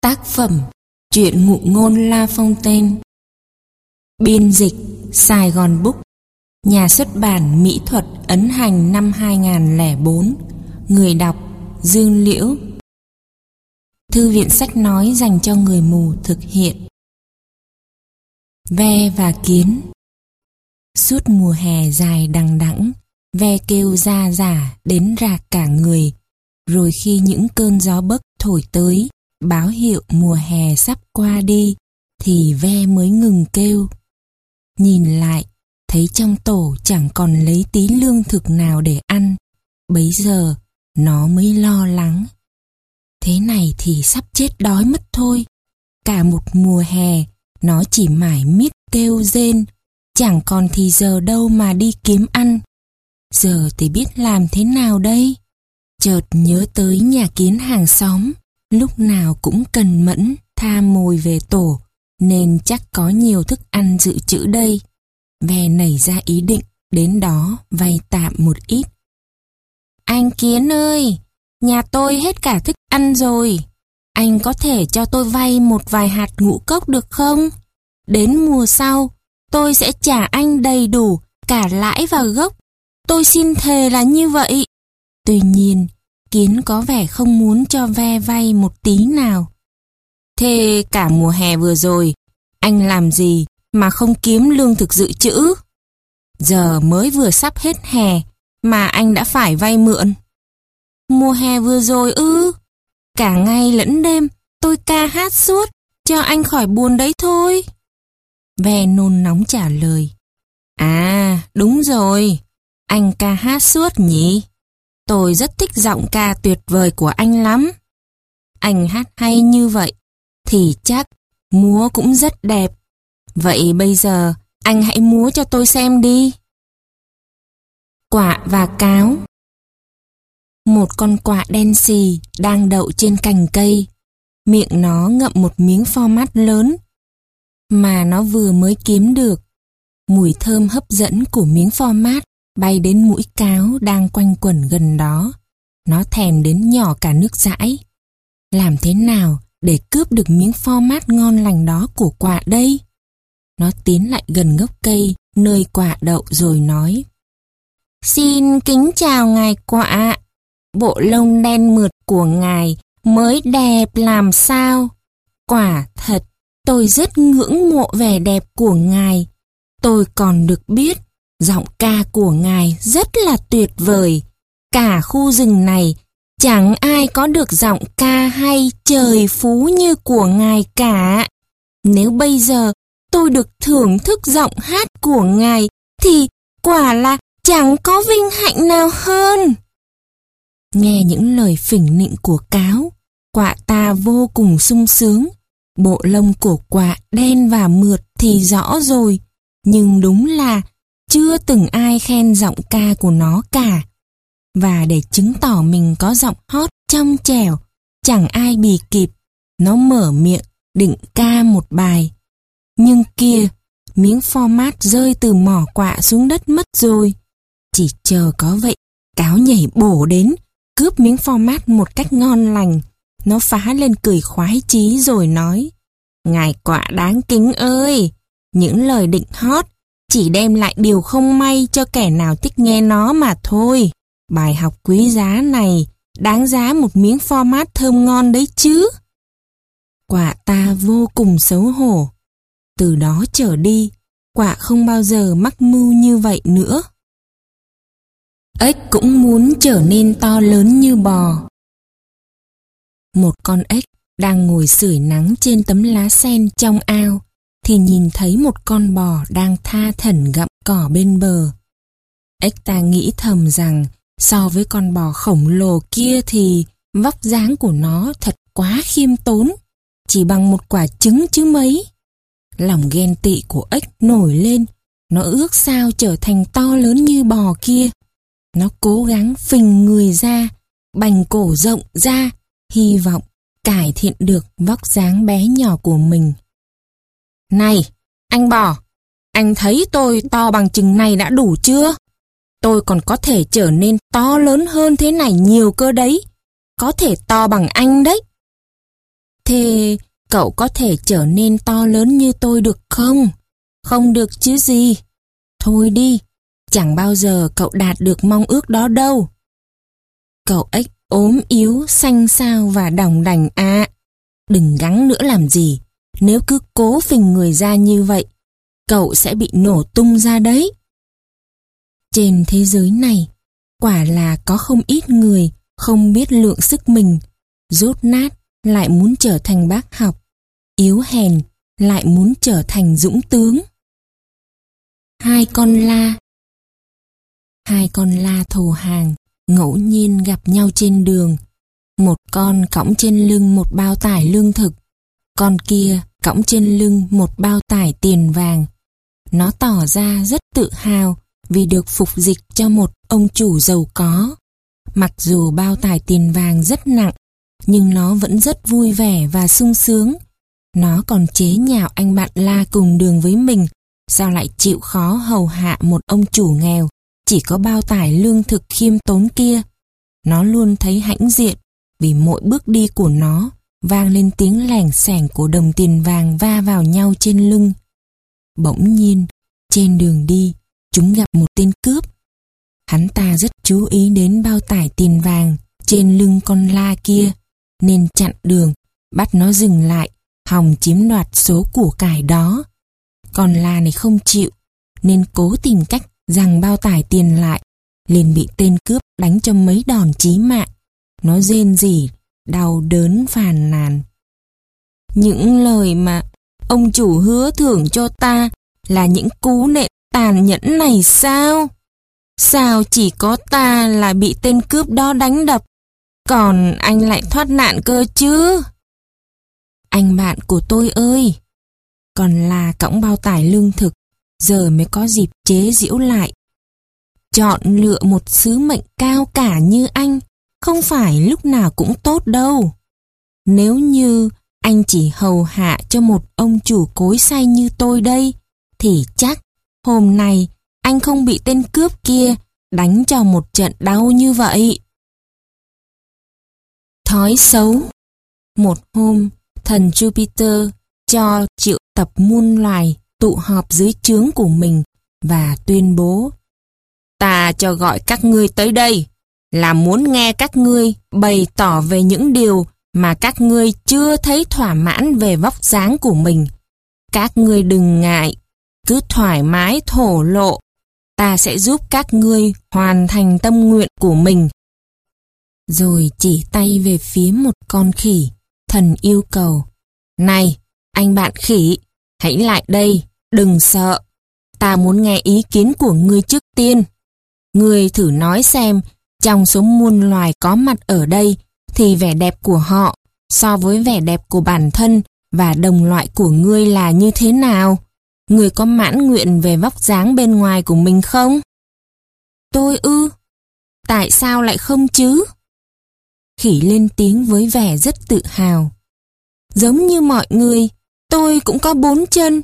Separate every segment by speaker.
Speaker 1: Tác phẩm Chuyện ngụ ngôn La Fontaine. Biên dịch Sài Gòn Book. Nhà xuất bản Mỹ thuật ấn hành năm 2004 Người đọc Dương Liễu. Thư viện sách nói dành cho người mù thực hiện. Ve và kiến. Suốt mùa hè dài đằng đẵng, Ve kêu ra giả đến rạc cả người. Rồi khi những cơn gió bấc thổi tới báo hiệu mùa hè sắp qua đi thì ve mới ngừng kêu. Nhìn lại, thấy trong tổ chẳng còn lấy tí lương thực nào để ăn. Bấy giờ, nó mới lo lắng. Thế này thì sắp chết đói mất thôi. Cả một mùa hè, nó chỉ mải miết kêu rên, chẳng còn thì giờ đâu mà đi kiếm ăn. Giờ thì biết làm thế nào đây? Chợt nhớ tới nhà kiến hàng xóm, lúc nào cũng cần mẫn, tha mồi về tổ, nên chắc có nhiều thức ăn dự trữ đây. Ve nảy ra ý định, đến đó vay tạm một ít. Anh Kiến ơi, nhà tôi hết cả thức ăn rồi. Anh có thể cho tôi vay một vài hạt ngũ cốc được không? Đến mùa sau, tôi sẽ trả anh đầy đủ cả lãi và gốc. Tôi xin thề là như vậy. Tuy nhiên, Kiến có vẻ không muốn cho ve vay một tí nào. Thế cả mùa hè vừa rồi, anh làm gì mà không kiếm lương thực dự trữ? Giờ mới vừa sắp hết hè mà anh đã phải vay mượn. Mùa hè vừa rồi ư? Cả ngày lẫn đêm tôi ca hát suốt cho anh khỏi buồn đấy thôi. Ve nôn nóng trả lời. À, đúng rồi, anh ca hát suốt nhỉ? Tôi rất thích giọng ca tuyệt vời của anh lắm. Anh hát hay như vậy, thì chắc múa cũng rất đẹp. Vậy bây giờ, anh hãy múa cho tôi xem đi. Quả và cáo Một con quạ đen xì đang đậu trên cành cây. Miệng nó ngậm một miếng pho mát lớn mà nó vừa mới kiếm được. Mùi thơm hấp dẫn của miếng pho mát bay đến mũi cáo đang quanh quẩn gần đó. Nó thèm đến nhỏ cả nước dãi. Làm thế nào để cướp được miếng format mát ngon lành đó của quả đây? Nó tiến lại gần gốc cây, nơi quả đậu rồi nói. Xin kính chào ngài quả. Bộ lông đen mượt của ngài mới đẹp làm sao? Quả thật, tôi rất ngưỡng mộ vẻ đẹp của ngài. Tôi còn được biết Giọng ca của ngài rất là tuyệt vời. Cả khu rừng này chẳng ai có được giọng ca hay trời phú như của ngài cả. Nếu bây giờ tôi được thưởng thức giọng hát của ngài thì quả là chẳng có vinh hạnh nào hơn. Nghe những lời phỉnh nịnh của cáo, quạ ta vô cùng sung sướng. Bộ lông của quạ đen và mượt thì rõ rồi, nhưng đúng là chưa từng ai khen giọng ca của nó cả. Và để chứng tỏ mình có giọng hót trong trẻo, chẳng ai bì kịp. Nó mở miệng định ca một bài. Nhưng kia, miếng format rơi từ mỏ quạ xuống đất mất rồi. Chỉ chờ có vậy, cáo nhảy bổ đến, cướp miếng format một cách ngon lành. Nó phá lên cười khoái chí rồi nói, Ngài quạ đáng kính ơi, những lời định hót chỉ đem lại điều không may cho kẻ nào thích nghe nó mà thôi. Bài học quý giá này đáng giá một miếng format thơm ngon đấy chứ. Quả ta vô cùng xấu hổ. Từ đó trở đi, quả không bao giờ mắc mưu như vậy nữa. Ếch cũng muốn trở nên to lớn như bò. Một con ếch đang ngồi sưởi nắng trên tấm lá sen trong ao thì nhìn thấy một con bò đang tha thẩn gặm cỏ bên bờ. Ếch ta nghĩ thầm rằng so với con bò khổng lồ kia thì vóc dáng của nó thật quá khiêm tốn, chỉ bằng một quả trứng chứ mấy. Lòng ghen tị của ếch nổi lên, nó ước sao trở thành to lớn như bò kia. Nó cố gắng phình người ra, bành cổ rộng ra, hy vọng cải thiện được vóc dáng bé nhỏ của mình. Này, anh bò, anh thấy tôi to bằng chừng này đã đủ chưa? Tôi còn có thể trở nên to lớn hơn thế này nhiều cơ đấy. Có thể to bằng anh đấy. Thế cậu có thể trở nên to lớn như tôi được không? Không được chứ gì. Thôi đi, chẳng bao giờ cậu đạt được mong ước đó đâu. Cậu ếch ốm yếu, xanh xao và đồng đành à. Đừng gắng nữa làm gì, nếu cứ cố phình người ra như vậy, cậu sẽ bị nổ tung ra đấy. Trên thế giới này, quả là có không ít người không biết lượng sức mình, rốt nát lại muốn trở thành bác học, yếu hèn lại muốn trở thành dũng tướng. Hai con la Hai con la thù hàng ngẫu nhiên gặp nhau trên đường. Một con cõng trên lưng một bao tải lương thực, con kia cõng trên lưng một bao tải tiền vàng. Nó tỏ ra rất tự hào vì được phục dịch cho một ông chủ giàu có. Mặc dù bao tải tiền vàng rất nặng, nhưng nó vẫn rất vui vẻ và sung sướng. Nó còn chế nhạo anh bạn la cùng đường với mình, sao lại chịu khó hầu hạ một ông chủ nghèo, chỉ có bao tải lương thực khiêm tốn kia. Nó luôn thấy hãnh diện, vì mỗi bước đi của nó vang lên tiếng lẻng sẻng của đồng tiền vàng va vào nhau trên lưng. Bỗng nhiên, trên đường đi, chúng gặp một tên cướp. Hắn ta rất chú ý đến bao tải tiền vàng trên lưng con la kia, nên chặn đường, bắt nó dừng lại, hòng chiếm đoạt số của cải đó. Con la này không chịu, nên cố tìm cách rằng bao tải tiền lại, liền bị tên cướp đánh cho mấy đòn chí mạng. Nó rên rỉ, đau đớn phàn nàn. Những lời mà ông chủ hứa thưởng cho ta là những cú nện tàn nhẫn này sao? Sao chỉ có ta là bị tên cướp đó đánh đập, còn anh lại thoát nạn cơ chứ? Anh bạn của tôi ơi! Còn là cõng bao tải lương thực, giờ mới có dịp chế giễu lại. Chọn lựa một sứ mệnh cao cả như anh, không phải lúc nào cũng tốt đâu. Nếu như anh chỉ hầu hạ cho một ông chủ cối say như tôi đây, thì chắc hôm nay anh không bị tên cướp kia đánh cho một trận đau như vậy. Thói xấu Một hôm, thần Jupiter cho triệu tập muôn loài tụ họp dưới trướng của mình và tuyên bố Ta cho gọi các ngươi tới đây là muốn nghe các ngươi bày tỏ về những điều mà các ngươi chưa thấy thỏa mãn về vóc dáng của mình. Các ngươi đừng ngại, cứ thoải mái thổ lộ, ta sẽ giúp các ngươi hoàn thành tâm nguyện của mình. Rồi chỉ tay về phía một con khỉ, thần yêu cầu. Này, anh bạn khỉ, hãy lại đây, đừng sợ. Ta muốn nghe ý kiến của ngươi trước tiên. Ngươi thử nói xem, trong số muôn loài có mặt ở đây, thì vẻ đẹp của họ so với vẻ đẹp của bản thân và đồng loại của ngươi là như thế nào? Ngươi có mãn nguyện về vóc dáng bên ngoài của mình không? Tôi ư? Tại sao lại không chứ? Khỉ lên tiếng với vẻ rất tự hào. Giống như mọi người, tôi cũng có bốn chân.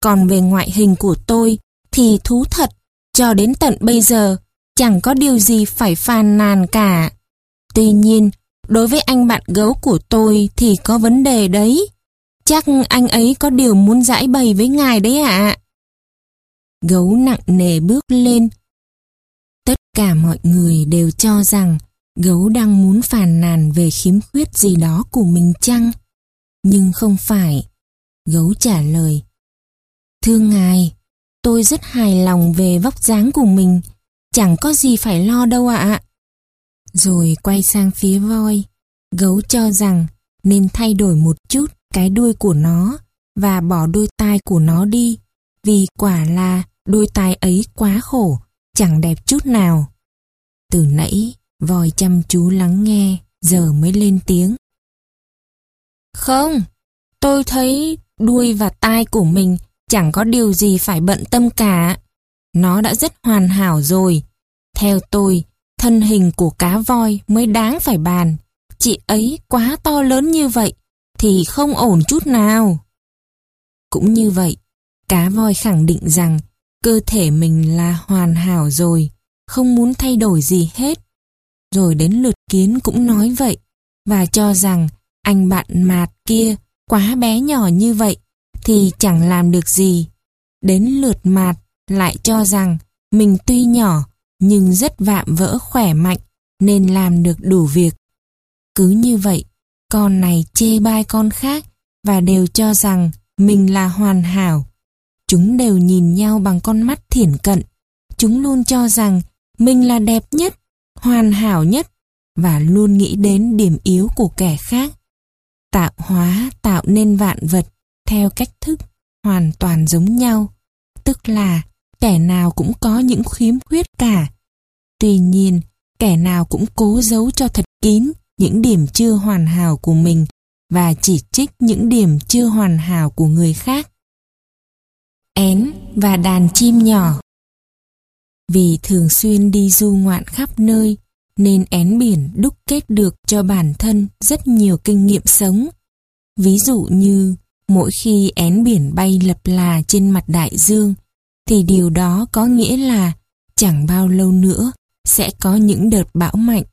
Speaker 1: Còn về ngoại hình của tôi thì thú thật, cho đến tận bây giờ, chẳng có điều gì phải phàn nàn cả. Tuy nhiên, đối với anh bạn gấu của tôi thì có vấn đề đấy. Chắc anh ấy có điều muốn giải bày với ngài đấy ạ. Gấu nặng nề bước lên. Tất cả mọi người đều cho rằng gấu đang muốn phàn nàn về khiếm khuyết gì đó của mình chăng? Nhưng không phải. Gấu trả lời. Thưa ngài, tôi rất hài lòng về vóc dáng của mình. Chẳng có gì phải lo đâu ạ. Rồi quay sang phía voi. Gấu cho rằng nên thay đổi một chút cái đuôi của nó và bỏ đôi tai của nó đi. Vì quả là đôi tai ấy quá khổ, chẳng đẹp chút nào. Từ nãy, voi chăm chú lắng nghe, giờ mới lên tiếng. Không, tôi thấy đuôi và tai của mình chẳng có điều gì phải bận tâm cả. Nó đã rất hoàn hảo rồi. Theo tôi, thân hình của cá voi mới đáng phải bàn. Chị ấy quá to lớn như vậy thì không ổn chút nào. Cũng như vậy, cá voi khẳng định rằng cơ thể mình là hoàn hảo rồi, không muốn thay đổi gì hết. Rồi đến lượt kiến cũng nói vậy và cho rằng anh bạn mạt kia quá bé nhỏ như vậy thì chẳng làm được gì. Đến lượt mạt lại cho rằng mình tuy nhỏ nhưng rất vạm vỡ khỏe mạnh nên làm được đủ việc. Cứ như vậy, con này chê bai con khác và đều cho rằng mình là hoàn hảo. Chúng đều nhìn nhau bằng con mắt thiển cận. Chúng luôn cho rằng mình là đẹp nhất, hoàn hảo nhất và luôn nghĩ đến điểm yếu của kẻ khác. Tạo hóa tạo nên vạn vật theo cách thức hoàn toàn giống nhau, tức là kẻ nào cũng có những khiếm khuyết cả. Tuy nhiên, kẻ nào cũng cố giấu cho thật kín những điểm chưa hoàn hảo của mình và chỉ trích những điểm chưa hoàn hảo của người khác. Én và đàn chim nhỏ Vì thường xuyên đi du ngoạn khắp nơi, nên én biển đúc kết được cho bản thân rất nhiều kinh nghiệm sống. Ví dụ như, mỗi khi én biển bay lập là trên mặt đại dương, thì điều đó có nghĩa là chẳng bao lâu nữa sẽ có những đợt bão mạnh.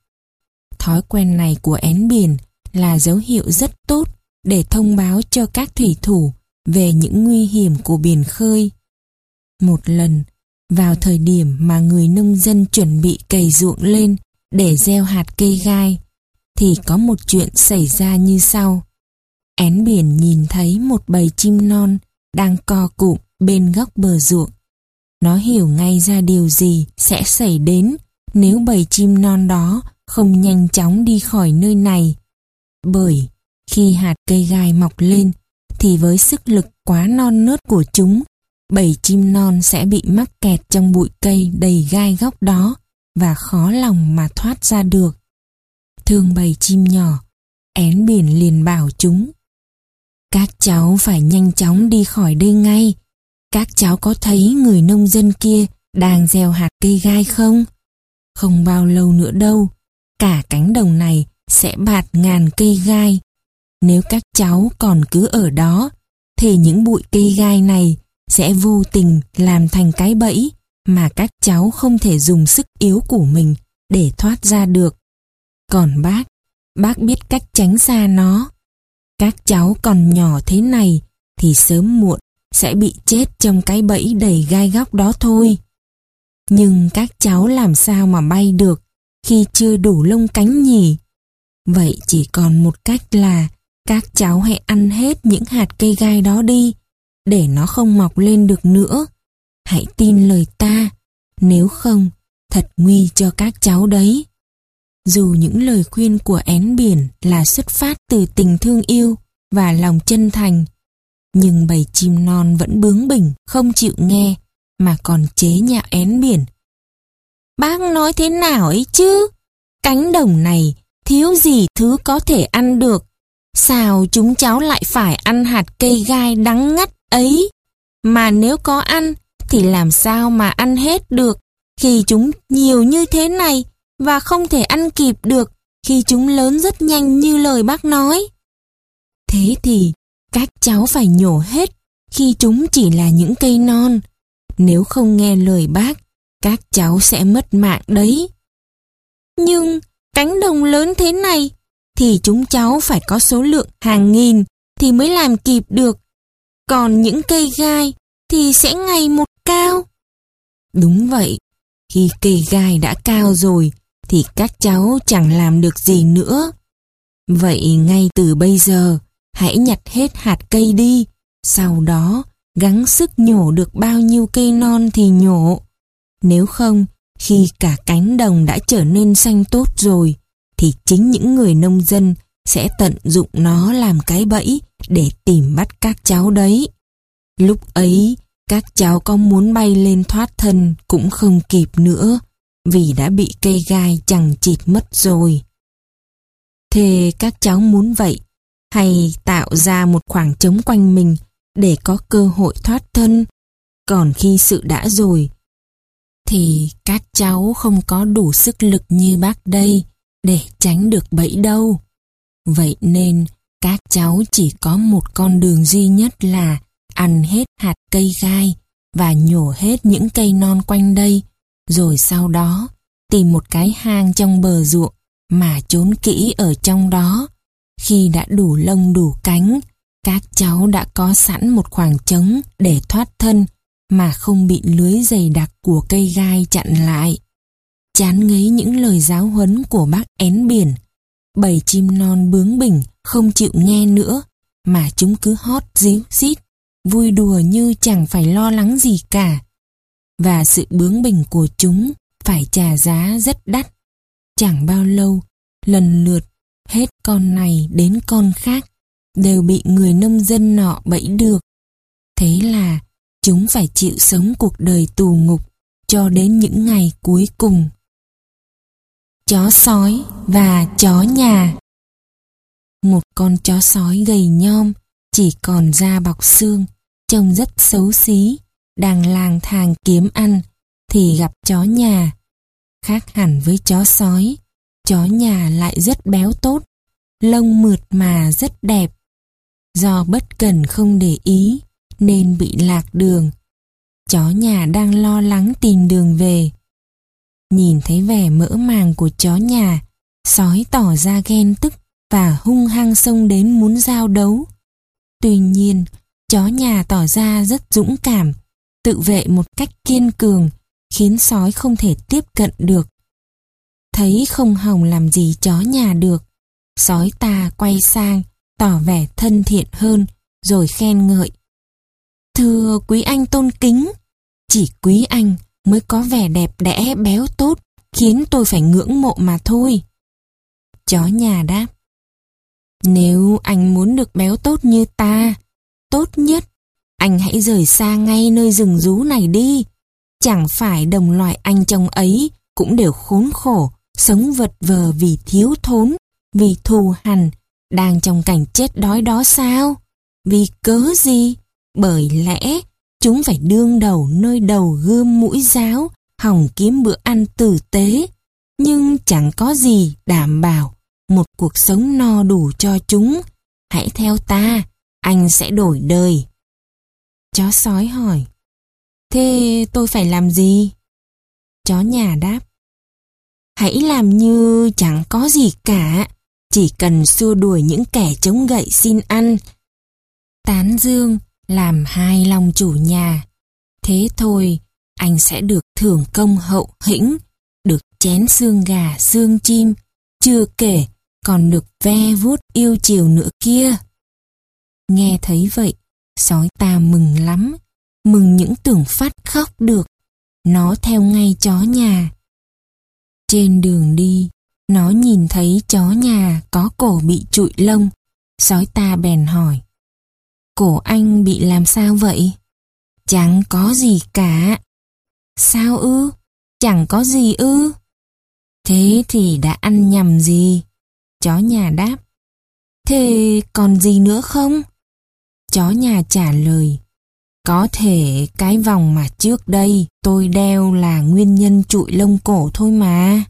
Speaker 1: Thói quen này của én biển là dấu hiệu rất tốt để thông báo cho các thủy thủ về những nguy hiểm của biển khơi. Một lần, vào thời điểm mà người nông dân chuẩn bị cày ruộng lên để gieo hạt cây gai, thì có một chuyện xảy ra như sau. Én biển nhìn thấy một bầy chim non đang co cụm bên góc bờ ruộng. Nó hiểu ngay ra điều gì sẽ xảy đến nếu bầy chim non đó không nhanh chóng đi khỏi nơi này. Bởi khi hạt cây gai mọc lên thì với sức lực quá non nớt của chúng, bầy chim non sẽ bị mắc kẹt trong bụi cây đầy gai góc đó và khó lòng mà thoát ra được. Thương bầy chim nhỏ, én biển liền bảo chúng. Các cháu phải nhanh chóng đi khỏi đây ngay. Các cháu có thấy người nông dân kia đang gieo hạt cây gai không? Không bao lâu nữa đâu, cả cánh đồng này sẽ bạt ngàn cây gai. Nếu các cháu còn cứ ở đó, thì những bụi cây gai này sẽ vô tình làm thành cái bẫy mà các cháu không thể dùng sức yếu của mình để thoát ra được. Còn bác, bác biết cách tránh xa nó. Các cháu còn nhỏ thế này thì sớm muộn sẽ bị chết trong cái bẫy đầy gai góc đó thôi. Nhưng các cháu làm sao mà bay được khi chưa đủ lông cánh nhỉ? Vậy chỉ còn một cách là các cháu hãy ăn hết những hạt cây gai đó đi, để nó không mọc lên được nữa. Hãy tin lời ta, nếu không, thật nguy cho các cháu đấy. Dù những lời khuyên của én biển là xuất phát từ tình thương yêu và lòng chân thành, nhưng bầy chim non vẫn bướng bỉnh, không chịu nghe, mà còn chế nhạo én biển. Bác nói thế nào ấy chứ? Cánh đồng này thiếu gì thứ có thể ăn được. Sao chúng cháu lại phải ăn hạt cây gai đắng ngắt ấy? Mà nếu có ăn thì làm sao mà ăn hết được khi chúng nhiều như thế này và không thể ăn kịp được khi chúng lớn rất nhanh như lời bác nói. Thế thì các cháu phải nhổ hết khi chúng chỉ là những cây non. Nếu không nghe lời bác, các cháu sẽ mất mạng đấy. Nhưng cánh đồng lớn thế này thì chúng cháu phải có số lượng hàng nghìn thì mới làm kịp được. Còn những cây gai thì sẽ ngày một cao. Đúng vậy, khi cây gai đã cao rồi thì các cháu chẳng làm được gì nữa. Vậy ngay từ bây giờ, hãy nhặt hết hạt cây đi, sau đó gắng sức nhổ được bao nhiêu cây non thì nhổ. Nếu không, khi cả cánh đồng đã trở nên xanh tốt rồi, thì chính những người nông dân sẽ tận dụng nó làm cái bẫy để tìm bắt các cháu đấy. Lúc ấy, các cháu có muốn bay lên thoát thân cũng không kịp nữa, vì đã bị cây gai chẳng chịt mất rồi. Thế các cháu muốn vậy, hay tạo ra một khoảng trống quanh mình để có cơ hội thoát thân? Còn khi sự đã rồi, thì các cháu không có đủ sức lực như bác đây để tránh được bẫy đâu. Vậy nên các cháu chỉ có một con đường duy nhất là ăn hết hạt cây gai và nhổ hết những cây non quanh đây, rồi sau đó tìm một cái hang trong bờ ruộng mà trốn kỹ ở trong đó, khi đã đủ lông đủ cánh, các cháu đã có sẵn một khoảng trống để thoát thân mà không bị lưới dày đặc của cây gai chặn lại. Chán ngấy những lời giáo huấn của bác én biển. Bầy chim non bướng bỉnh không chịu nghe nữa, mà chúng cứ hót díu xít, vui đùa như chẳng phải lo lắng gì cả. Và sự bướng bỉnh của chúng phải trả giá rất đắt. Chẳng bao lâu, lần lượt, hết con này đến con khác, đều bị người nông dân nọ bẫy được. Thế là chúng phải chịu sống cuộc đời tù ngục cho đến những ngày cuối cùng. Chó sói và chó nhà Một con chó sói gầy nhom, chỉ còn da bọc xương, trông rất xấu xí, đang lang thang kiếm ăn, thì gặp chó nhà. Khác hẳn với chó sói, chó nhà lại rất béo tốt, lông mượt mà rất đẹp. Do bất cần không để ý, nên bị lạc đường. Chó nhà đang lo lắng tìm đường về. Nhìn thấy vẻ mỡ màng của chó nhà, sói tỏ ra ghen tức và hung hăng xông đến muốn giao đấu. Tuy nhiên, chó nhà tỏ ra rất dũng cảm, tự vệ một cách kiên cường, khiến sói không thể tiếp cận được. Thấy không hồng làm gì chó nhà được, sói ta quay sang, tỏ vẻ thân thiện hơn, rồi khen ngợi. Thưa quý anh tôn kính, chỉ quý anh mới có vẻ đẹp đẽ béo tốt, khiến tôi phải ngưỡng mộ mà thôi. Chó nhà đáp. Nếu anh muốn được béo tốt như ta, tốt nhất, anh hãy rời xa ngay nơi rừng rú này đi. Chẳng phải đồng loại anh chồng ấy cũng đều khốn khổ, sống vật vờ vì thiếu thốn, vì thù hằn, đang trong cảnh chết đói đó sao? Vì cớ gì? Bởi lẽ chúng phải đương đầu nơi đầu gươm mũi giáo, hòng kiếm bữa ăn tử tế. Nhưng chẳng có gì đảm bảo một cuộc sống no đủ cho chúng. Hãy theo ta, anh sẽ đổi đời. Chó sói hỏi, thế tôi phải làm gì? Chó nhà đáp, hãy làm như chẳng có gì cả, chỉ cần xua đuổi những kẻ chống gậy xin ăn. Tán dương, làm hài lòng chủ nhà. Thế thôi, anh sẽ được thưởng công hậu hĩnh, được chén xương gà xương chim, chưa kể còn được ve vuốt yêu chiều nữa kia. Nghe thấy vậy, sói ta mừng lắm, mừng những tưởng phát khóc được. Nó theo ngay chó nhà. Trên đường đi, nó nhìn thấy chó nhà có cổ bị trụi lông. Sói ta bèn hỏi. Cổ anh bị làm sao vậy? Chẳng có gì cả. Sao ư? Chẳng có gì ư? Thế thì đã ăn nhầm gì? Chó nhà đáp. Thế còn gì nữa không? Chó nhà trả lời. Có thể cái vòng mà trước đây tôi đeo là nguyên nhân trụi lông cổ thôi mà.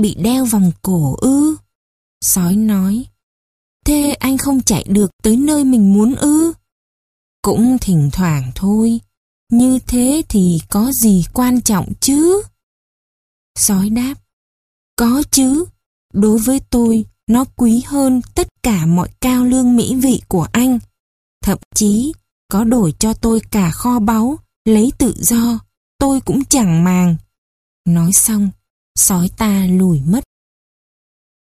Speaker 1: Bị đeo vòng cổ ư? Sói nói. Thế anh không chạy được tới nơi mình muốn ư? Cũng thỉnh thoảng thôi. Như thế thì có gì quan trọng chứ? Sói đáp. Có chứ. Đối với tôi, nó quý hơn tất cả mọi cao lương mỹ vị của anh. Thậm chí, có đổi cho tôi cả kho báu, lấy tự do, tôi cũng chẳng màng. Nói xong, sói ta lùi mất.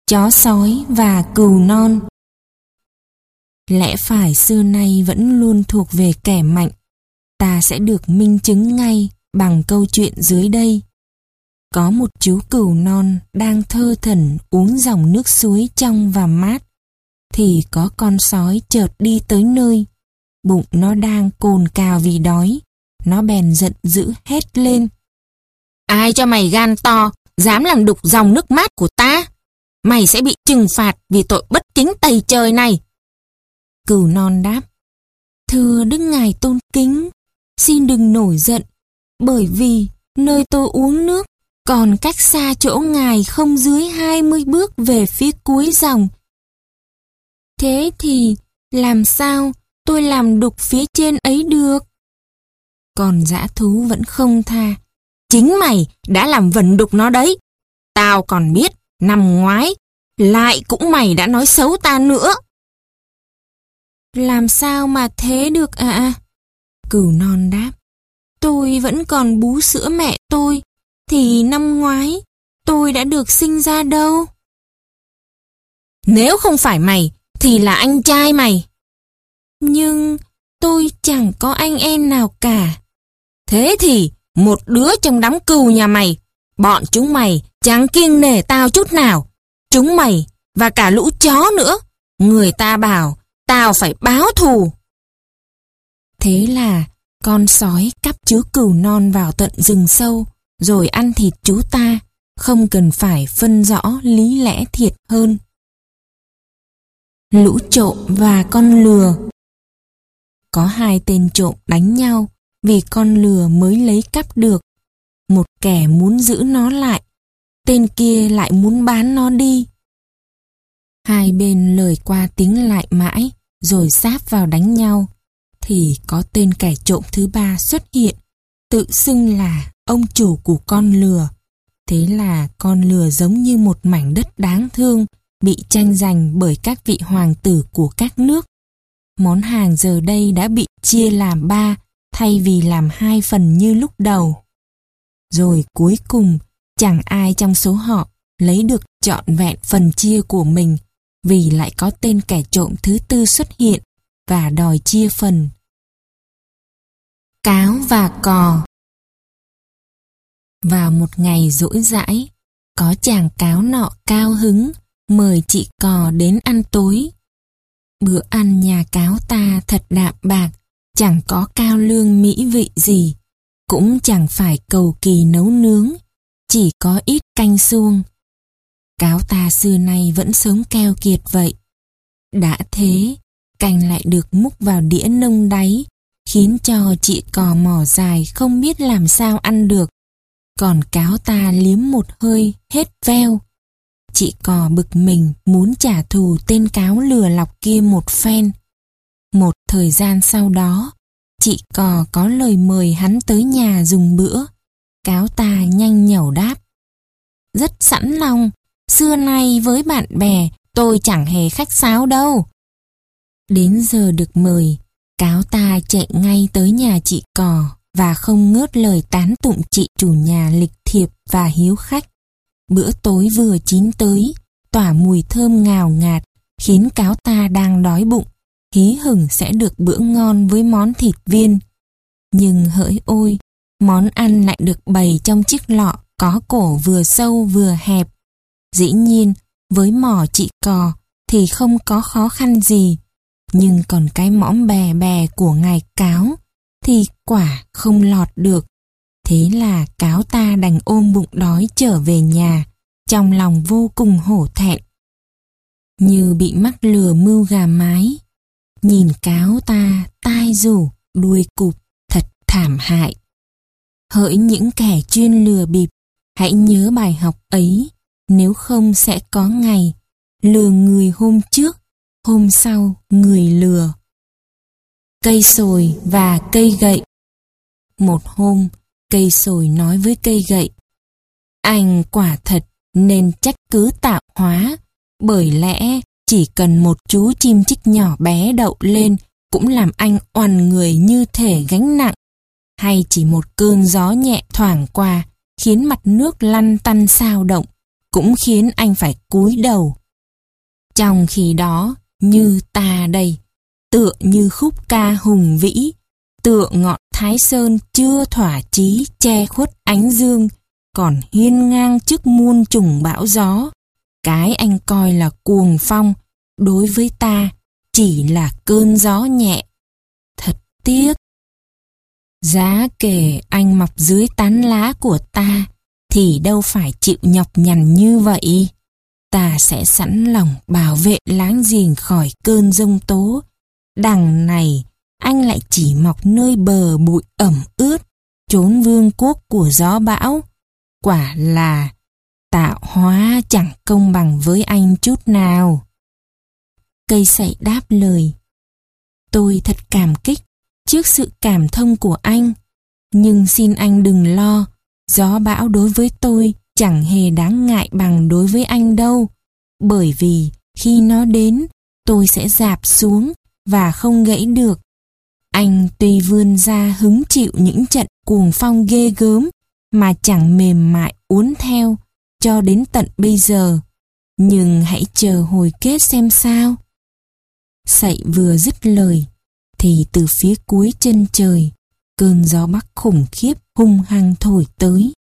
Speaker 1: Chó sói và cừu non Lẽ phải xưa nay vẫn luôn thuộc về kẻ mạnh. Ta sẽ được minh chứng ngay bằng câu chuyện dưới đây. Có một chú cừu non đang thơ thần uống dòng nước suối trong và mát. Thì có con sói chợt đi tới nơi. Bụng nó đang cồn cào vì đói. Nó bèn giận dữ hét lên. Ai cho mày gan to, dám làm đục dòng nước mát của ta? Mày sẽ bị trừng phạt vì tội bất kính tày trời này. Cừu non đáp. Thưa Đức Ngài tôn kính, xin đừng nổi giận, bởi vì nơi tôi uống nước còn cách xa chỗ ngài không dưới 20 bước về phía cuối dòng. Thế thì làm sao tôi làm đục phía trên ấy được? Còn dã thú vẫn không tha. Chính mày đã làm vần đục nó đấy. Tao còn biết, năm ngoái, Lại cũng mày đã nói xấu ta nữa. Làm sao mà thế được ạ? À? Cửu non đáp. Tôi vẫn còn bú sữa mẹ tôi, thì năm ngoái tôi đã được sinh ra đâu. Nếu không phải mày, thì là anh trai mày. Nhưng tôi chẳng có anh em nào cả. Thế thì một đứa trong đám cừu nhà mày, bọn chúng mày chẳng kiêng nể tao chút nào. Chúng mày và cả lũ chó nữa, người ta bảo tao phải báo thù. Thế là con sói cắp chú cừu non vào tận rừng sâu, rồi ăn thịt chú ta, không cần phải phân rõ lý lẽ thiệt hơn. Lũ trộm và con lừa có hai tên trộm đánh nhau vì con lừa mới lấy cắp được. Một kẻ muốn giữ nó lại, tên kia lại muốn bán nó đi. Hai bên lời qua tiếng lại mãi, rồi sáp vào đánh nhau, thì có tên kẻ trộm thứ ba xuất hiện, tự xưng là ông chủ của con lừa. Thế là con lừa giống như một mảnh đất đáng thương, bị tranh giành bởi các vị hoàng tử của các nước. Món hàng giờ đây đã bị chia làm ba thay vì làm hai phần như lúc đầu. Rồi cuối cùng, chẳng ai trong số họ lấy được trọn vẹn phần chia của mình vì lại có tên kẻ trộm thứ tư xuất hiện và đòi chia phần. Cáo và cò Vào một ngày rỗi rãi, có chàng cáo nọ cao hứng mời chị cò đến ăn tối. Bữa ăn nhà cáo ta thật đạm bạc, chẳng có cao lương mỹ vị gì, cũng chẳng phải cầu kỳ nấu nướng, chỉ có ít canh xuông. Cáo ta xưa nay vẫn sống keo kiệt vậy. Đã thế, canh lại được múc vào đĩa nông đáy, khiến cho chị cò mỏ dài không biết làm sao ăn được. Còn cáo ta liếm một hơi hết veo. Chị cò bực mình muốn trả thù tên cáo lừa lọc kia một phen. Một thời gian sau đó, chị cò có lời mời hắn tới nhà dùng bữa. Cáo ta nhanh nhẩu đáp. Rất sẵn lòng, xưa nay với bạn bè tôi chẳng hề khách sáo đâu. Đến giờ được mời, cáo ta chạy ngay tới nhà chị cò và không ngớt lời tán tụng chị chủ nhà lịch thiệp và hiếu khách. Bữa tối vừa chín tới, tỏa mùi thơm ngào ngạt, khiến cáo ta đang đói bụng, hí hửng sẽ được bữa ngon với món thịt viên. Nhưng hỡi ôi, món ăn lại được bày trong chiếc lọ có cổ vừa sâu vừa hẹp. Dĩ nhiên, với mỏ chị cò thì không có khó khăn gì, nhưng còn cái mõm bè bè của ngài cáo thì quả không lọt được. Thế là cáo ta đành ôm bụng đói trở về nhà, trong lòng vô cùng hổ thẹn. Như bị mắc lừa mưu gà mái, nhìn cáo ta tai rủ, đuôi cụp, thật thảm hại. Hỡi những kẻ chuyên lừa bịp, hãy nhớ bài học ấy, nếu không sẽ có ngày lừa người hôm trước, hôm sau người lừa. Cây sồi và cây gậy Một hôm, Cây sồi nói với cây gậy. Anh quả thật nên trách cứ tạo hóa, bởi lẽ chỉ cần một chú chim chích nhỏ bé đậu lên cũng làm anh oằn người như thể gánh nặng. Hay chỉ một cơn gió nhẹ thoảng qua khiến mặt nước lăn tăn sao động, cũng khiến anh phải cúi đầu. Trong khi đó, như ta đây, tựa như khúc ca hùng vĩ, tựa ngọn Thái Sơn chưa thỏa chí che khuất ánh dương, còn hiên ngang trước muôn trùng bão gió. Cái anh coi là cuồng phong, đối với ta chỉ là cơn gió nhẹ. Thật tiếc. Giá kể anh mọc dưới tán lá của ta, thì đâu phải chịu nhọc nhằn như vậy. Ta sẽ sẵn lòng bảo vệ láng giềng khỏi cơn giông tố. Đằng này, anh lại chỉ mọc nơi bờ bụi ẩm ướt, trốn vương quốc của gió bão. Quả là tạo hóa chẳng công bằng với anh chút nào. Cây sậy đáp lời. Tôi thật cảm kích trước sự cảm thông của anh, nhưng xin anh đừng lo, gió bão đối với tôi chẳng hề đáng ngại bằng đối với anh đâu. bởi vì khi nó đến, tôi sẽ dạp xuống và không gãy được. Anh tuy vươn ra hứng chịu những trận cuồng phong ghê gớm mà chẳng mềm mại uốn theo cho đến tận bây giờ. Nhưng hãy chờ hồi kết xem sao. Sậy vừa dứt lời, thì từ phía cuối chân trời, cơn gió bắc khủng khiếp hung hăng thổi tới.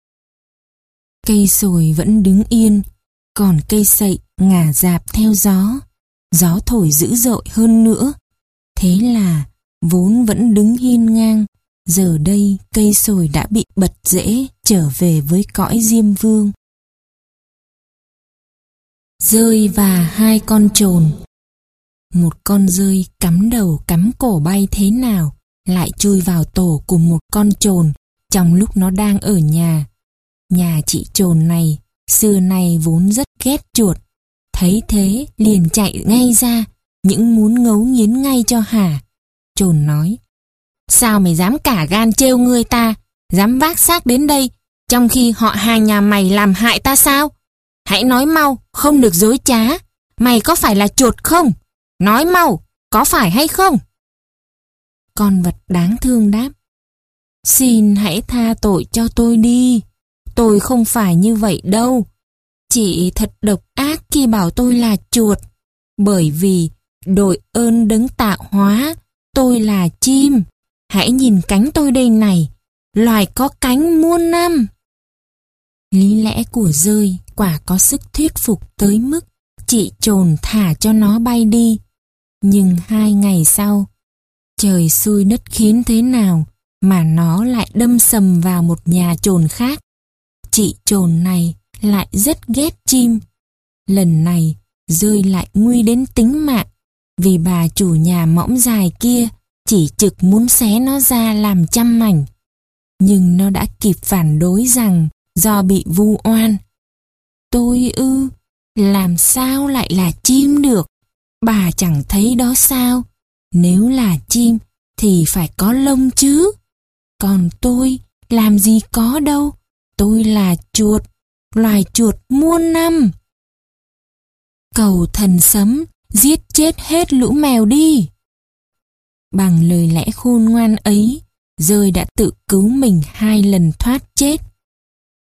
Speaker 1: Cây sồi vẫn đứng yên, còn cây sậy ngả dạp theo gió. Gió thổi dữ dội hơn nữa. Thế là vốn vẫn đứng hiên ngang, giờ đây cây sồi đã bị bật rễ trở về với cõi diêm vương. Rơi và hai con trồn Một con rơi cắm đầu cắm cổ bay thế nào lại chui vào tổ của một con trồn trong lúc nó đang ở nhà. Nhà chị trồn này xưa nay vốn rất ghét chuột. Thấy thế liền chạy ngay ra, những muốn ngấu nghiến ngay cho hả. Trồn nói, sao mày dám cả gan trêu ngươi ta, dám vác xác đến đây, trong khi họ hàng nhà mày làm hại ta sao? Hãy nói mau, không được dối trá. Mày có phải là chuột không? Nói mau, có phải hay không? Con vật đáng thương đáp. Xin hãy tha tội cho tôi đi. Tôi không phải như vậy đâu. Chị thật độc ác khi bảo tôi là chuột. Bởi vì đội ơn đấng tạo hóa, tôi là chim. Hãy nhìn cánh tôi đây này, loài có cánh muôn năm. Lý lẽ của rơi quả có sức thuyết phục tới mức chị trồn thả cho nó bay đi. Nhưng hai ngày sau, trời xui đất khiến thế nào mà nó lại đâm sầm vào một nhà trồn khác. Chị trồn này lại rất ghét chim. Lần này rơi lại nguy đến tính mạng vì bà chủ nhà mõm dài kia chỉ trực muốn xé nó ra làm trăm mảnh. Nhưng nó đã kịp phản đối rằng do bị vu oan. Tôi ư, làm sao lại là chim được? Bà chẳng thấy đó sao? Nếu là chim thì phải có lông chứ. Còn tôi làm gì có đâu. Tôi là chuột, loài chuột muôn năm. Cầu thần sấm, giết chết hết lũ mèo đi. Bằng lời lẽ khôn ngoan ấy, rơi đã tự cứu mình hai lần thoát chết.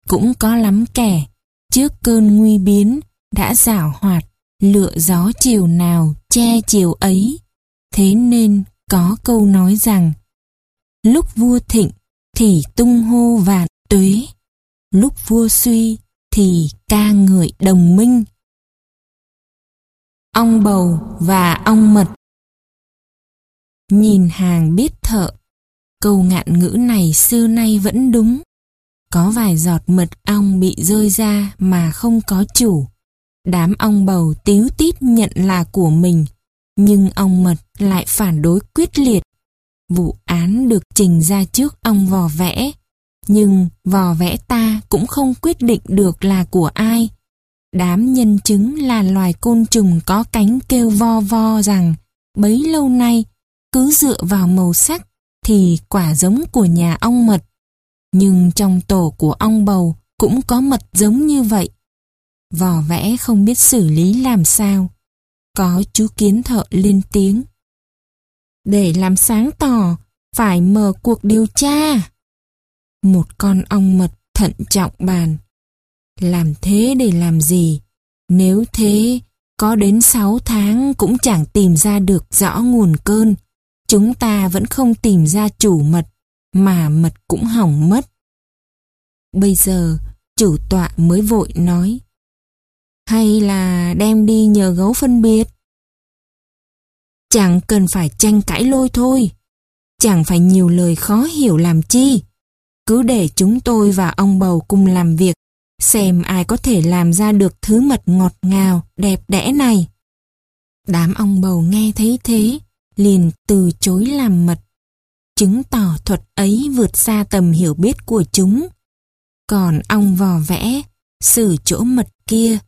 Speaker 1: Cũng có lắm kẻ, trước cơn nguy biến, đã giảo hoạt, lựa gió chiều nào che chiều ấy. Thế nên có câu nói rằng, lúc vua thịnh thì tung hô vạn tuế, lúc vua suy thì ca ngợi đồng minh. Ong bầu và ong mật Nhìn hàng biết thợ, câu ngạn ngữ này xưa nay vẫn đúng. Có vài giọt mật ong bị rơi ra mà không có chủ. Đám ong bầu tíu tít nhận là của mình, nhưng ong mật lại phản đối quyết liệt. Vụ án được trình ra trước ong vò vẽ, nhưng vò vẽ ta cũng không quyết định được là của ai. Đám nhân chứng là loài côn trùng có cánh kêu vo vo rằng bấy lâu nay cứ dựa vào màu sắc thì quả giống của nhà ong mật. Nhưng trong tổ của ong bầu cũng có mật giống như vậy. vỏ vẽ không biết xử lý làm sao. Có chú kiến thợ lên tiếng. Để làm sáng tỏ, phải mở cuộc điều tra. Một con ong mật thận trọng bàn. Làm thế để làm gì? Nếu thế, có đến 6 tháng cũng chẳng tìm ra được rõ nguồn cơn. Chúng ta vẫn không tìm ra chủ mật, mà mật cũng hỏng mất. Bây giờ, chủ tọa mới vội nói. Hay là đem đi nhờ gấu phân biệt? Chẳng cần phải tranh cãi lôi thôi. Chẳng phải nhiều lời khó hiểu làm chi. Cứ để chúng tôi và ông bầu cùng làm việc, xem ai có thể làm ra được thứ mật ngọt ngào, đẹp đẽ này. Đám ông bầu nghe thấy thế, liền từ chối làm mật. Chứng tỏ thuật ấy vượt xa tầm hiểu biết của chúng. Còn ông vò vẽ, xử chỗ mật kia,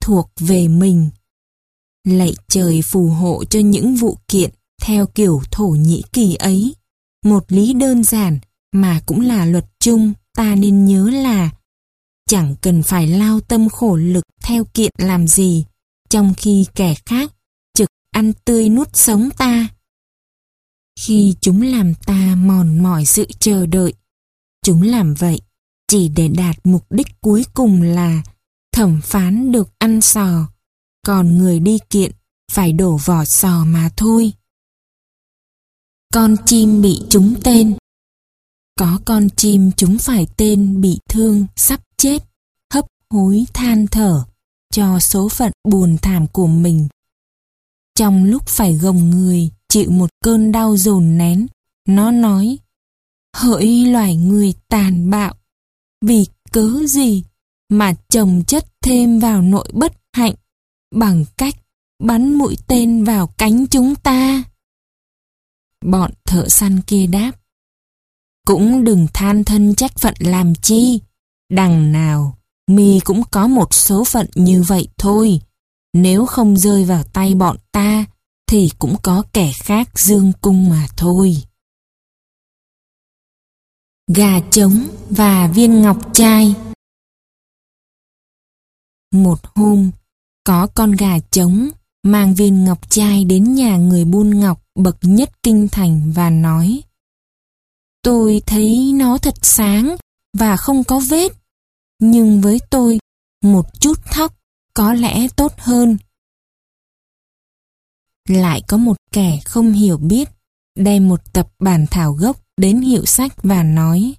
Speaker 1: thuộc về mình. Lạy trời phù hộ cho những vụ kiện theo kiểu Thổ Nhĩ Kỳ ấy. Một lý đơn giản mà cũng là luật chung ta nên nhớ là chẳng cần phải lao tâm khổ lực theo kiện làm gì, trong khi kẻ khác trực ăn tươi nuốt sống ta. Khi chúng làm ta mòn mỏi sự chờ đợi, chúng làm vậy chỉ để đạt mục đích cuối cùng là thẩm phán được ăn sò, còn người đi kiện phải đổ vỏ sò mà thôi. Con chim bị trúng tên có con chim chúng phải tên bị thương, sắp chết, hấp hối than thở cho số phận buồn thảm của mình. Trong lúc phải gồng người, chịu một cơn đau dồn nén, nó nói Hỡi loài người tàn bạo, vì cớ gì mà chồng chất thêm vào nội bất hạnh bằng cách bắn mũi tên vào cánh chúng ta. Bọn thợ săn kia đáp. Cũng đừng than thân trách phận làm chi. Đằng nào, mi cũng có một số phận như vậy thôi. Nếu không rơi vào tay bọn ta, thì cũng có kẻ khác dương cung mà thôi. Gà trống và viên ngọc trai Một hôm, có con gà trống mang viên ngọc trai đến nhà người buôn ngọc bậc nhất kinh thành và nói Tôi thấy nó thật sáng và không có vết, nhưng với tôi, một chút thóc có lẽ tốt hơn. Lại có một kẻ không hiểu biết, đem một tập bản thảo gốc đến hiệu sách và nói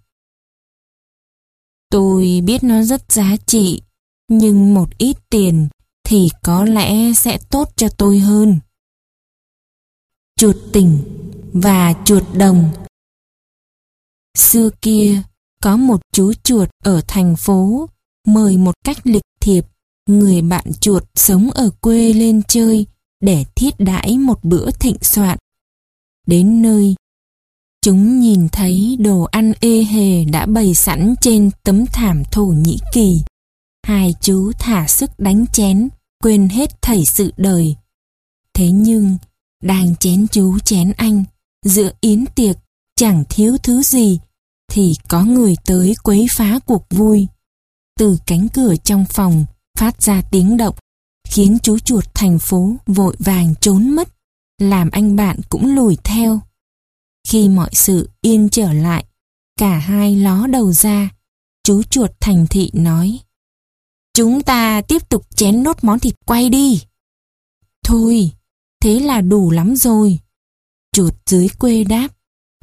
Speaker 1: Tôi biết nó rất giá trị, nhưng một ít tiền thì có lẽ sẽ tốt cho tôi hơn. Chuột tỉnh và chuột đồng Xưa kia, có một chú chuột ở thành phố mời một cách lịch thiệp người bạn chuột sống ở quê lên chơi để thiết đãi một bữa thịnh soạn. Đến nơi, chúng nhìn thấy đồ ăn ê hề đã bày sẵn trên tấm thảm Thổ Nhĩ Kỳ. Hai chú thả sức đánh chén, quên hết thảy sự đời. Thế nhưng, đang chén chú chén anh, giữa yến tiệc, chẳng thiếu thứ gì, thì có người tới quấy phá cuộc vui. Từ cánh cửa trong phòng phát ra tiếng động, khiến chú chuột thành phố vội vàng trốn mất, làm anh bạn cũng lùi theo. Khi mọi sự yên trở lại, cả hai ló đầu ra, chú chuột thành thị nói Chúng ta tiếp tục chén nốt món thịt quay đi. Thôi, thế là đủ lắm rồi. Chuột dưới quê đáp,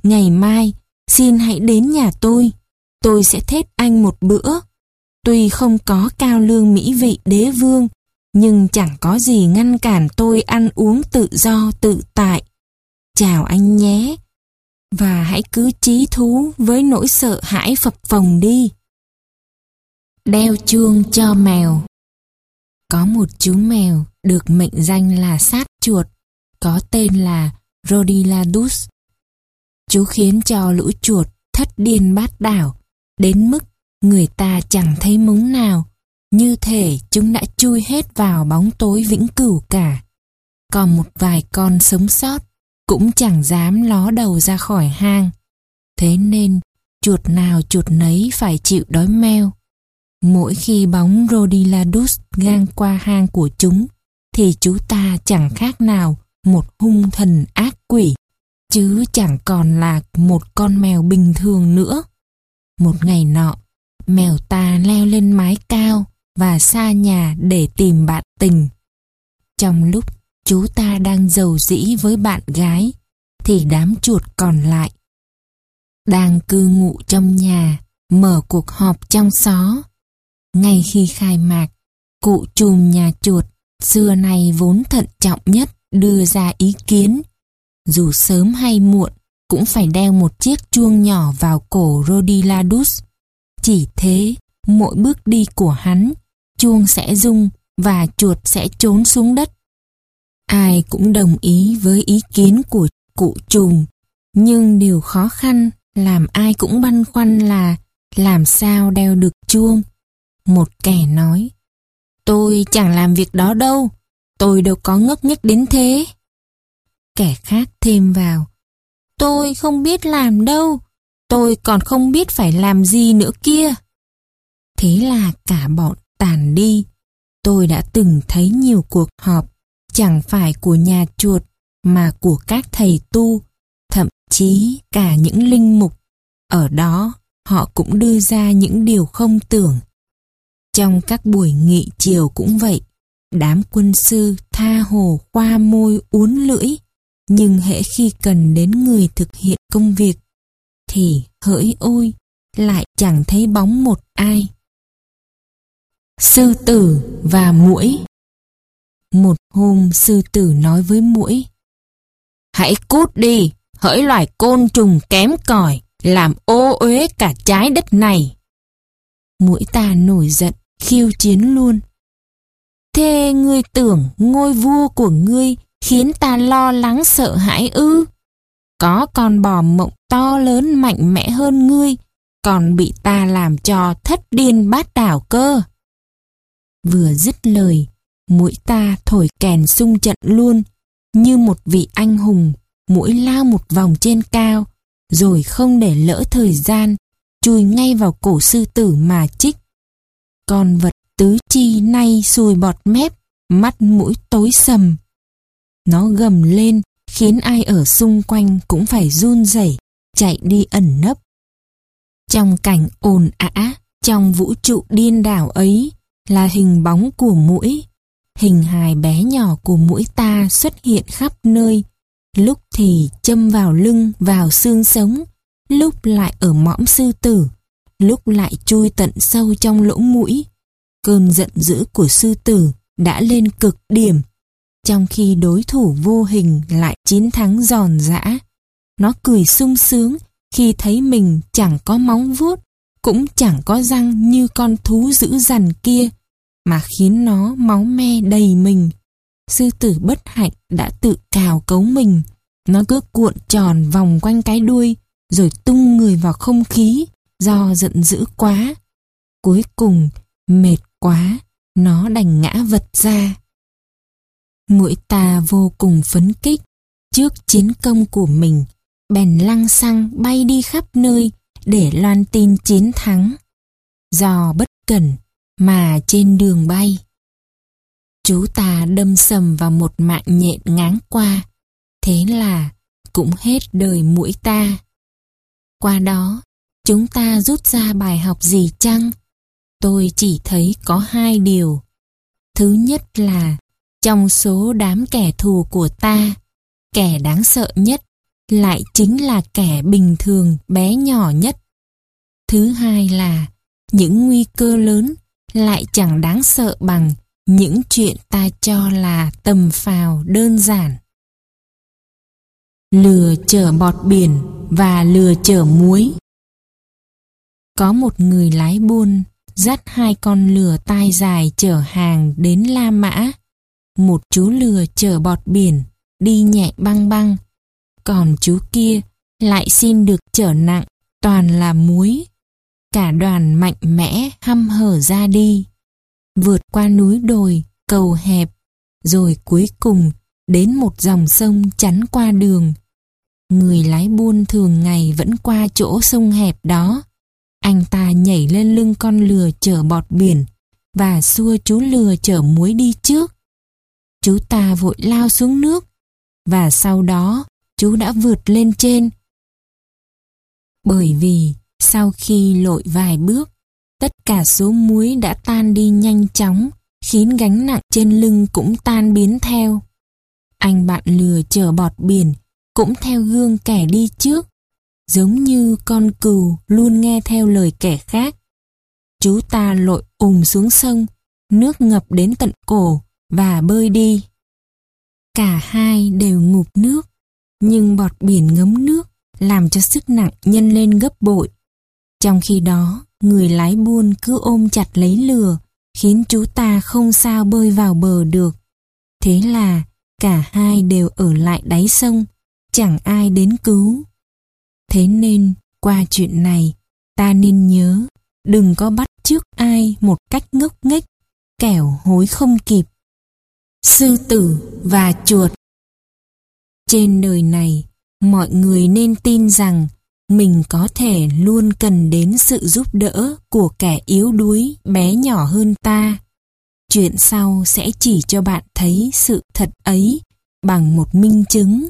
Speaker 1: ngày mai xin hãy đến nhà tôi, tôi sẽ thết anh một bữa. Tuy không có cao lương mỹ vị đế vương, nhưng chẳng có gì ngăn cản tôi ăn uống tự do tự tại. Chào anh nhé, và hãy cứ trí thú với nỗi sợ hãi phập phồng đi. Đeo chuông cho mèo Có một chú mèo được mệnh danh là sát chuột, có tên là Rodiladus. Chú khiến cho lũ chuột thất điên bát đảo, đến mức người ta chẳng thấy mống nào, như thể chúng đã chui hết vào bóng tối vĩnh cửu cả. Còn một vài con sống sót cũng chẳng dám ló đầu ra khỏi hang. Thế nên, chuột nào chuột nấy phải chịu đói meo. Mỗi khi bóng Rodiladus ngang qua hang của chúng, thì chú ta chẳng khác nào một hung thần ác quỷ, chứ chẳng còn là một con mèo bình thường nữa. Một ngày nọ, mèo ta leo lên mái cao và xa nhà để tìm bạn tình. Trong lúc chú ta đang giàu dĩ với bạn gái, thì đám chuột còn lại. Đang cư ngụ trong nhà, mở cuộc họp trong xó. Ngay khi khai mạc, cụ chùm nhà chuột xưa nay vốn thận trọng nhất đưa ra ý kiến. Dù sớm hay muộn, cũng phải đeo một chiếc chuông nhỏ vào cổ Rodiladus. Chỉ thế, mỗi bước đi của hắn, chuông sẽ rung và chuột sẽ trốn xuống đất. Ai cũng đồng ý với ý kiến của cụ trùm, nhưng điều khó khăn làm ai cũng băn khoăn là làm sao đeo được chuông. Một kẻ nói, tôi chẳng làm việc đó đâu, tôi đâu có ngốc nghếch đến thế. Kẻ khác thêm vào, tôi không biết làm đâu, tôi còn không biết phải làm gì nữa kia. Thế là cả bọn tàn đi, Tôi đã từng thấy nhiều cuộc họp, chẳng phải của nhà chuột, mà của các thầy tu, thậm chí cả những linh mục. Ở đó, họ cũng đưa ra những điều không tưởng. Trong các buổi nghị chiều cũng vậy, đám quân sư tha hồ qua môi uốn lưỡi, nhưng hễ khi cần đến người thực hiện công việc, thì hỡi ôi, lại chẳng thấy bóng một ai. Sư tử và muỗi Một hôm sư tử nói với muỗi Hãy cút đi, hỡi loài côn trùng kém cỏi làm ô uế cả trái đất này. Mũi ta nổi giận, khiêu chiến luôn. Thế ngươi tưởng ngôi vua của ngươi khiến ta lo lắng sợ hãi ư? Có con bò mộng to lớn mạnh mẽ hơn ngươi, còn bị ta làm cho thất điên bát đảo cơ. Vừa dứt lời, mũi ta thổi kèn sung trận luôn, như một vị anh hùng, mũi lao một vòng trên cao, rồi không để lỡ thời gian, chui ngay vào cổ sư tử mà chích. Con vật tứ chi nay sùi bọt mép, mắt mũi tối sầm. Nó gầm lên, khiến ai ở xung quanh cũng phải run rẩy, chạy đi ẩn nấp. Trong cảnh ồn ã, trong vũ trụ điên đảo ấy là hình bóng của mũi. Hình hài bé nhỏ của mũi ta xuất hiện khắp nơi, lúc thì châm vào lưng, vào xương sống, lúc lại ở mõm sư tử, lúc lại chui tận sâu trong lỗ mũi. Cơn giận dữ của sư tử đã lên cực điểm, trong khi đối thủ vô hình lại chiến thắng giòn giã. Nó cười sung sướng khi thấy mình chẳng có móng vuốt, cũng chẳng có răng như con thú dữ dằn kia, mà khiến nó máu me đầy mình sư tử bất hạnh đã tự cào cấu mình. Nó cứ cuộn tròn vòng quanh cái đuôi, rồi tung người vào không khí do giận dữ quá. Cuối cùng, mệt quá, nó đành ngã vật ra. Mũi ta vô cùng phấn kích trước chiến công của mình, bèn lăng xăng bay đi khắp nơi để loan tin chiến thắng. Do bất cẩn mà trên đường bay, chú ta đâm sầm vào một mạng nhện ngáng qua. Thế là cũng hết đời mũi ta. Qua đó, chúng ta rút ra bài học gì chăng? Tôi chỉ thấy có hai điều. Thứ nhất là, trong số đám kẻ thù của ta, kẻ đáng sợ nhất lại chính là kẻ bình thường bé nhỏ nhất. Thứ hai là, những nguy cơ lớn lại chẳng đáng sợ bằng những chuyện ta cho là tầm phào đơn giản. Lừa chở bọt biển và lừa chở muối Có một người lái buôn dắt hai con lừa tai dài chở hàng đến La Mã. Một chú lừa chở bọt biển đi nhẹ băng băng, còn chú kia lại xin được chở nặng toàn là muối. Cả đoàn mạnh mẽ hăm hở ra đi vượt qua núi đồi, cầu hẹp, rồi cuối cùng đến một dòng sông chắn qua đường. Người lái buôn thường ngày vẫn qua chỗ sông hẹp đó. Anh ta nhảy lên lưng con lừa chở bọt biển và xua chú lừa chở muối đi trước. Chú ta vội lao xuống nước và sau đó chú đã vượt lên trên. Bởi vì sau khi lội vài bước, Tất cả số muối đã tan đi nhanh chóng, khiến gánh nặng trên lưng cũng tan biến theo. Anh bạn lừa chở bọt biển, cũng theo gương kẻ đi trước, giống như con cừu luôn nghe theo lời kẻ khác. Chú ta lội ùm xuống sông, nước ngập đến tận cổ và bơi đi. Cả hai đều ngụp nước, nhưng bọt biển ngấm nước làm cho sức nặng nhân lên gấp bội. Trong khi đó, người lái buôn cứ ôm chặt lấy lừa, khiến chú ta không sao bơi vào bờ được. Thế là cả hai đều ở lại đáy sông, chẳng ai đến cứu. Thế nên, qua chuyện này, ta nên nhớ, đừng có bắt trước ai một cách ngốc nghếch, kẻo hối không kịp. Sư tử và chuột Trên đời này, mọi người nên tin rằng mình có thể luôn cần đến sự giúp đỡ của kẻ yếu đuối bé nhỏ hơn ta. Chuyện sau sẽ chỉ cho bạn thấy sự thật ấy bằng một minh chứng.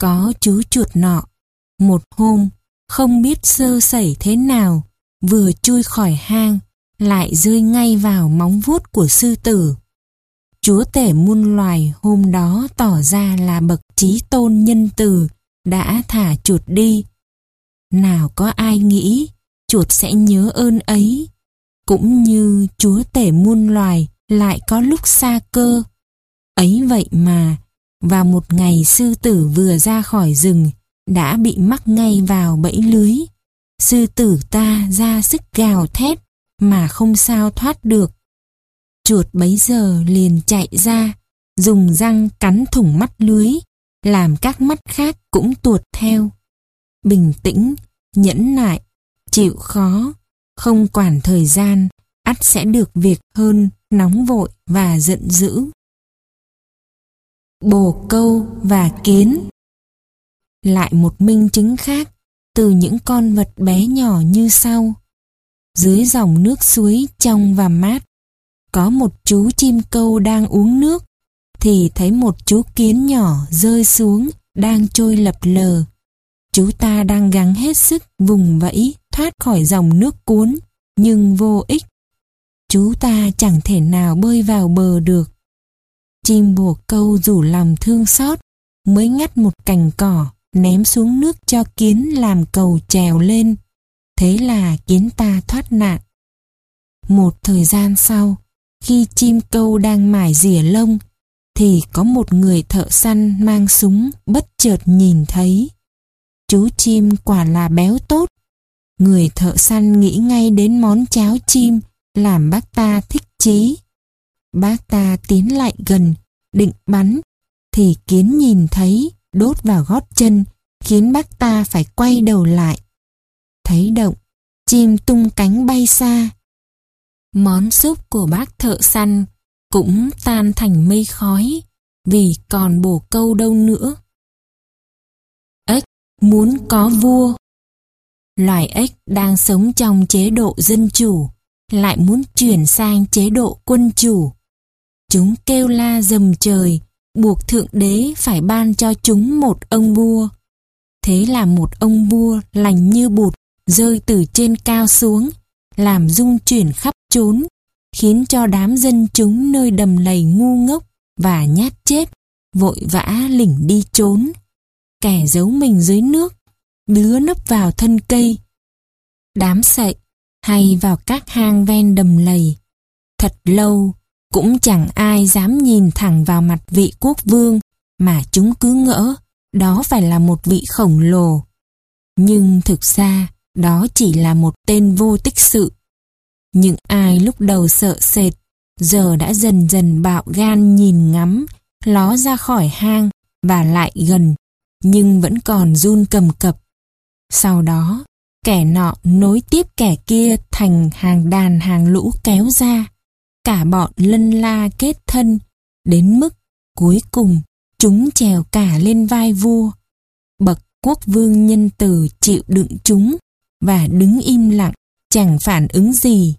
Speaker 1: Có chú chuột nọ, một hôm, không biết sơ sẩy thế nào, vừa chui khỏi hang, lại rơi ngay vào móng vuốt của sư tử. Chúa tể muôn loài hôm đó tỏ ra là bậc trí tôn nhân từ, đã thả chuột đi. Nào có ai nghĩ chuột sẽ nhớ ơn ấy, cũng như chúa tể muôn loài lại có lúc xa cơ. Ấy vậy mà, vào một ngày sư tử vừa ra khỏi rừng, đã bị mắc ngay vào bẫy lưới. Sư tử ta ra sức gào thét, mà không sao thoát được. Chuột bấy giờ liền chạy ra, dùng răng cắn thủng mắt lưới, làm các mắt khác cũng tuột theo. Bình tĩnh, nhẫn nại, chịu khó, không quản thời gian, ắt sẽ được việc hơn, nóng vội và giận dữ. Bồ câu và kiến Lại một minh chứng khác từ những con vật bé nhỏ như sau. Dưới dòng nước suối trong và mát, có một chú chim câu đang uống nước, thì thấy một chú kiến nhỏ rơi xuống, đang trôi lập lờ. Chú ta đang gắng hết sức vùng vẫy thoát khỏi dòng nước cuốn, nhưng vô ích. Chú ta chẳng thể nào bơi vào bờ được. Chim bồ câu rủ lòng thương xót, mới ngắt một cành cỏ, ném xuống nước cho kiến làm cầu trèo lên. Thế là kiến ta thoát nạn. Một thời gian sau, khi chim câu đang mải rỉa lông, thì có một người thợ săn mang súng bất chợt nhìn thấy. Chú chim quả là béo tốt. Người thợ săn nghĩ ngay đến món cháo chim làm bác ta thích chí. Bác ta tiến lại gần, định bắn, thì kiến nhìn thấy, đốt vào gót chân, khiến bác ta phải quay đầu lại. Thấy động, chim tung cánh bay xa. Món súp của bác thợ săn cũng tan thành mây khói, vì còn bổ câu đâu nữa. Ếch muốn có vua. Loài ếch đang sống trong chế độ dân chủ, lại muốn chuyển sang chế độ quân chủ. Chúng kêu la dầm trời, buộc thượng đế phải ban cho chúng một ông vua. Thế là một ông vua lành như bụt rơi từ trên cao xuống, làm rung chuyển khắp chốn, khiến cho đám dân chúng nơi đầm lầy ngu ngốc và nhát chết, vội vã lỉnh đi trốn. Kẻ giấu mình dưới nước, đứa nấp vào thân cây. Đám sậy hay vào các hang ven đầm lầy. Thật lâu, cũng chẳng ai dám nhìn thẳng vào mặt vị quốc vương mà chúng cứ ngỡ đó phải là một vị khổng lồ. Nhưng thực ra, đó chỉ là một tên vô tích sự. Những ai lúc đầu sợ sệt, giờ đã dần dần bạo gan nhìn ngắm, ló ra khỏi hang và lại gần, nhưng vẫn còn run cầm cập. Sau đó, kẻ nọ nối tiếp kẻ kia thành hàng đàn hàng lũ kéo ra. Cả bọn lân la kết thân, đến mức cuối cùng chúng trèo cả lên vai vua. Bậc quốc vương nhân từ chịu đựng chúng và đứng im lặng, chẳng phản ứng gì.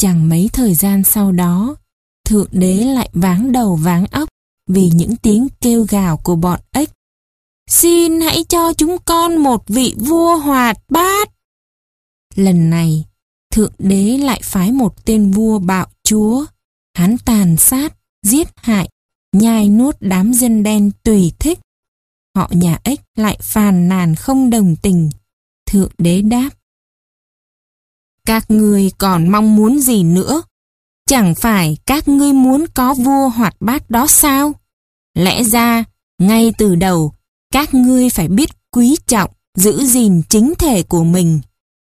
Speaker 1: Chẳng mấy thời gian sau đó, Thượng Đế lại váng đầu váng óc vì những tiếng kêu gào của bọn ếch. Xin hãy cho chúng con một vị vua hoạt bát. Lần này, Thượng Đế lại phái một tên vua bạo chúa. Hắn tàn sát, giết hại, nhai nuốt đám dân đen tùy thích. Họ nhà ếch lại phàn nàn không đồng tình. Thượng Đế đáp. Các ngươi còn mong muốn gì nữa? Chẳng phải các ngươi muốn có vua hoạt bát đó sao? Lẽ ra, ngay từ đầu, các ngươi phải biết quý trọng, giữ gìn chính thể của mình.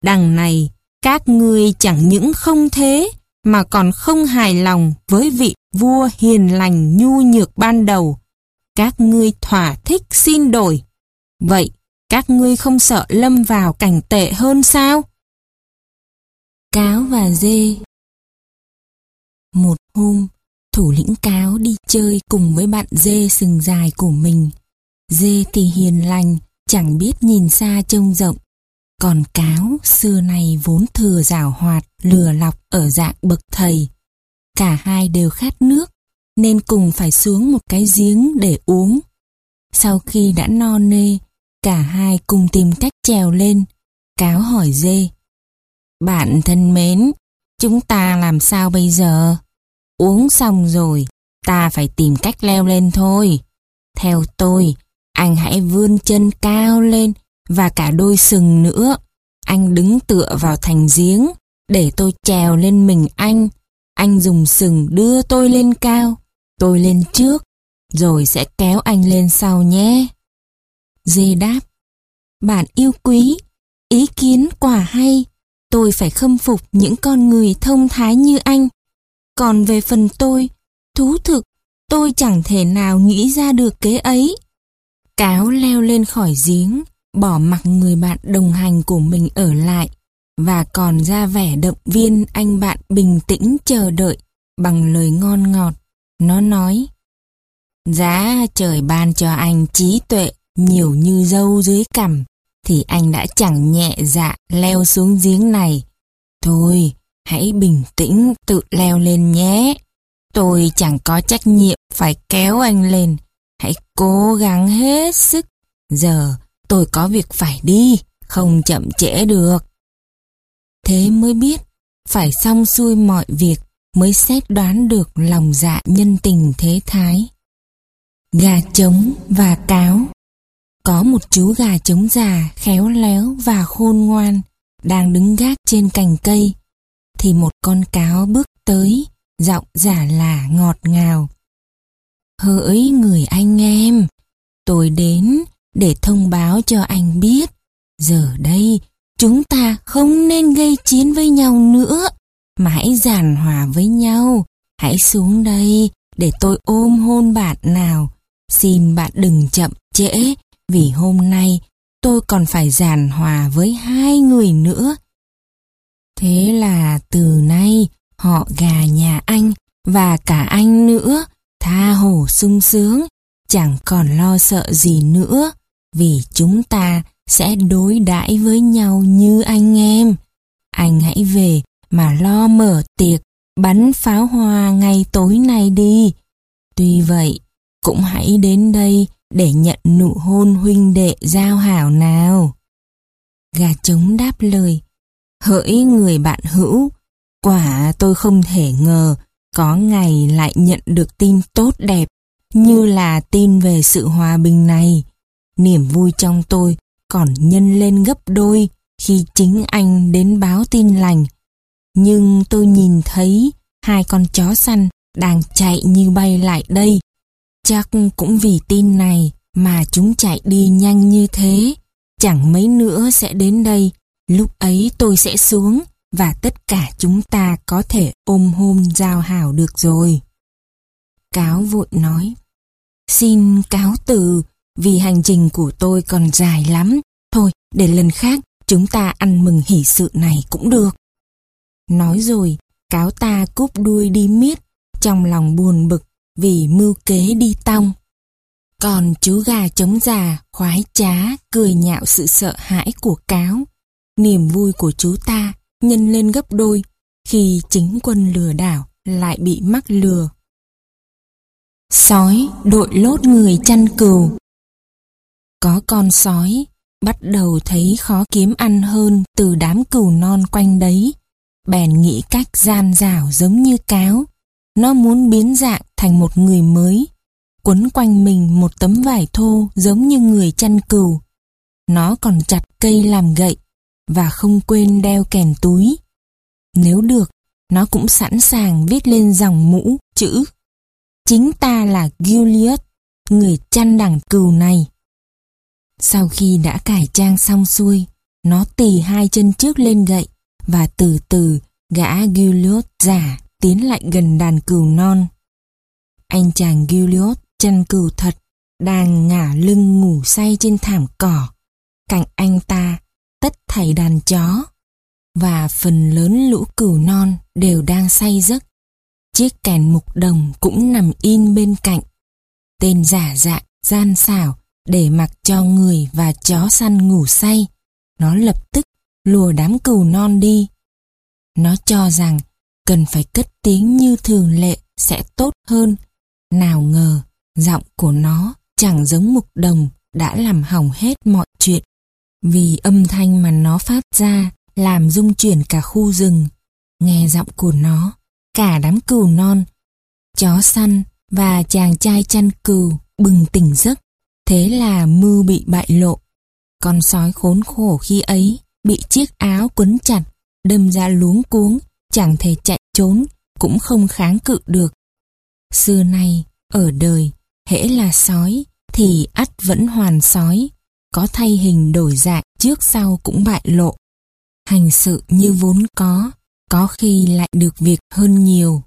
Speaker 1: Đằng này, các ngươi chẳng những không thế, mà còn không hài lòng với vị vua hiền lành nhu nhược ban đầu. Các ngươi thỏa thích xin đổi. Vậy, các ngươi không sợ lâm vào cảnh tệ hơn sao? Cáo và dê Một hôm, thủ lĩnh cáo đi chơi cùng với bạn dê sừng dài của mình. Dê thì hiền lành, chẳng biết nhìn xa trông rộng. Còn cáo xưa này vốn thừa giảo hoạt, lừa lọc ở dạng bậc thầy. cả hai đều khát nước, nên cùng phải xuống một cái giếng để uống. Sau khi đã no nê, cả hai cùng tìm cách trèo lên, cáo hỏi dê. Bạn thân mến, chúng ta làm sao bây giờ? Uống xong rồi, ta phải tìm cách leo lên thôi. Theo tôi, anh hãy vươn chân cao lên và cả đôi sừng nữa. Anh đứng tựa vào thành giếng để tôi trèo lên mình anh. Anh dùng sừng đưa tôi lên cao, tôi lên trước, rồi sẽ kéo anh lên sau nhé. Dê đáp, bạn yêu quý, ý kiến quả hay, tôi phải khâm phục những con người thông thái như anh. Còn về phần tôi, thú thực, tôi chẳng thể nào nghĩ ra được kế ấy. Cáo leo lên khỏi giếng, bỏ mặc người bạn đồng hành của mình ở lại và còn ra vẻ động viên anh bạn bình tĩnh chờ đợi bằng lời ngon ngọt. Nó nói, Giá trời ban cho anh trí tuệ nhiều như dâu dưới cằm, thì anh đã chẳng nhẹ dạ leo xuống giếng này. Thôi, hãy bình tĩnh tự leo lên nhé. Tôi chẳng có trách nhiệm phải kéo anh lên. Hãy cố gắng hết sức. Giờ tôi có việc phải đi, không chậm trễ được. Thế mới biết, phải xong xuôi mọi việc mới xét đoán được lòng dạ nhân tình thế thái. Gà trống và cáo có một chú gà trống già, khéo léo và khôn ngoan, đang đứng gác trên cành cây, thì một con cáo bước tới, giọng giả là ngọt ngào. Hỡi người anh em, tôi đến để thông báo cho anh biết, giờ đây chúng ta không nên gây chiến với nhau nữa, mà hãy giàn hòa với nhau. Hãy xuống đây để tôi ôm hôn bạn nào. Xin bạn đừng chậm trễ, vì hôm nay tôi còn phải giàn hòa với hai người nữa. Thế là từ nay họ gà nhà anh và cả anh nữa tha hồ sung sướng, chẳng còn lo sợ gì nữa, vì chúng ta sẽ đối đãi với nhau như anh em. Anh hãy về mà lo mở tiệc, bắn pháo hoa ngày tối nay đi. Tuy vậy, cũng hãy đến đây để nhận nụ hôn huynh đệ giao hảo nào. Gà trống đáp lời, hỡi người bạn hữu, quả tôi không thể ngờ có ngày lại nhận được tin tốt đẹp như là tin về sự hòa bình này. Niềm vui trong tôi còn nhân lên gấp đôi khi chính anh đến báo tin lành. Nhưng tôi nhìn thấy hai con chó săn đang chạy như bay lại đây. Chắc cũng vì tin này mà chúng chạy đi nhanh như thế. Chẳng mấy nữa sẽ đến đây. Lúc ấy tôi sẽ xuống và tất cả chúng ta có thể ôm hôn giao hảo được rồi. Cáo vội nói, xin cáo từ, vì hành trình của tôi còn dài lắm. Thôi, để lần khác chúng ta ăn mừng hỷ sự này cũng được. Nói rồi, cáo ta cúp đuôi đi miết, trong lòng buồn bực vì mưu kế đi tong. Còn chú gà trống già, khoái trá, cười nhạo sự sợ hãi của cáo. Niềm vui của chú ta nhân lên gấp đôi khi chính quân lừa đảo lại bị mắc lừa. Sói đội lốt người chăn cừu Có con sói bắt đầu thấy khó kiếm ăn hơn từ đám cừu non quanh đấy. Bèn nghĩ cách gian rảo giống như cáo. Nó muốn biến dạng thành một người mới, quấn quanh mình một tấm vải thô giống như người chăn cừu. Nó còn chặt cây làm gậy và không quên đeo kèn túi. Nếu được, nó cũng sẵn sàng viết lên dòng mũ chữ Chính ta là Gilead, người chăn đằng cừu này. Sau khi đã cải trang xong xuôi, nó tì hai chân trước lên gậy và từ từ gã Gilead giả tiến lại gần đàn cừu non. Anh chàng Gilead chân cừu thật đang ngả lưng ngủ say trên thảm cỏ. Cạnh anh ta tất thảy đàn chó và phần lớn lũ cừu non đều đang say giấc. Chiếc kèn mục đồng cũng nằm in bên cạnh. Tên giả dạng, gian xảo để mặc cho người và chó săn ngủ say. Nó lập tức lùa đám cừu non đi. Nó cho rằng cần phải cất tiếng như thường lệ sẽ tốt hơn. Nào ngờ, giọng của nó chẳng giống mục đồng đã làm hỏng hết mọi chuyện. Vì âm thanh mà nó phát ra làm rung chuyển cả khu rừng. Nghe giọng của nó, cả đám cừu non, chó săn và chàng trai chăn cừu bừng tỉnh giấc. Thế là mưu bị bại lộ. Con sói khốn khổ khi ấy bị chiếc áo quấn chặt, đâm ra luống cuống, chẳng thể chạy trốn, cũng không kháng cự được. Xưa nay, ở đời, hễ là sói, thì ắt vẫn hoàn sói, có thay hình đổi dạng trước sau cũng bại lộ. Hành sự như vốn có, có khi lại được việc hơn nhiều.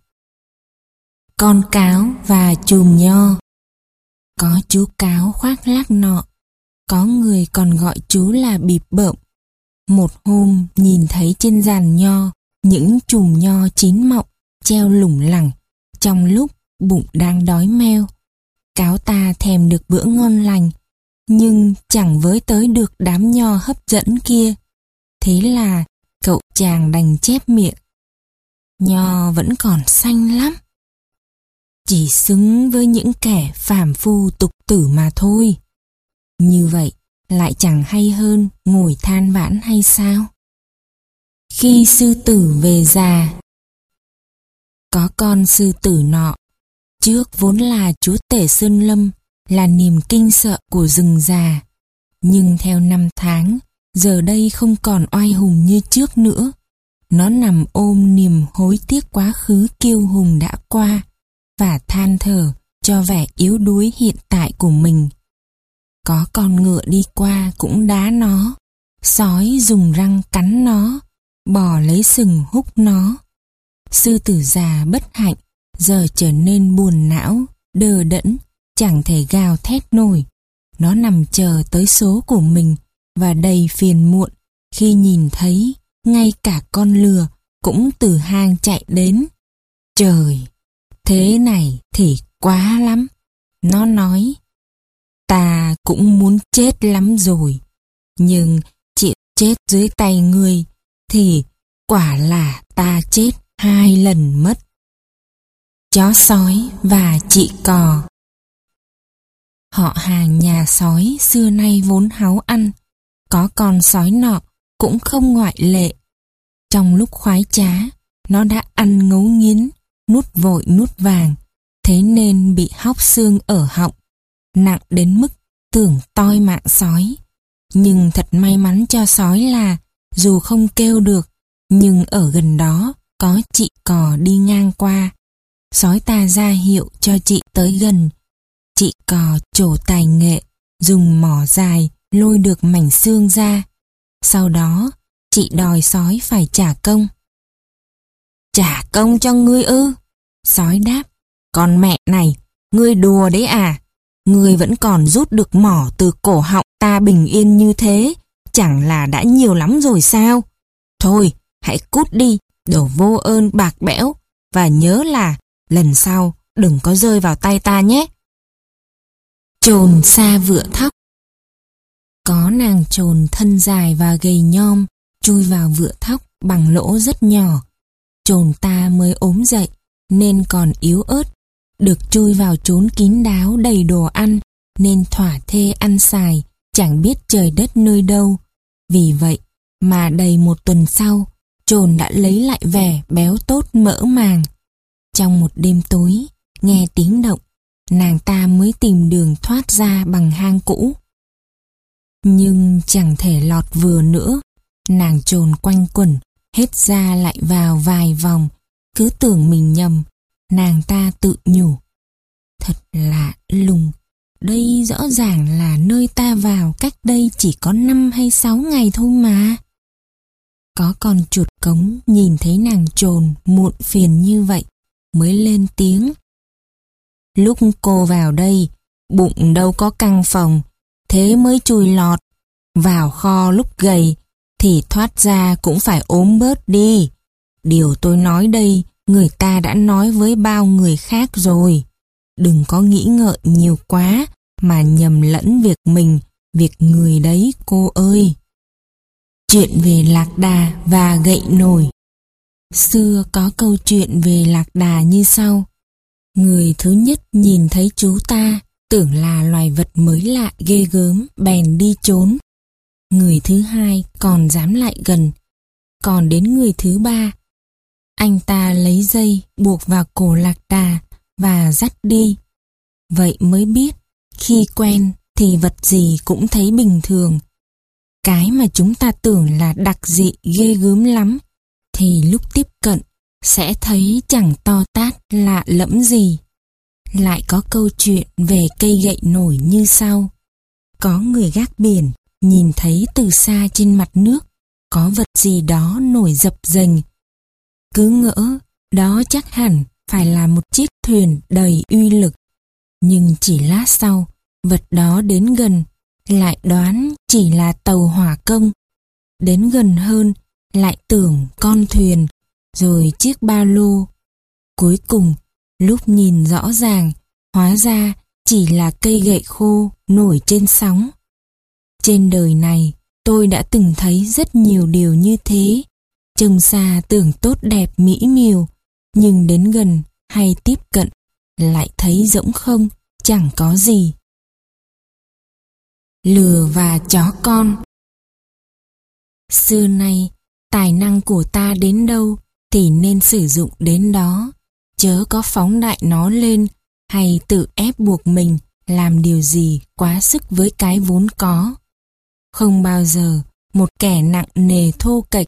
Speaker 1: Con cáo và chùm nho Có chú cáo khoác lác nọ, có người còn gọi chú là bịp bợm. Một hôm nhìn thấy trên giàn nho những chùm nho chín mọng treo lủng lẳng trong lúc bụng đang đói meo. Cáo ta thèm được bữa ngon lành, nhưng chẳng với tới được đám nho hấp dẫn kia. Thế là cậu chàng đành chép miệng. Nho vẫn còn xanh lắm. Chỉ xứng với những kẻ phàm phu tục tử mà thôi. Như vậy lại chẳng hay hơn ngồi than vãn hay sao? Khi sư tử về già Có con sư tử nọ. Trước vốn là chúa tể Sơn Lâm Là niềm kinh sợ của rừng già. Nhưng theo năm tháng Giờ đây không còn oai hùng như trước nữa. Nó nằm ôm niềm hối tiếc quá khứ kiêu hùng đã qua Và than thở cho vẻ yếu đuối hiện tại của mình. Có con ngựa đi qua cũng đá nó, sói dùng răng cắn nó, bò lấy sừng húc nó. Sư tử già bất hạnh, giờ trở nên buồn não, đờ đẫn, chẳng thể gào thét nổi. Nó nằm chờ tới số của mình và đầy phiền muộn khi nhìn thấy ngay cả con lừa cũng từ hang chạy đến. Trời, thế này thì quá lắm. Nó nói, Ta cũng muốn chết lắm rồi, nhưng chịu chết dưới tay ngươi thì quả là ta chết hai lần mất. Chó sói và chị cò Họ hàng nhà sói xưa nay vốn háo ăn, có con sói nọ cũng không ngoại lệ. Trong lúc khoái trá, nó đã ăn ngấu nghiến, nút vội nút vàng, thế nên bị hóc xương ở họng nặng đến mức tưởng toi mạng sói. Nhưng thật may mắn cho sói là dù không kêu được, nhưng ở gần đó có chị cò đi ngang qua. Sói ta ra hiệu cho chị tới gần. Chị cò trổ tài nghệ, dùng mỏ dài lôi được mảnh xương ra. Sau đó, chị đòi sói phải trả công. Trả công cho ngươi ư? Sói đáp, con mẹ này, ngươi đùa đấy à? Ngươi vẫn còn rút được mỏ từ cổ họng ta bình yên như thế, chẳng là đã nhiều lắm rồi sao? Thôi, hãy cút đi, đồ vô ơn bạc bẽo, và nhớ là lần sau đừng có rơi vào tay ta nhé. Trồn xa vựa thóc Có nàng trồn thân dài và gầy nhom, chui vào vựa thóc bằng lỗ rất nhỏ. Trồn ta mới ốm dậy, nên còn yếu ớt được chui vào trốn kín đáo đầy đồ ăn, nên thỏa thê ăn xài, chẳng biết trời đất nơi đâu. Vì vậy mà đầy một tuần sau, trồn đã lấy lại vẻ béo tốt mỡ màng. Trong một đêm tối, nghe tiếng động, nàng ta mới tìm đường thoát ra bằng hang cũ. Nhưng chẳng thể lọt vừa nữa, nàng trồn quanh quẩn, hết ra lại vào vài vòng, cứ tưởng mình nhầm, Nàng ta tự nhủ. Thật lạ lùng, đây rõ ràng là nơi ta vào cách đây chỉ có 5 hay 6 ngày thôi mà. Có con chuột cống nhìn thấy nàng trồn muộn phiền như vậy, mới lên tiếng. Lúc cô vào đây, bụng đâu có căng phòng, thế mới chui lọt. Vào kho lúc gầy, thì thoát ra cũng phải ốm bớt đi. Điều tôi nói đây người ta đã nói với bao người khác rồi. Đừng có nghĩ ngợi nhiều quá mà nhầm lẫn việc mình, việc người đấy cô ơi. Chuyện về lạc đà và gậy nổi Xưa có câu chuyện về lạc đà như sau. Người thứ nhất nhìn thấy chú ta, tưởng là loài vật mới lạ ghê gớm, bèn đi trốn. Người thứ hai còn dám lại gần. Còn đến người thứ ba, anh ta lấy dây buộc vào cổ lạc đà và dắt đi. Vậy mới biết, khi quen thì vật gì cũng thấy bình thường. Cái mà chúng ta tưởng là đặc dị ghê gớm lắm, thì lúc tiếp cận sẽ thấy chẳng to tát lạ lẫm gì. Lại có câu chuyện về cây gậy nổi như sau. Có người gác biển nhìn thấy từ xa trên mặt nước có vật gì đó nổi dập dềnh. Cứ ngỡ đó chắc hẳn phải là một chiếc thuyền đầy uy lực. Nhưng chỉ lát sau, vật đó đến gần, lại đoán chỉ là tàu hỏa công. Đến gần hơn, lại tưởng con thuyền, rồi chiếc ba lô. Cuối cùng, lúc nhìn rõ ràng, hóa ra chỉ là cây gậy khô nổi trên sóng. Trên đời này, tôi đã từng thấy rất nhiều điều như thế. Trông xa tưởng tốt đẹp mỹ miều, nhưng đến gần hay tiếp cận lại thấy rỗng không, chẳng có gì. Lừa và chó con Xưa nay, tài năng của ta đến đâu thì nên sử dụng đến đó, chớ có phóng đại nó lên hay tự ép buộc mình làm điều gì quá sức với cái vốn có. Không bao giờ một kẻ nặng nề thô kệch,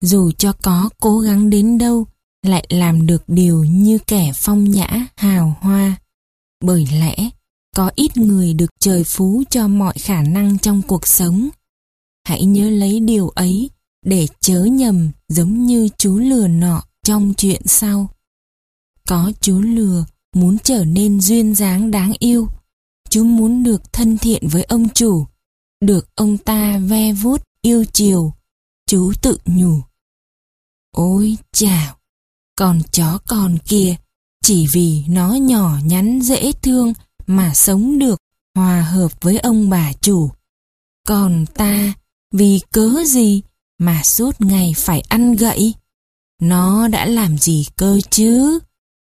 Speaker 1: dù cho có cố gắng đến đâu, lại làm được điều như kẻ phong nhã, hào hoa. Bởi lẽ, có ít người được trời phú cho mọi khả năng trong cuộc sống. Hãy nhớ lấy điều ấy để chớ nhầm giống như chú lừa nọ trong chuyện sau. Có chú lừa muốn trở nên duyên dáng đáng yêu. Chú muốn được thân thiện với ông chủ, được ông ta ve vuốt yêu chiều. Chú tự nhủ. Ôi chào, con chó con kia, chỉ vì nó nhỏ nhắn dễ thương mà sống được hòa hợp với ông bà chủ. Còn ta, vì cớ gì mà suốt ngày phải ăn gậy? Nó đã làm gì cơ chứ?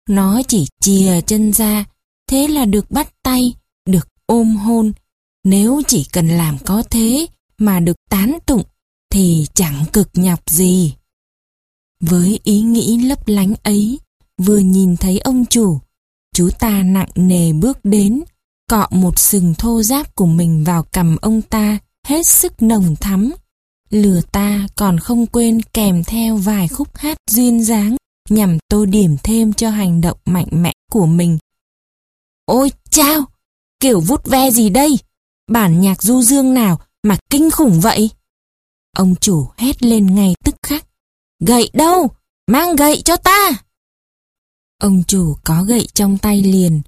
Speaker 1: Nó chỉ chìa chân ra, thế là được bắt tay, được ôm hôn. Nếu chỉ cần làm có thế mà được tán tụng, thì chẳng cực nhọc gì. Với ý nghĩ lấp lánh ấy, vừa nhìn thấy ông chủ, chú ta nặng nề bước đến, cọ một sừng thô giáp của mình vào cầm ông ta, hết sức nồng thắm. Lừa ta còn không quên kèm theo vài khúc hát duyên dáng nhằm tô điểm thêm cho hành động mạnh mẽ của mình. Ôi chao! Kiểu vút ve gì đây? Bản nhạc du dương nào mà kinh khủng vậy? Ông chủ hét lên ngay tức khắc. Gậy đâu? Mang gậy cho ta! Ông chủ có gậy trong tay liền,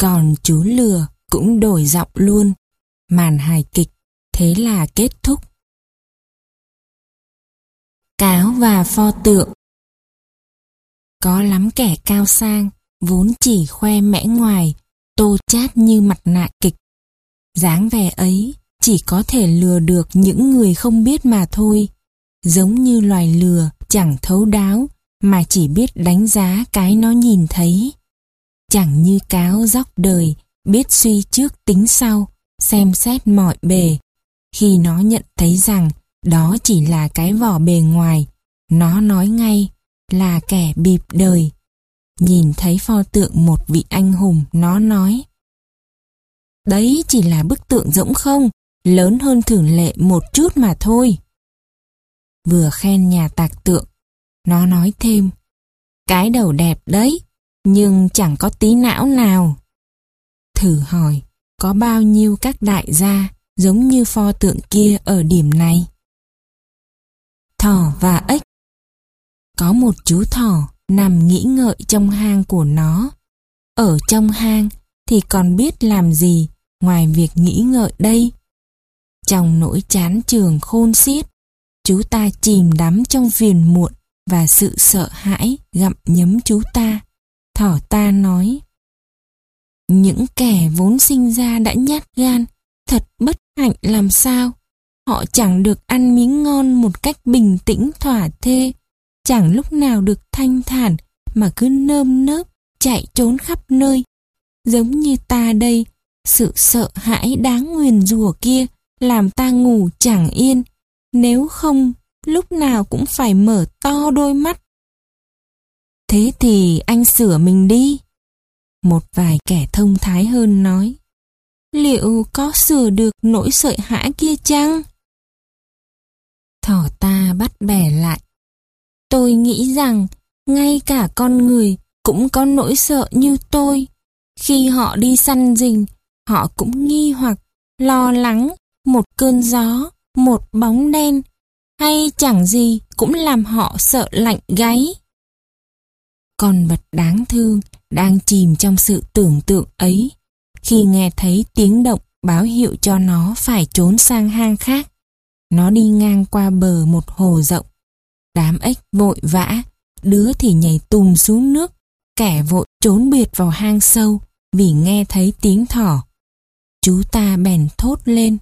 Speaker 1: còn chú lừa cũng đổi giọng luôn. Màn hài kịch, thế là kết thúc. Cáo và pho tượng Có lắm kẻ cao sang, vốn chỉ khoe mẽ ngoài, tô chát như mặt nạ kịch. dáng vẻ ấy chỉ có thể lừa được những người không biết mà thôi. Giống như loài lừa chẳng thấu đáo mà chỉ biết đánh giá cái nó nhìn thấy. Chẳng như cáo dóc đời, biết suy trước tính sau, xem xét mọi bề. Khi nó nhận thấy rằng đó chỉ là cái vỏ bề ngoài, nó nói ngay là kẻ bịp đời. Nhìn thấy pho tượng một vị anh hùng, nó nói. Đấy chỉ là bức tượng rỗng không, lớn hơn thường lệ một chút mà thôi. Vừa khen nhà tạc tượng, nó nói thêm. Cái đầu đẹp đấy, nhưng chẳng có tí não nào. Thử hỏi, có bao nhiêu các đại gia giống như pho tượng kia ở điểm này? Thỏ và ếch Có một chú thỏ nằm nghĩ ngợi trong hang của nó. Ở trong hang thì còn biết làm gì ngoài việc nghĩ ngợi đây? Trong nỗi chán trường khôn xiết, chú ta chìm đắm trong phiền muộn và sự sợ hãi gặm nhấm chú ta. Thỏ ta nói, những kẻ vốn sinh ra đã nhát gan, thật bất hạnh làm sao. Họ chẳng được ăn miếng ngon một cách bình tĩnh thỏa thê, chẳng lúc nào được thanh thản mà cứ nơm nớp chạy trốn khắp nơi. Giống như ta đây, sự sợ hãi đáng nguyền rủa kia làm ta ngủ chẳng yên, nếu không lúc nào cũng phải mở to đôi mắt. Thế thì anh sửa mình đi. Một vài kẻ thông thái hơn nói. Liệu có sửa được nỗi sợ hãi kia chăng? Thỏ ta bắt bẻ lại. Tôi nghĩ rằng ngay cả con người cũng có nỗi sợ như tôi. Khi họ đi săn rình, họ cũng nghi hoặc, lo lắng, một cơn gió, một bóng đen, hay chẳng gì cũng làm họ sợ lạnh gáy. Con vật đáng thương đang chìm trong sự tưởng tượng ấy, khi nghe thấy tiếng động báo hiệu cho nó phải trốn sang hang khác. Nó đi ngang qua bờ một hồ rộng. Đám ếch vội vã, đứa thì nhảy tùm xuống nước, kẻ vội trốn biệt vào hang sâu vì nghe thấy tiếng thỏ. Chú ta bèn thốt lên.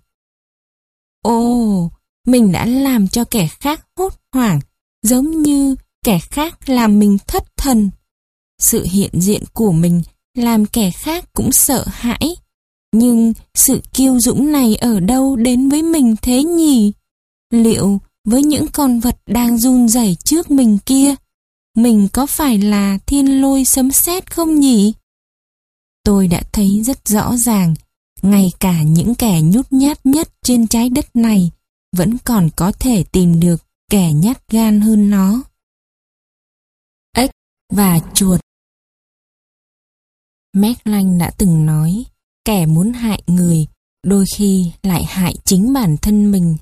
Speaker 1: Ồ, mình đã làm cho kẻ khác hốt hoảng, giống như kẻ khác làm mình thất thần. Sự hiện diện của mình làm kẻ khác cũng sợ hãi. Nhưng sự kiêu dũng này ở đâu đến với mình thế nhỉ? Liệu với những con vật đang run rẩy trước mình kia, mình có phải là thiên lôi sấm sét không nhỉ? Tôi đã thấy rất rõ ràng, ngay cả những kẻ nhút nhát nhất trên trái đất này vẫn còn có thể tìm được kẻ nhát gan hơn nó. Ếch và chuột Mét Lanh đã từng nói, kẻ muốn hại người đôi khi lại hại chính bản thân mình.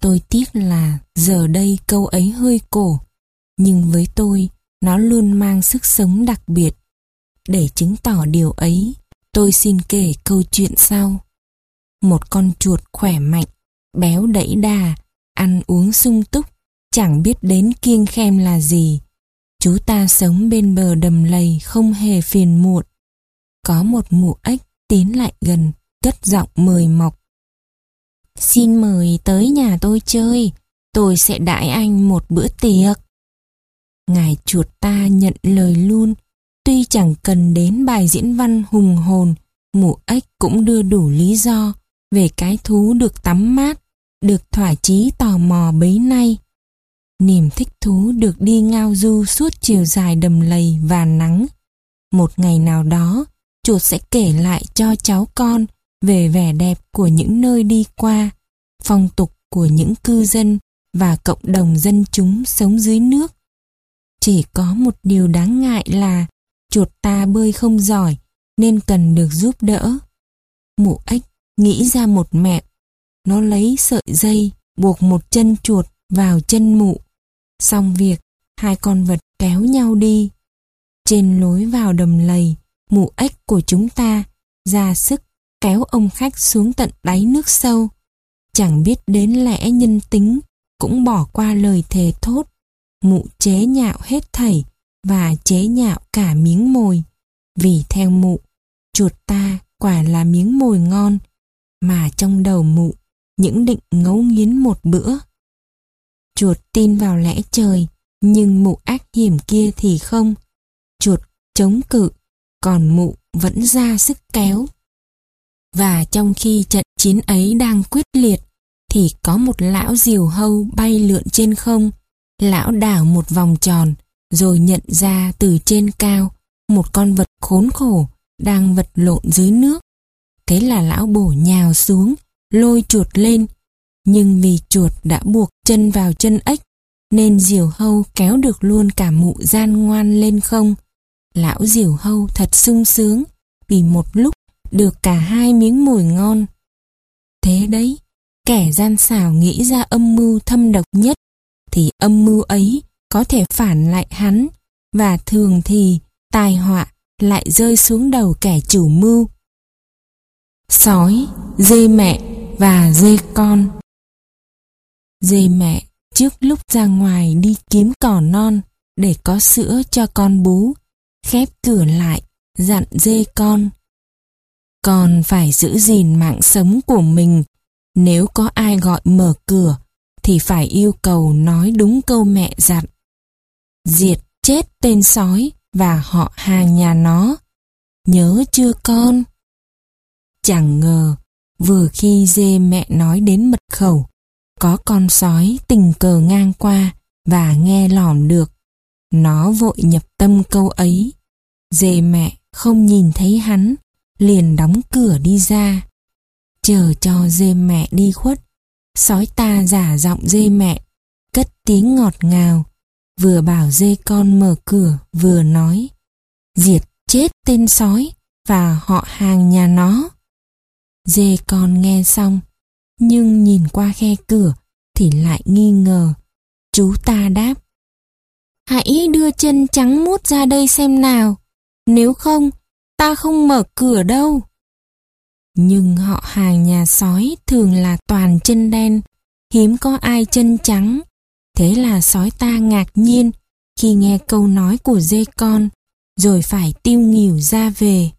Speaker 1: Tôi tiếc là giờ đây câu ấy hơi cổ, nhưng với tôi, nó luôn mang sức sống đặc biệt. Để chứng tỏ điều ấy, tôi xin kể câu chuyện sau. Một con chuột khỏe mạnh, béo đẫy đà, ăn uống sung túc, chẳng biết đến kiêng khem là gì. Chú ta sống bên bờ đầm lầy không hề phiền muộn. Có một mụ ếch tiến lại gần, cất giọng mời mọc. Xin mời tới nhà tôi chơi, tôi sẽ đãi anh một bữa tiệc. Ngài chuột ta nhận lời luôn, tuy chẳng cần đến bài diễn văn hùng hồn, mụ ếch cũng đưa đủ lý do về cái thú được tắm mát, được thỏa chí tò mò bấy nay. Niềm thích thú được đi ngao du suốt chiều dài đầm lầy và nắng. Một ngày nào đó, chuột sẽ kể lại cho cháu con về vẻ đẹp của những nơi đi qua, phong tục của những cư dân và cộng đồng dân chúng sống dưới nước. Chỉ có một điều đáng ngại là chuột ta bơi không giỏi nên cần được giúp đỡ. Mụ ếch nghĩ ra một mẹo. Nó lấy sợi dây buộc một chân chuột vào chân mụ. Xong việc, hai con vật kéo nhau đi. Trên lối vào đầm lầy, mụ ếch của chúng ta ra sức kéo ông khách xuống tận đáy nước sâu. Chẳng biết đến lẽ nhân tính, cũng bỏ qua lời thề thốt. Mụ chế nhạo hết thảy và chế nhạo cả miếng mồi. Vì theo mụ, chuột ta quả là miếng mồi ngon, mà trong đầu mụ những định ngấu nghiến một bữa. Chuột tin vào lẽ trời, nhưng mụ ác hiểm kia thì không. Chuột chống cự, còn mụ vẫn ra sức kéo. Và trong khi trận chiến ấy đang quyết liệt, thì có một lão diều hâu bay lượn trên không. Lão đảo một vòng tròn, rồi nhận ra từ trên cao một con vật khốn khổ đang vật lộn dưới nước. Thế là lão bổ nhào xuống, lôi chuột lên. Nhưng vì chuột đã buộc chân vào chân ếch, nên diều hâu kéo được luôn cả mụ gian ngoan lên không. Lão diều hâu thật sung sướng, vì một lúc được cả hai miếng mồi ngon. Thế đấy, kẻ gian xảo nghĩ ra âm mưu thâm độc nhất, thì âm mưu ấy có thể phản lại hắn, và thường thì tai họa lại rơi xuống đầu kẻ chủ mưu. Sói, dê mẹ và dê con Dê mẹ trước lúc ra ngoài đi kiếm cỏ non để có sữa cho con bú, khép cửa lại, dặn dê con. Con phải giữ gìn mạng sống của mình, nếu có ai gọi mở cửa thì phải yêu cầu nói đúng câu mẹ dặn. Diệt chết tên sói và họ hàng nhà nó. Nhớ chưa con? Chẳng ngờ, vừa khi dê mẹ nói đến mật khẩu, có con sói tình cờ ngang qua và nghe lỏm được. Nó vội nhập tâm câu ấy. Dê mẹ không nhìn thấy hắn, liền đóng cửa đi ra. Chờ cho dê mẹ đi khuất, sói ta giả giọng dê mẹ, cất tiếng ngọt ngào, vừa bảo dê con mở cửa vừa nói, diệt chết tên sói và họ hàng nhà nó. Dê con nghe xong, nhưng nhìn qua khe cửa thì lại nghi ngờ. Chú ta đáp, hãy đưa chân trắng mút ra đây xem nào, nếu không, ta không mở cửa đâu. Nhưng họ hàng nhà sói thường là toàn chân đen, hiếm có ai chân trắng. Thế là sói ta ngạc nhiên khi nghe câu nói của dê con, rồi phải tiêu nghỉu ra về.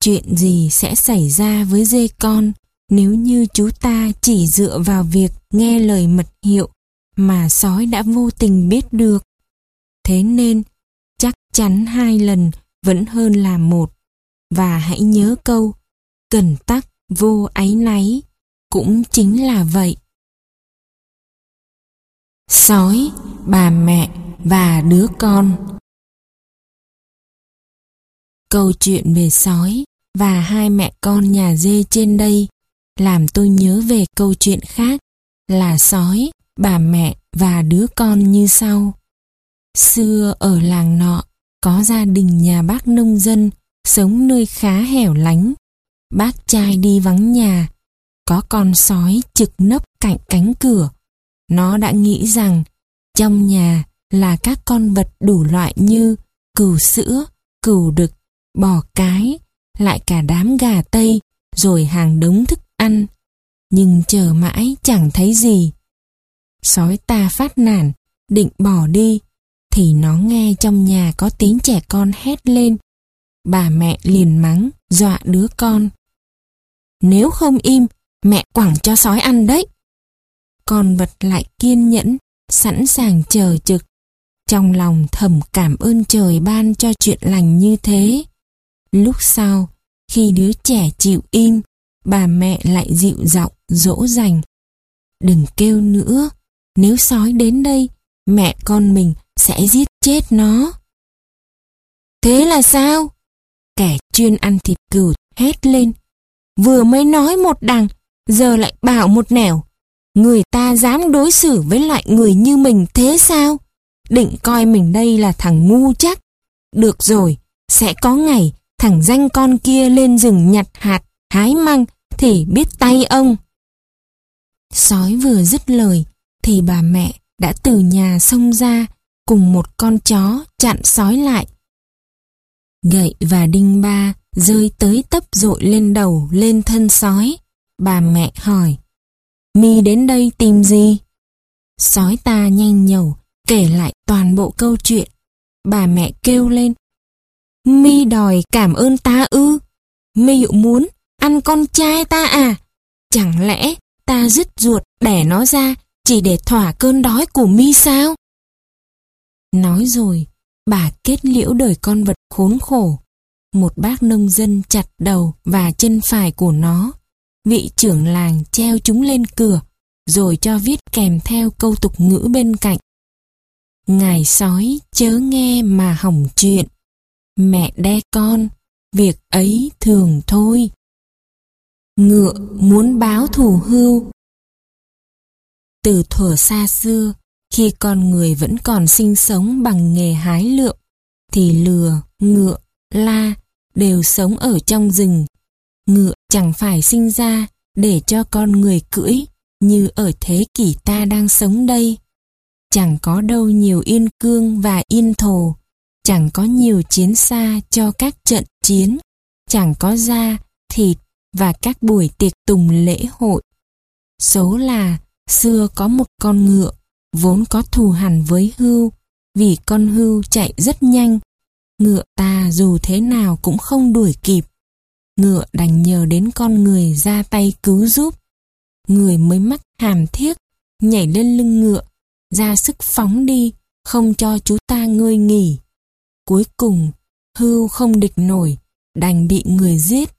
Speaker 1: Chuyện gì sẽ xảy ra với dê con nếu như chú ta chỉ dựa vào việc nghe lời mật hiệu mà sói đã vô tình biết được? Thế nên, chắc chắn hai lần vẫn hơn là một. Và hãy nhớ câu, cần tắc vô áy náy, cũng chính là vậy. Sói, bà mẹ và đứa con Câu chuyện về sói và hai mẹ con nhà dê trên đây làm tôi nhớ về câu chuyện khác là sói, bà mẹ và đứa con như sau. Xưa ở làng nọ có gia đình nhà bác nông dân sống nơi khá hẻo lánh. Bác trai đi vắng nhà, có con sói trực nấp cạnh cánh cửa. Nó đã nghĩ rằng trong nhà là các con vật đủ loại như cừu sữa, cừu đực, bò cái, lại cả đám gà tây, rồi hàng đống thức ăn. Nhưng chờ mãi chẳng thấy gì. Sói ta phát nản, định bỏ đi, thì nó nghe trong nhà có tiếng trẻ con hét lên. Bà mẹ liền mắng, dọa đứa con. Nếu không im, mẹ quẳng cho sói ăn đấy. Con vật lại kiên nhẫn, sẵn sàng chờ trực. Trong lòng thầm cảm ơn trời ban cho chuyện lành như thế. Lúc sau, khi đứa trẻ chịu im, bà mẹ lại dịu giọng dỗ dành. Đừng kêu nữa, nếu sói đến đây, mẹ con mình sẽ giết chết nó. Thế là sao? Kẻ chuyên ăn thịt cừu hét lên. Vừa mới nói một đằng, giờ lại bảo một nẻo. Người ta dám đối xử với loại người như mình thế sao? Định coi mình đây là thằng ngu chắc. Được rồi, sẽ có ngày thằng danh con kia lên rừng nhặt hạt, hái măng thì biết tay ông. Sói vừa dứt lời thì bà mẹ đã từ nhà xông ra cùng một con chó chặn sói lại. Gậy và đinh ba rơi tới tấp dội lên đầu lên thân sói. Bà mẹ hỏi, mi đến đây tìm gì? Sói ta nhanh nhẩu kể lại toàn bộ câu chuyện. Bà mẹ kêu lên, mi đòi cảm ơn ta ư? mi muốn ăn con trai ta à? Chẳng lẽ ta dứt ruột đẻ nó ra chỉ để thỏa cơn đói của mi sao? Nói rồi, bà kết liễu đời con vật khốn khổ. Một bác nông dân chặt đầu và chân phải của nó. Vị trưởng làng treo chúng lên cửa, rồi cho viết kèm theo câu tục ngữ bên cạnh. Ngài sói chớ nghe mà hỏng chuyện. Mẹ đe con, việc ấy thường thôi. Ngựa muốn báo thù hưu. Từ thuở xa xưa, khi con người vẫn còn sinh sống bằng nghề hái lượm, thì lừa, ngựa, la đều sống ở trong rừng. Ngựa chẳng phải sinh ra để cho con người cưỡi như ở thế kỷ ta đang sống đây. Chẳng có đâu nhiều yên cương và yên thổ, chẳng có nhiều chiến xa cho các trận chiến, chẳng có da, thịt và các buổi tiệc tùng lễ hội. Số là xưa có một con ngựa vốn có thù hằn với hưu, vì con hưu chạy rất nhanh. Ngựa ta dù thế nào cũng không đuổi kịp. Ngựa đành nhờ đến con người ra tay cứu giúp. Người mới mắc hàm thiết, nhảy lên lưng ngựa, ra sức phóng đi, không cho chú ta ngơi nghỉ. Cuối cùng, hưu không địch nổi, đành bị người giết.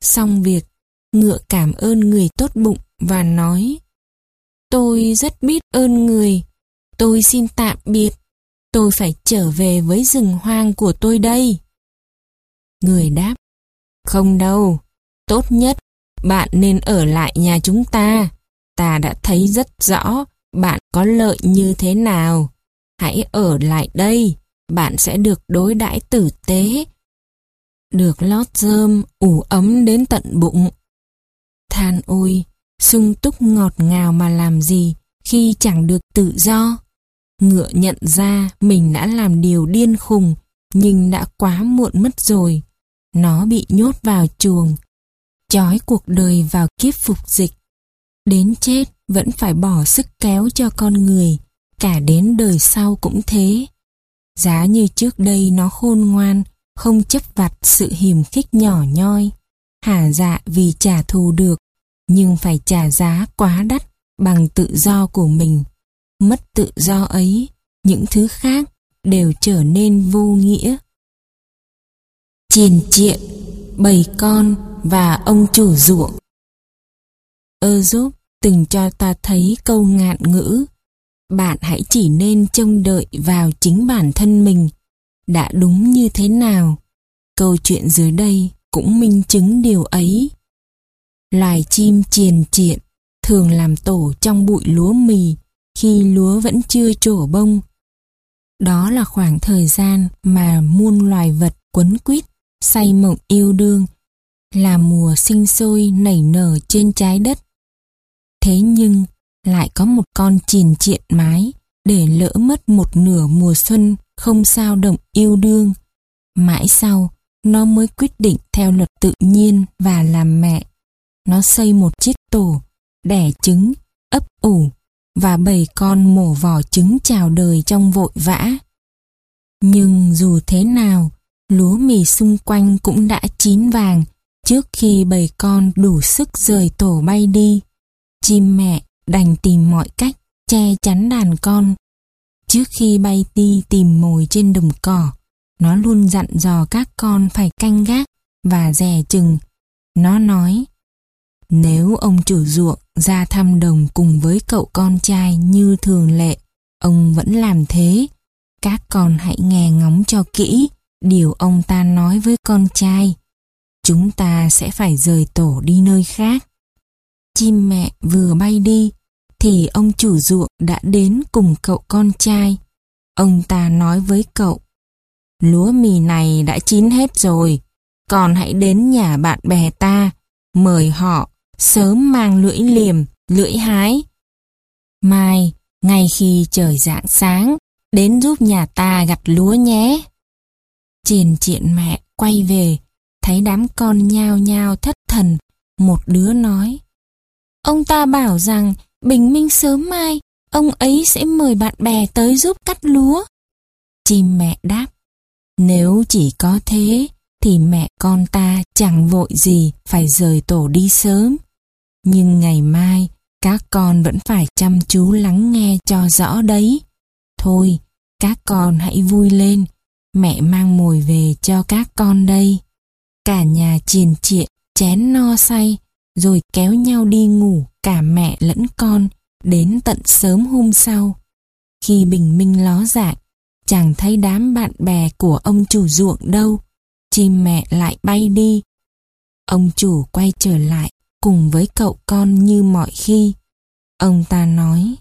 Speaker 1: Xong việc, ngựa cảm ơn người tốt bụng và nói Tôi rất biết ơn người, tôi xin tạm biệt, tôi phải trở về với rừng hoang của tôi đây. Người đáp không đâu, tốt nhất bạn nên ở lại nhà chúng ta. Ta đã thấy rất rõ bạn có lợi như thế nào. Hãy ở lại đây, bạn sẽ được đối đãi tử tế. Được lót rơm, ủ ấm đến tận bụng. Than ôi, sung túc ngọt ngào mà làm gì khi chẳng được tự do. Ngựa nhận ra mình đã làm điều điên khùng, nhưng đã quá muộn mất rồi. Nó bị nhốt vào chuồng, chói cuộc đời vào kiếp phục dịch. Đến chết vẫn phải bỏ sức kéo cho con người, cả đến đời sau cũng thế. Giá như trước đây nó khôn ngoan, không chấp vặt sự hiềm khích nhỏ nhoi, hả dạ vì trả thù được, nhưng phải trả giá quá đắt bằng tự do của mình. Mất tự do ấy, những thứ khác đều trở nên vô nghĩa. Chiền triện, bầy con và ông chủ ruộng. Ơ giúp từng cho ta thấy câu ngạn ngữ. Bạn hãy chỉ nên trông đợi vào chính bản thân mình. Đã đúng như thế nào? Câu chuyện dưới đây cũng minh chứng điều ấy. Loài chim triền triện thường làm tổ trong bụi lúa mì khi lúa vẫn chưa trổ bông. Đó là khoảng thời gian mà muôn loài vật quấn quýt, say mộng yêu đương, là mùa sinh sôi nảy nở trên trái đất. Thế nhưng, lại có một con chìn triện mái để lỡ mất một nửa mùa xuân không sao động yêu đương. Mãi sau, nó mới quyết định theo luật tự nhiên và làm mẹ. Nó xây một chiếc tổ, đẻ trứng, ấp ủ và bầy con mổ vỏ trứng chào đời trong vội vã. Nhưng dù thế nào, lúa mì xung quanh cũng đã chín vàng trước khi bầy con đủ sức rời tổ bay đi. Chim mẹ đành tìm mọi cách che chắn đàn con. Trước khi bay đi tìm mồi trên đồng cỏ, nó luôn dặn dò các con phải canh gác và dè chừng. Nó nói, nếu ông chủ ruộng ra thăm đồng cùng với cậu con trai như thường lệ, ông vẫn làm thế. Các con hãy nghe ngóng cho kỹ điều ông ta nói với con trai. Chúng ta sẽ phải rời tổ đi nơi khác. Chim mẹ vừa bay đi, thì ông chủ ruộng đã đến cùng cậu con trai. Ông ta nói với cậu, lúa mì này đã chín hết rồi, còn hãy đến nhà bạn bè ta, mời họ sớm mang lưỡi liềm, lưỡi hái. Mai, ngay khi trời rạng sáng, đến giúp nhà ta gặt lúa nhé. Triền triện mẹ quay về, thấy đám con nhao nhao thất thần, một đứa nói. Ông ta bảo rằng bình minh sớm mai, ông ấy sẽ mời bạn bè tới giúp cắt lúa. Chim mẹ đáp, nếu chỉ có thế, thì mẹ con ta chẳng vội gì phải rời tổ đi sớm. Nhưng ngày mai, các con vẫn phải chăm chú lắng nghe cho rõ đấy. Thôi, các con hãy vui lên, mẹ mang mồi về cho các con đây. Cả nhà triền triện, chén no say, rồi kéo nhau đi ngủ cả mẹ lẫn con đến tận sớm hôm sau. Khi bình minh ló dạng, chẳng thấy đám bạn bè của ông chủ ruộng đâu, chim mẹ lại bay đi. Ông chủ quay trở lại cùng với cậu con như mọi khi. Ông ta nói,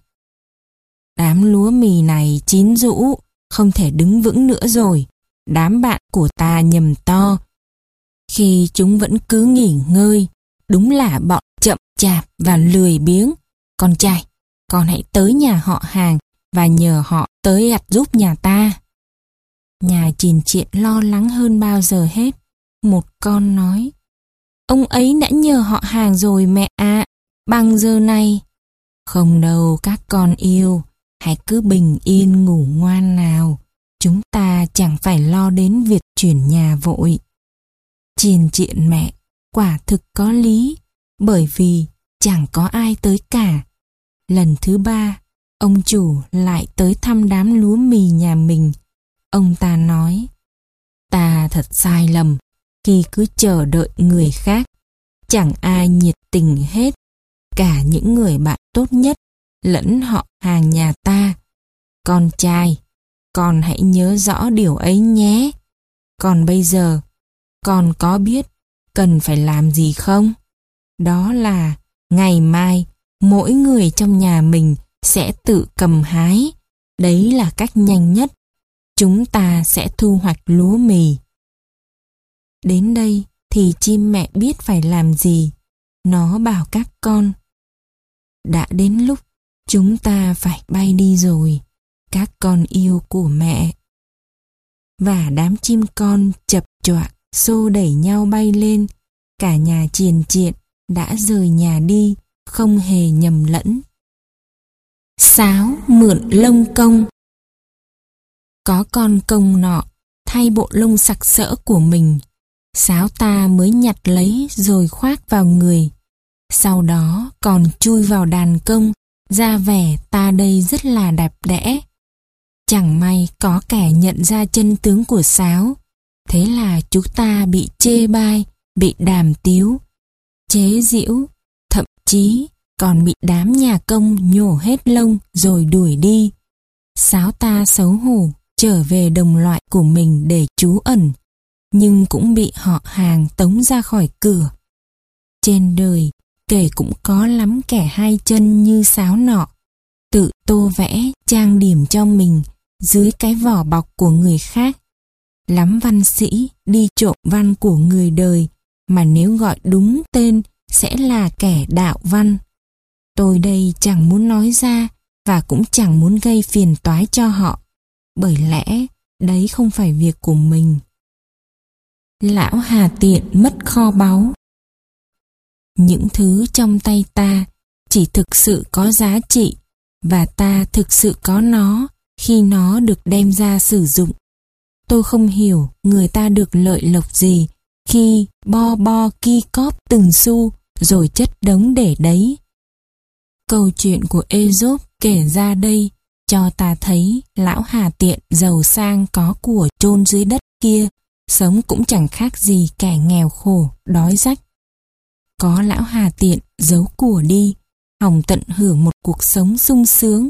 Speaker 1: đám lúa mì này chín rũ, không thể đứng vững nữa rồi. Đám bạn của ta nhầm to. Khi chúng vẫn cứ nghỉ ngơi, đúng là bọn chậm chạp và lười biếng. Con trai, con hãy tới nhà họ hàng và nhờ họ tới gặt giúp nhà ta. Nhà chìn triện lo lắng hơn bao giờ hết. Một con nói, ông ấy đã nhờ họ hàng rồi mẹ ạ, bằng giờ này. Không đâu các con yêu, hãy cứ bình yên ngủ ngoan nào, chúng ta chẳng phải lo đến việc chuyển nhà vội. Chiền triện mẹ, quả thực có lý, bởi vì chẳng có ai tới cả. Lần thứ ba, ông chủ lại tới thăm đám lúa mì nhà mình. Ông ta nói, ta thật sai lầm khi cứ chờ đợi người khác. Chẳng ai nhiệt tình hết, cả những người bạn tốt nhất lẫn họ hàng nhà ta. Con trai, con hãy nhớ rõ điều ấy nhé. Còn bây giờ, con có biết cần phải làm gì không? Đó là ngày mai mỗi người trong nhà mình sẽ tự cầm hái. Đấy là cách nhanh nhất. Chúng ta sẽ thu hoạch lúa mì. Đến đây thì chim mẹ biết phải làm gì. Nó bảo các con. Đã đến lúc chúng ta phải bay đi rồi, các con yêu của mẹ. Và đám chim con chập choạng xô đẩy nhau bay lên, cả nhà triền triện đã rời nhà đi, không hề nhầm lẫn. Sáo mượn lông công Có con công nọ, thay bộ lông sặc sỡ của mình, sáo ta mới nhặt lấy rồi khoác vào người. Sau đó còn chui vào đàn công, ra vẻ ta đây rất là đẹp đẽ. Chẳng may có kẻ nhận ra chân tướng của sáo, thế là chúng ta bị chê bai, bị đàm tiếu, chế giễu, thậm chí còn bị đám nhà công nhổ hết lông rồi đuổi đi. Sáo ta xấu hổ trở về đồng loại của mình để trú ẩn, nhưng cũng bị họ hàng tống ra khỏi cửa. Trên đời, kể cũng có lắm kẻ hai chân như sáo nọ, tự tô vẽ, trang điểm cho mình dưới cái vỏ bọc của người khác. Lắm văn sĩ đi trộm văn của người đời mà nếu gọi đúng tên sẽ là kẻ đạo văn. Tôi đây chẳng muốn nói ra và cũng chẳng muốn gây phiền toái cho họ, bởi lẽ đấy không phải việc của mình. Lão Hà Tiện mất kho báu. Những thứ trong tay ta chỉ thực sự có giá trị và ta thực sự có nó khi nó được đem ra sử dụng. Tôi không hiểu người ta được lợi lộc gì khi bo bo ki cóp từng xu rồi chất đống để đấy. Câu chuyện của Aesop kể ra đây cho ta thấy lão Hà Tiện giàu sang có của chôn dưới đất kia sống cũng chẳng khác gì kẻ nghèo khổ, đói rách. Có lão Hà Tiện giấu của đi, hòng tận hưởng một cuộc sống sung sướng,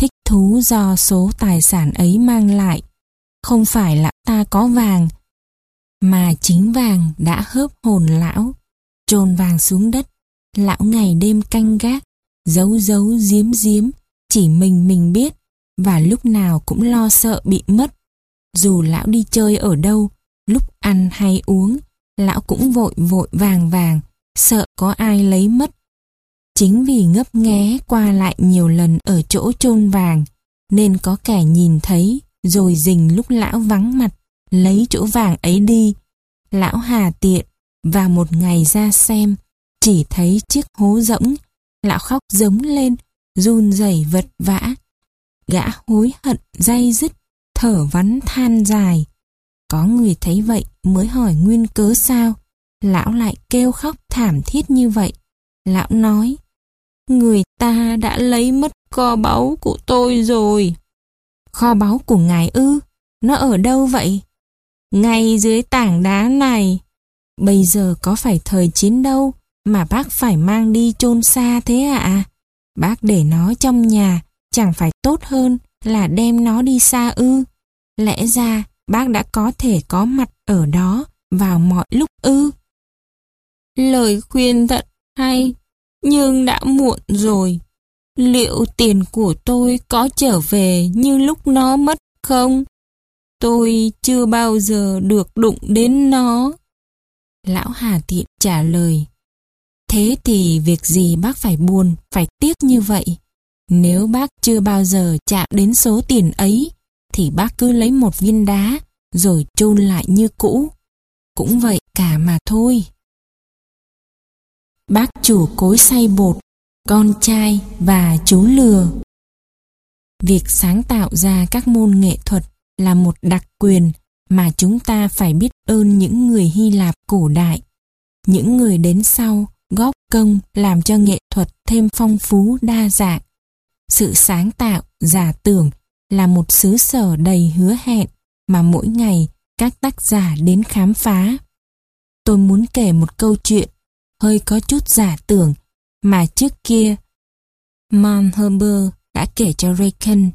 Speaker 1: thích thú do số tài sản ấy mang lại. Không phải lão ta có vàng, mà chính vàng đã hớp hồn lão, trồn vàng xuống đất, lão ngày đêm canh gác, giấu giấu giếm giếm, chỉ mình mình biết, và lúc nào cũng lo sợ bị mất. Dù lão đi chơi ở đâu, lúc ăn hay uống, lão cũng vội vội vàng vàng, sợ có ai lấy mất. Chính vì ngấp nghé qua lại nhiều lần ở chỗ chôn vàng, nên có kẻ nhìn thấy, rồi rình lúc lão vắng mặt, lấy chỗ vàng ấy đi. Lão hà tiện, và một ngày ra xem, chỉ thấy chiếc hố rỗng, lão khóc giống lên, run rẩy vật vã. Gã hối hận day dứt, thở vắn than dài. Có người thấy vậy mới hỏi nguyên cớ sao, lão lại kêu khóc thảm thiết như vậy. Lão nói, người ta đã lấy mất kho báu của tôi rồi. Kho báu của ngài ư? Nó ở đâu vậy? Ngay dưới tảng đá này. Bây giờ có phải thời chiến đâu mà bác phải mang đi chôn xa thế ạ? À? Bác để nó trong nhà chẳng phải tốt hơn là đem nó đi xa ư? Lẽ ra bác đã có thể có mặt ở đó vào mọi lúc ư? Lời khuyên thật hay, nhưng đã muộn rồi. Liệu tiền của tôi có trở về như lúc nó mất không? Tôi chưa bao giờ được đụng đến nó. Lão Hà Tiện trả lời. Thế thì việc gì bác phải buồn, phải tiếc như vậy? Nếu bác chưa bao giờ chạm đến số tiền ấy, thì bác cứ lấy một viên đá, rồi chôn lại như cũ. Cũng vậy cả mà thôi. Bác chủ cối xay bột, con trai và chú lừa. Việc sáng tạo ra các môn nghệ thuật là một đặc quyền mà chúng ta phải biết ơn những người Hy Lạp cổ đại. Những người đến sau góp công làm cho nghệ thuật thêm phong phú đa dạng. sự sáng tạo, giả tưởng là một xứ sở đầy hứa hẹn mà mỗi ngày các tác giả đến khám phá. Tôi muốn kể một câu chuyện hơi có chút giả tưởng mà trước kia Man Herber đã kể cho Reagan.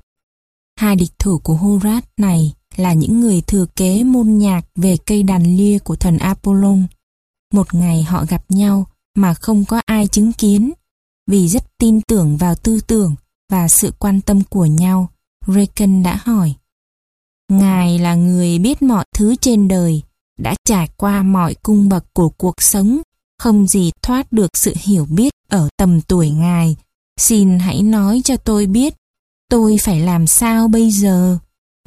Speaker 1: Hai địch thủ của Horat này là những người thừa kế môn nhạc về cây đàn lia của thần Apollon. Một ngày họ gặp nhau mà không có ai chứng kiến, vì rất tin tưởng vào tư tưởng và sự quan tâm của nhau. Reagan đã hỏi. Ngài là người biết mọi thứ trên đời, đã trải qua mọi cung bậc của cuộc sống, không gì thoát được sự hiểu biết ở tầm tuổi Ngài. Xin hãy nói cho tôi biết, tôi phải làm sao bây giờ?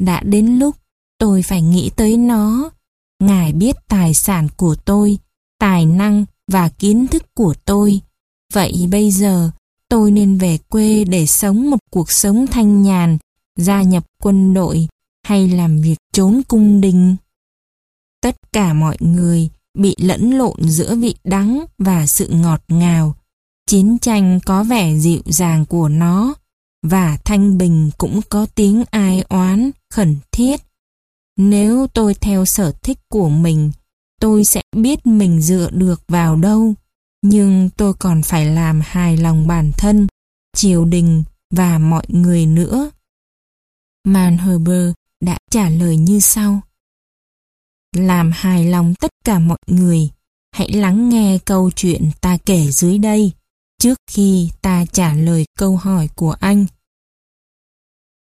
Speaker 1: Đã đến lúc tôi phải nghĩ tới nó. Ngài biết tài sản của tôi, tài năng và kiến thức của tôi. Vậy bây giờ tôi nên về quê để sống một cuộc sống thanh nhàn, gia nhập quân đội hay làm việc trốn cung đình. Tất cả mọi người bị lẫn lộn giữa vị đắng và sự ngọt ngào. Chiến tranh có vẻ dịu dàng của nó và thanh bình cũng có tiếng ai oán, khẩn thiết. Nếu tôi theo sở thích của mình, tôi sẽ biết mình dựa được vào đâu, nhưng tôi còn phải làm hài lòng bản thân, triều đình và mọi người nữa. Manherber đã trả lời như sau. Làm hài lòng tất cả mọi người, hãy lắng nghe câu chuyện ta kể dưới đây, trước khi ta trả lời câu hỏi của anh.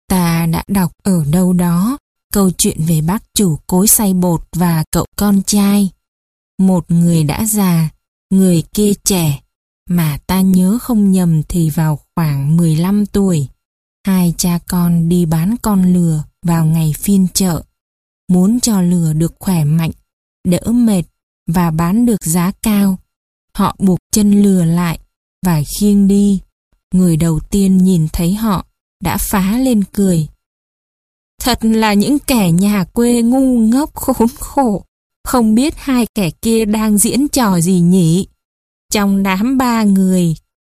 Speaker 1: Ta đã đọc ở đâu đó câu chuyện về bác chủ cối xay bột và cậu con trai. Một người đã già, người kia trẻ, mà ta nhớ không nhầm thì vào khoảng 15 tuổi. Hai cha con đi bán con lừa vào ngày phiên chợ. Muốn cho lừa được khỏe mạnh, đỡ mệt và bán được giá cao. Họ buộc chân lừa lại và khiêng đi. Người đầu tiên nhìn thấy họ đã phá lên cười. Thật là những kẻ nhà quê ngu ngốc khốn khổ. Không biết hai kẻ kia đang diễn trò gì nhỉ? Trong đám ba người,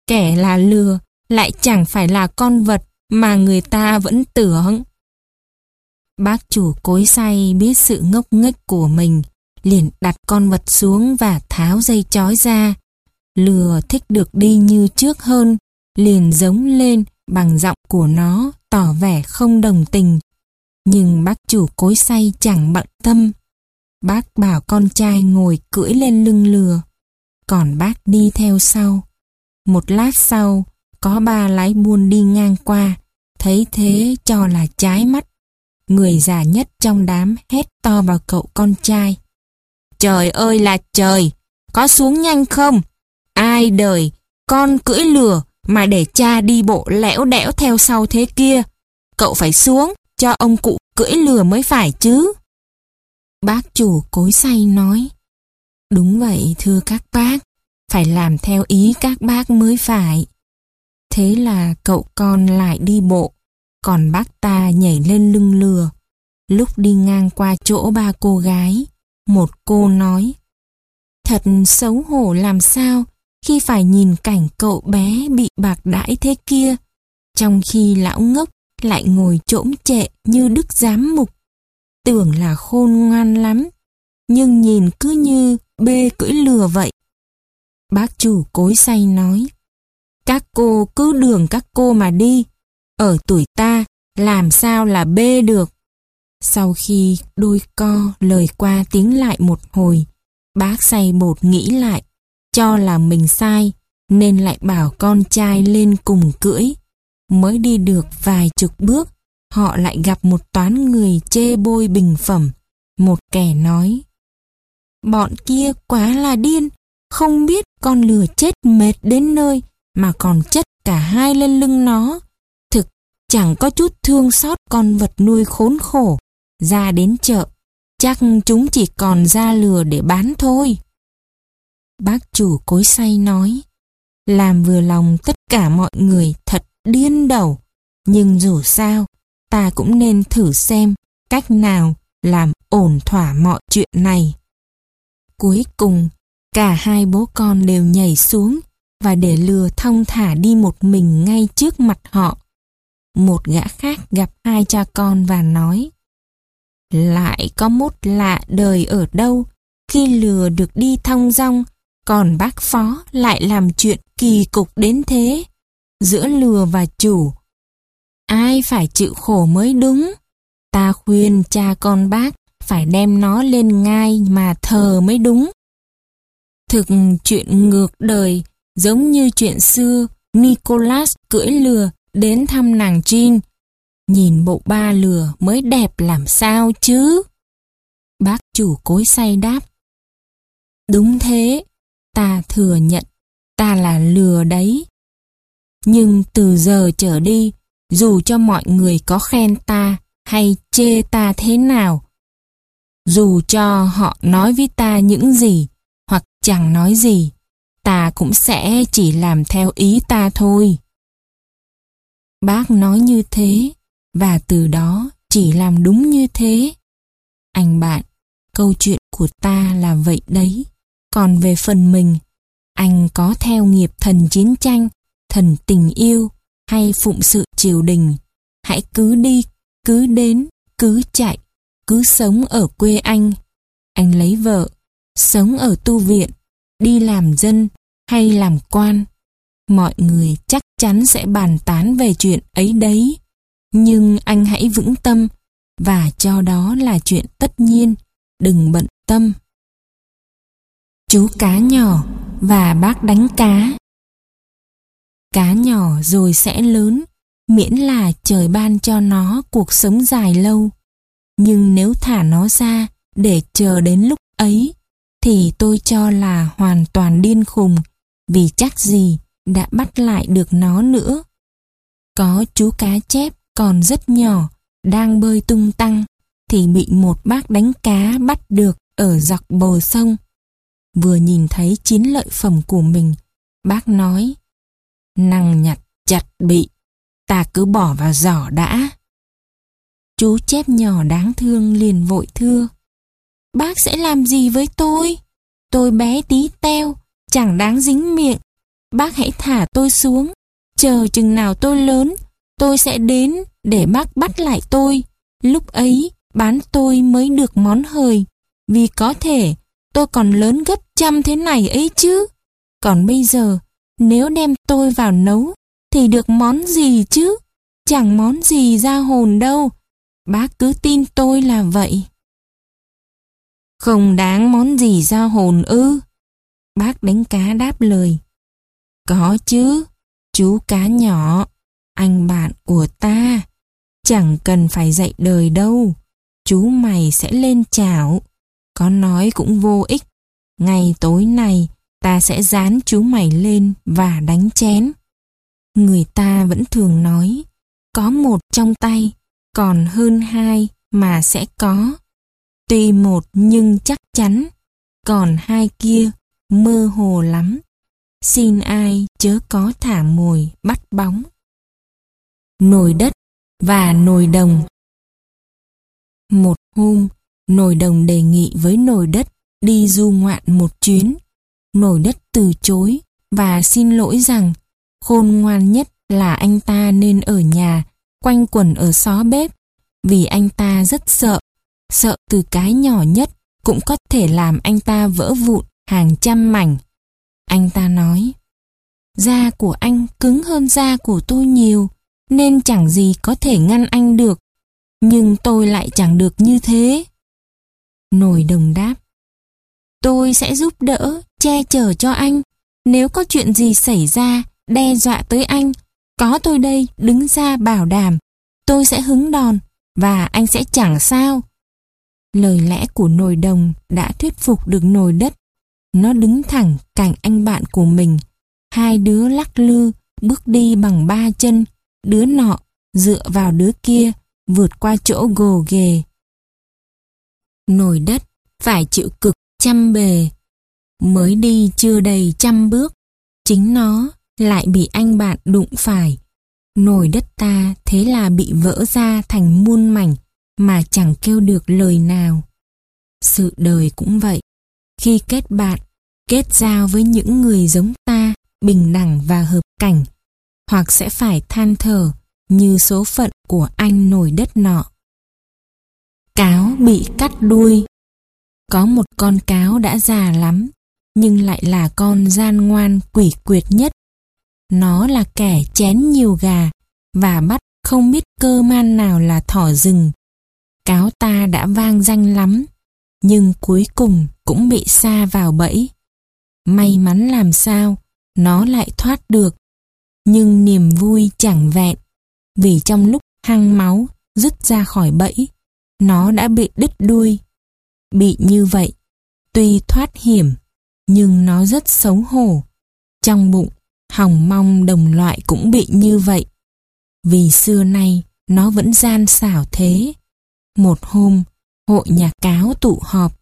Speaker 1: kẻ là lừa lại chẳng phải là con vật mà người ta vẫn tưởng. Bác chủ cối say biết sự ngốc nghếch của mình, liền đặt con vật xuống và tháo dây chói ra. Lừa thích được đi như trước hơn, liền giống lên bằng giọng của nó tỏ vẻ không đồng tình. Nhưng bác chủ cối say chẳng bận tâm. Bác bảo con trai ngồi cưỡi lên lưng lừa, còn bác đi theo sau. Một lát sau, có ba lái buôn đi ngang qua, thấy thế cho là trái mắt. Người già nhất trong đám hét to vào cậu con trai. Trời ơi là trời, có xuống nhanh không? Ai đời, con cưỡi lừa mà để cha đi bộ lẽo đẽo theo sau thế kia. Cậu phải xuống, cho ông cụ cưỡi lừa mới phải chứ. Bác chủ cối say nói. Đúng vậy thưa các bác, phải làm theo ý các bác mới phải. Thế là cậu con lại đi bộ, còn bác ta nhảy lên lưng lừa. Lúc đi ngang qua chỗ ba cô gái, một cô nói Thật xấu hổ làm sao khi phải nhìn cảnh cậu bé bị bạc đãi thế kia, trong khi lão ngốc lại ngồi trỗm trệ như đức giám mục. Tưởng là khôn ngoan lắm, nhưng nhìn cứ như bê cưỡi lừa vậy. Bác chủ cối say nói, các cô cứ đường các cô mà đi, ở tuổi ta làm sao là bê được. Sau khi đôi co lời qua tiếng lại một hồi, bác say bột nghĩ lại, cho là mình sai, nên lại bảo con trai lên cùng cưỡi. Mới đi được vài chục bước, họ lại gặp một toán người chê bôi bình phẩm. Một kẻ nói, bọn kia quá là điên, không biết con lừa chết mệt đến nơi mà còn chất cả hai lên lưng nó. Chẳng có chút thương xót con vật nuôi khốn khổ. Ra đến chợ, chắc chúng chỉ còn ra lừa để bán thôi. Bác chủ cối say nói, làm vừa lòng tất cả mọi người thật điên đầu, nhưng dù sao, ta cũng nên thử xem cách nào làm ổn thỏa mọi chuyện này. Cuối cùng, cả hai bố con đều nhảy xuống và để lừa thong thả đi một mình ngay trước mặt họ một gã khác gặp hai cha con và nói, Lại có mốt lạ đời ở đâu? Khi lừa được đi thong dong, còn bác phó lại làm chuyện kỳ cục đến thế. Giữa lừa và chủ, ai phải chịu khổ mới đúng? Ta khuyên cha con bác phải đem nó lên ngai mà thờ mới đúng. Thực chuyện ngược đời, giống như chuyện xưa, Nicholas cưỡi lừa đến thăm nàng Jean. Nhìn bộ ba lừa mới đẹp làm sao chứ? Bác chủ cối say đáp. Đúng thế, ta thừa nhận, ta là lừa đấy. Nhưng từ giờ trở đi, dù cho mọi người có khen ta hay chê ta thế nào, dù cho họ nói với ta những gì hoặc chẳng nói gì, ta cũng sẽ chỉ làm theo ý ta thôi. Bác nói như thế, và từ đó chỉ làm đúng như thế. Anh bạn, câu chuyện của ta là vậy đấy. Còn về phần mình, anh có theo nghiệp thần chiến tranh, thần tình yêu hay phụng sự triều đình, hãy cứ đi, cứ đến, cứ chạy, cứ sống ở quê anh. Anh lấy vợ, sống ở tu viện, đi làm dân hay làm quan. Mọi người chắc chắn sẽ bàn tán về chuyện ấy đấy. Nhưng anh hãy vững tâm và cho đó là chuyện tất nhiên, đừng bận tâm. Chú cá nhỏ và bác đánh cá. Cá nhỏ rồi sẽ lớn, miễn là trời ban cho nó cuộc sống dài lâu. Nhưng nếu thả nó ra để chờ đến lúc ấy, thì tôi cho là hoàn toàn điên khùng, vì chắc gì đã bắt lại được nó nữa. Có chú cá chép còn rất nhỏ, đang bơi tung tăng, thì bị một bác đánh cá bắt được ở dọc bờ sông. Vừa nhìn thấy chiến lợi phẩm của mình, bác nói, năng nhặt chặt bị, ta cứ bỏ vào giỏ đã. Chú chép nhỏ đáng thương liền vội thưa, bác sẽ làm gì với tôi? Tôi bé tí teo, chẳng đáng dính miệng. Bác hãy thả tôi xuống, chờ chừng nào tôi lớn, tôi sẽ đến để bác bắt lại tôi. Lúc ấy, bán tôi mới được món hời, vì có thể tôi còn lớn gấp trăm thế này ấy chứ. Còn bây giờ, nếu đem tôi vào nấu, thì được món gì chứ? Chẳng món gì ra hồn đâu. Bác cứ tin tôi là vậy. Không đáng món gì ra hồn ư? Bác đánh cá đáp lời. Có chứ, chú cá nhỏ, anh bạn của ta. Chẳng cần phải dạy đời đâu, chú mày sẽ lên chảo. Có nói cũng vô ích. Ngày tối này ta sẽ dán chú mày lên và đánh chén. Người ta vẫn thường nói, có một trong tay, còn hơn hai mà sẽ có. Tuy một nhưng chắc chắn, còn hai kia mơ hồ lắm. Xin ai chớ có thả mồi bắt bóng. Nồi đất và nồi đồng Một hôm, nồi đồng đề nghị với nồi đất đi du ngoạn một chuyến. Nồi đất từ chối và xin lỗi rằng khôn ngoan nhất là anh ta nên ở nhà quanh quẩn ở xó bếp vì anh ta rất sợ sợ từ cái nhỏ nhất cũng có thể làm anh ta vỡ vụn hàng trăm mảnh. Anh ta nói, da của anh cứng hơn da của tôi nhiều, nên chẳng gì có thể ngăn anh được. Nhưng tôi lại chẳng được như thế. Nồi đồng đáp, tôi sẽ giúp đỡ, che chở cho anh. Nếu có chuyện gì xảy ra, đe dọa tới anh, có tôi đây đứng ra bảo đảm. Tôi sẽ hứng đòn, và anh sẽ chẳng sao. Lời lẽ của nồi đồng đã thuyết phục được nồi đất. Nó đứng thẳng cạnh anh bạn của mình. Hai đứa lắc lư, bước đi bằng ba chân. Đứa nọ dựa vào đứa kia, vượt qua chỗ gồ ghề. Nồi đất phải chịu cực chăm bề. Mới đi chưa đầy trăm bước, chính nó lại bị anh bạn đụng phải. Nồi đất ta thế là bị vỡ ra thành muôn mảnh mà chẳng kêu được lời nào. Sự đời cũng vậy. Khi kết bạn, kết giao với những người giống ta, bình đẳng và hợp cảnh, hoặc sẽ phải than thở như số phận của anh nổi đất nọ. Cáo bị cắt đuôi Có một con cáo đã già lắm, nhưng lại là con gian ngoan quỷ quyệt nhất. Nó là kẻ chén nhiều gà và bắt không biết cơ man nào là thỏ rừng. Cáo ta đã vang danh lắm, nhưng cuối cùng cũng bị xa vào bẫy. May mắn làm sao, nó lại thoát được. Nhưng niềm vui chẳng vẹn, vì trong lúc hăng máu rứt ra khỏi bẫy, nó đã bị đứt đuôi. Bị như vậy, tuy thoát hiểm, nhưng nó rất xấu hổ. Trong bụng, hòng mong đồng loại cũng bị như vậy. Vì xưa nay, nó vẫn gian xảo thế. Một hôm, hội nhà cáo tụ họp,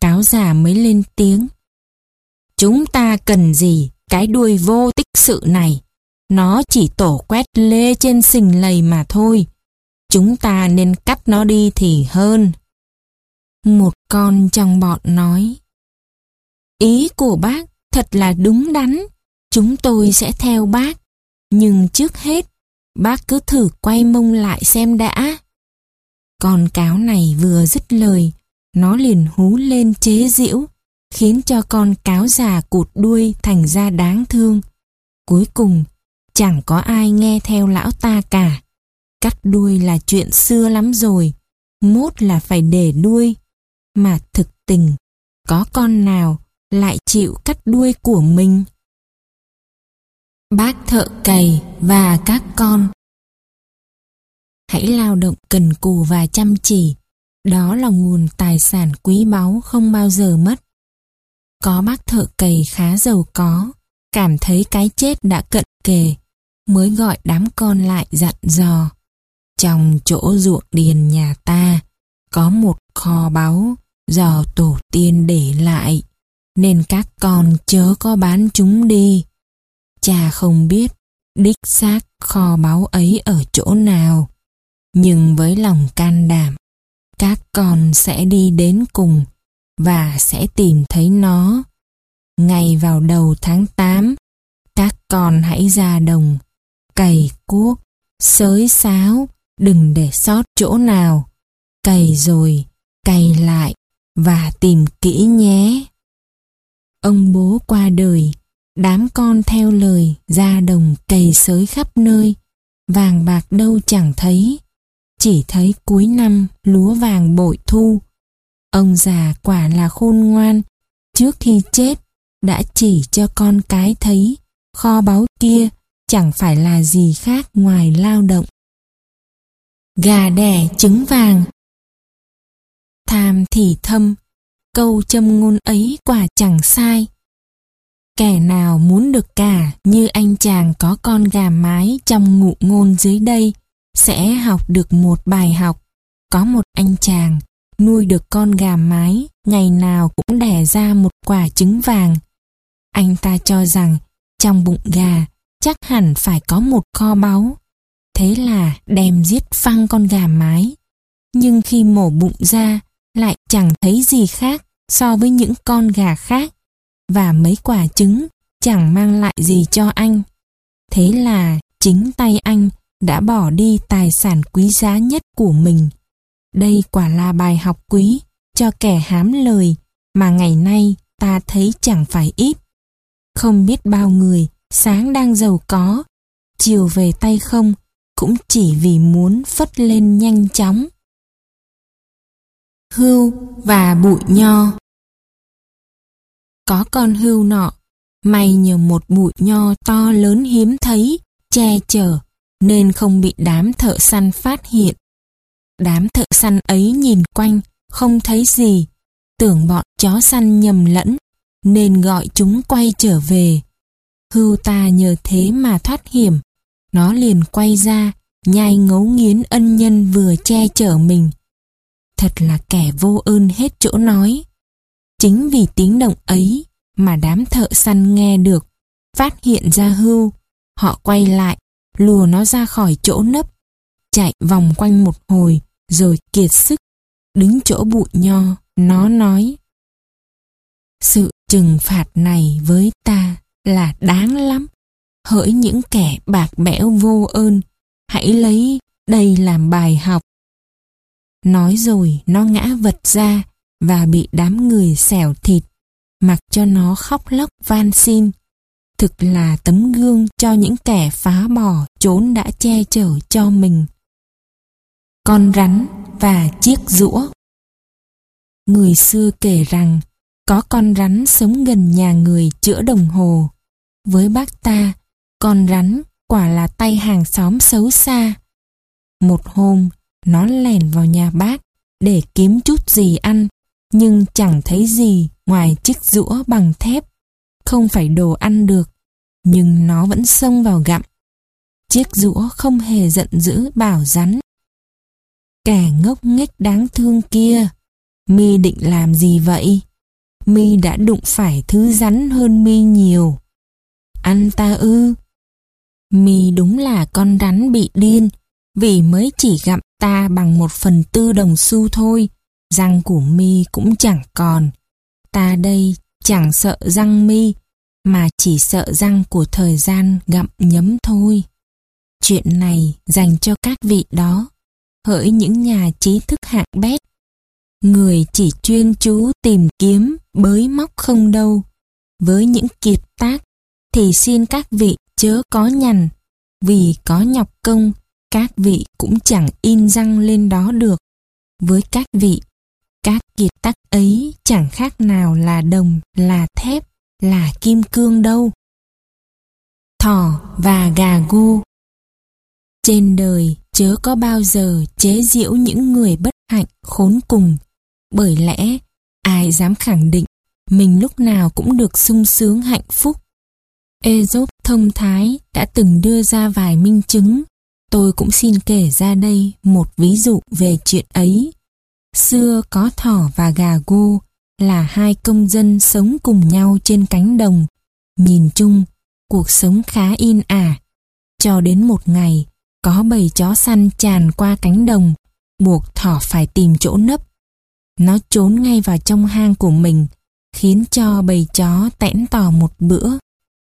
Speaker 1: cáo già mới lên tiếng. Chúng ta cần gì cái đuôi vô tích sự này? Nó chỉ tổ quét lê trên sình lầy mà thôi. Chúng ta nên cắt nó đi thì hơn. Một con trong bọn nói. Ý của bác thật là đúng đắn. Chúng tôi sẽ theo bác. Nhưng trước hết, bác cứ thử quay mông lại xem đã. Con cáo này vừa dứt lời, nó liền hú lên chế giễu, khiến cho con cáo già cụt đuôi thành ra đáng thương. Cuối cùng, chẳng có ai nghe theo lão ta cả. Cắt đuôi là chuyện xưa lắm rồi, mốt là phải để đuôi. Mà thực tình, có con nào lại chịu cắt đuôi của mình? Bác thợ cày và các con Hãy lao động cần cù và chăm chỉ, đó là nguồn tài sản quý báu không bao giờ mất. Có bác thợ cày khá giàu có, cảm thấy cái chết đã cận kề, mới gọi đám con lại dặn dò. Trong chỗ ruộng điền nhà ta, có một kho báu do tổ tiên để lại, nên các con chớ có bán chúng đi. Cha không biết đích xác kho báu ấy ở chỗ nào, nhưng với lòng can đảm, các con sẽ đi đến cùng và sẽ tìm thấy nó. Ngày vào đầu tháng 8, các con hãy ra đồng, cày cuốc, sới sáo, đừng để sót chỗ nào. Cày rồi, cày lại và tìm kỹ nhé. Ông bố qua đời, đám con theo lời ra đồng cày sới khắp nơi, vàng bạc đâu chẳng thấy, chỉ thấy cuối năm lúa vàng bội thu. Ông già quả là khôn ngoan, trước khi chết đã chỉ cho con cái thấy kho báu kia chẳng phải là gì khác ngoài lao động. Gà đẻ trứng vàng Tham thì thâm, câu châm ngôn ấy quả chẳng sai. Kẻ nào muốn được cả như anh chàng có con gà mái trong ngụ ngôn dưới đây sẽ học được một bài học. Có một anh chàng nuôi được con gà mái, ngày nào cũng đẻ ra một quả trứng vàng. Anh ta cho rằng trong bụng gà chắc hẳn phải có một kho báu. Thế là đem giết phăng con gà mái. Nhưng khi mổ bụng ra, lại chẳng thấy gì khác so với những con gà khác và mấy quả trứng chẳng mang lại gì cho anh. Thế là chính tay anh đã bỏ đi tài sản quý giá nhất của mình. Đây quả là bài học quý cho kẻ hám lời mà ngày nay ta thấy chẳng phải ít. Không biết bao người sáng đang giàu có, chiều về tay không cũng chỉ vì muốn phất lên nhanh chóng. Hưu và bụi nho Có con hưu nọ, may nhờ một bụi nho to lớn hiếm thấy, che chở, nên không bị đám thợ săn phát hiện. Đám thợ săn ấy nhìn quanh, không thấy gì, tưởng bọn chó săn nhầm lẫn, nên gọi chúng quay trở về. Hưu ta nhờ thế mà thoát hiểm, nó liền quay ra, nhai ngấu nghiến ân nhân vừa che chở mình. Thật là kẻ vô ơn hết chỗ nói. Chính vì tiếng động ấy mà đám thợ săn nghe được, phát hiện ra hưu, họ quay lại, lùa nó ra khỏi chỗ nấp, chạy vòng quanh một hồi rồi kiệt sức, đứng chỗ bụi nho, nó nói. Sự trừng phạt này với ta là đáng lắm. Hỡi những kẻ bạc bẽo vô ơn, hãy lấy đây làm bài học. Nói rồi nó ngã vật ra và bị đám người xẻo thịt, mặc cho nó khóc lóc van xin. Thực là tấm gương cho những kẻ phá bỏ trốn đã che chở cho mình. Con rắn và chiếc rũa Người xưa kể rằng có con rắn sống gần nhà người chữa đồng hồ. Với bác ta, con rắn quả là tay hàng xóm xấu xa. Một hôm, nó lèn vào nhà bác để kiếm chút gì ăn, nhưng chẳng thấy gì ngoài chiếc rũa bằng thép. Không phải đồ ăn được, nhưng nó vẫn xông vào gặm. Chiếc rũa không hề giận dữ bảo rắn. Kẻ ngốc nghếch đáng thương kia, mi định làm gì vậy? mi đã đụng phải thứ rắn hơn mi nhiều. Ăn ta ư? Mi đúng là con rắn bị điên, vì mới chỉ gặm ta bằng một phần tư đồng xu thôi, răng của mi cũng chẳng còn. Ta đây chẳng sợ răng mi, mà chỉ sợ răng của thời gian gặm nhấm thôi. Chuyện này dành cho các vị đó, hỡi những nhà trí thức hạng bét. Người chỉ chuyên chú tìm kiếm bới móc không đâu. Với những kiệt tác thì xin các vị chớ có nhằn, vì có nhọc công, các vị cũng chẳng in răng lên đó được. Với các vị, các kiệt tác ấy chẳng khác nào là đồng, là thép, là kim cương đâu. Thỏ và gà gu Trên đời chớ có bao giờ chế giễu những người bất hạnh khốn cùng, bởi lẽ ai dám khẳng định mình lúc nào cũng được sung sướng hạnh phúc. Aesop thông thái đã từng đưa ra vài minh chứng. Tôi cũng xin kể ra đây một ví dụ về chuyện ấy. Xưa có thỏ và gà gô là hai công dân sống cùng nhau trên cánh đồng. Nhìn chung, cuộc sống khá yên ả. Cho đến một ngày, có bầy chó săn tràn qua cánh đồng, buộc thỏ phải tìm chỗ nấp. Nó trốn ngay vào trong hang của mình, khiến cho bầy chó tẽn tò một bữa.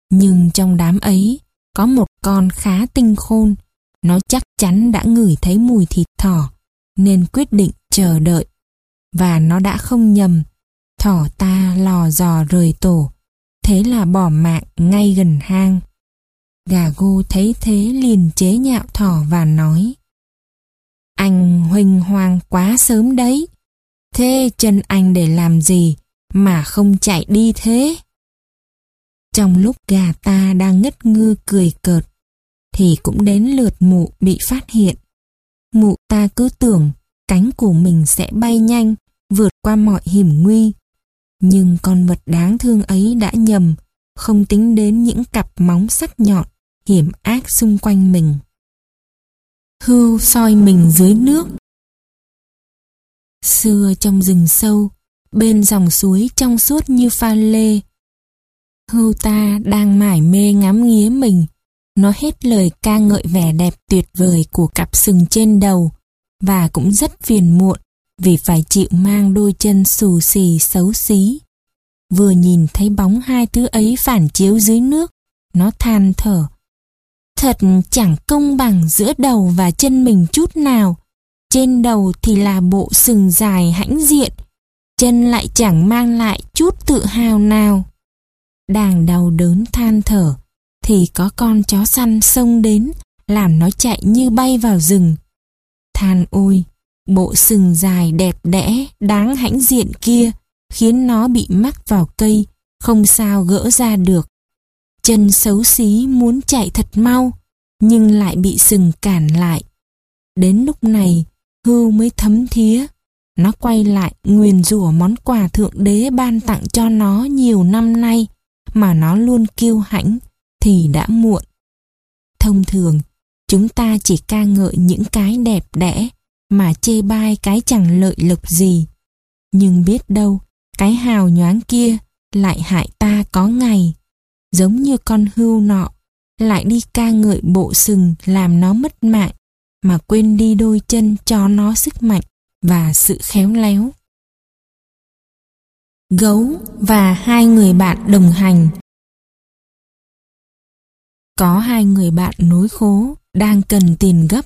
Speaker 1: Nhưng trong đám ấy, có một con khá tinh khôn. Nó chắc chắn đã ngửi thấy mùi thịt thỏ, nên quyết định chờ đợi. Và nó đã không nhầm, thỏ ta lò dò rời tổ, thế là bỏ mạng ngay gần hang. Gà gô thấy thế liền chế nhạo thỏ và nói Anh huỳnh hoang quá sớm đấy. Thế chân anh để làm gì mà không chạy đi thế? Trong lúc gà ta đang ngất ngư cười cợt, thì cũng đến lượt mụ bị phát hiện. Mụ ta cứ tưởng cánh của mình sẽ bay nhanh, vượt qua mọi hiểm nguy. Nhưng con vật đáng thương ấy đã nhầm, không tính đến những cặp móng sắc nhọn, hiểm ác xung quanh mình. Hưu soi mình dưới nước. Xưa trong rừng sâu, bên dòng suối trong suốt như pha lê. Hưu ta đang mải mê ngắm nghía mình, nó hết lời ca ngợi vẻ đẹp tuyệt vời của cặp sừng trên đầu và cũng rất phiền muộn vì phải chịu mang đôi chân xù xì xấu xí. Vừa nhìn thấy bóng hai thứ ấy phản chiếu dưới nước, nó than thở. Thật chẳng công bằng giữa đầu và chân mình chút nào. Trên đầu thì là bộ sừng dài hãnh diện, chân lại chẳng mang lại chút tự hào nào. đàng đau đớn than thở, thì có con chó săn xông đến, làm nó chạy như bay vào rừng. Than ôi, bộ sừng dài đẹp đẽ, đáng hãnh diện kia, khiến nó bị mắc vào cây, không sao gỡ ra được. Chân xấu xí muốn chạy thật mau, nhưng lại bị sừng cản lại. Đến lúc này, hưu mới thấm thía. Nó quay lại nguyền rủa món quà thượng đế ban tặng cho nó nhiều năm nay mà nó luôn kiêu hãnh thì đã muộn. Thông thường, chúng ta chỉ ca ngợi những cái đẹp đẽ mà chê bai cái chẳng lợi lộc gì. Nhưng biết đâu, cái hào nhoáng kia lại hại ta có ngày. Giống như con hưu nọ, lại đi ca ngợi bộ sừng làm nó mất mạng, mà quên đi đôi chân cho nó sức mạnh và sự khéo léo. Gấu và hai người bạn đồng hành có hai người bạn nối khố, đang cần tiền gấp.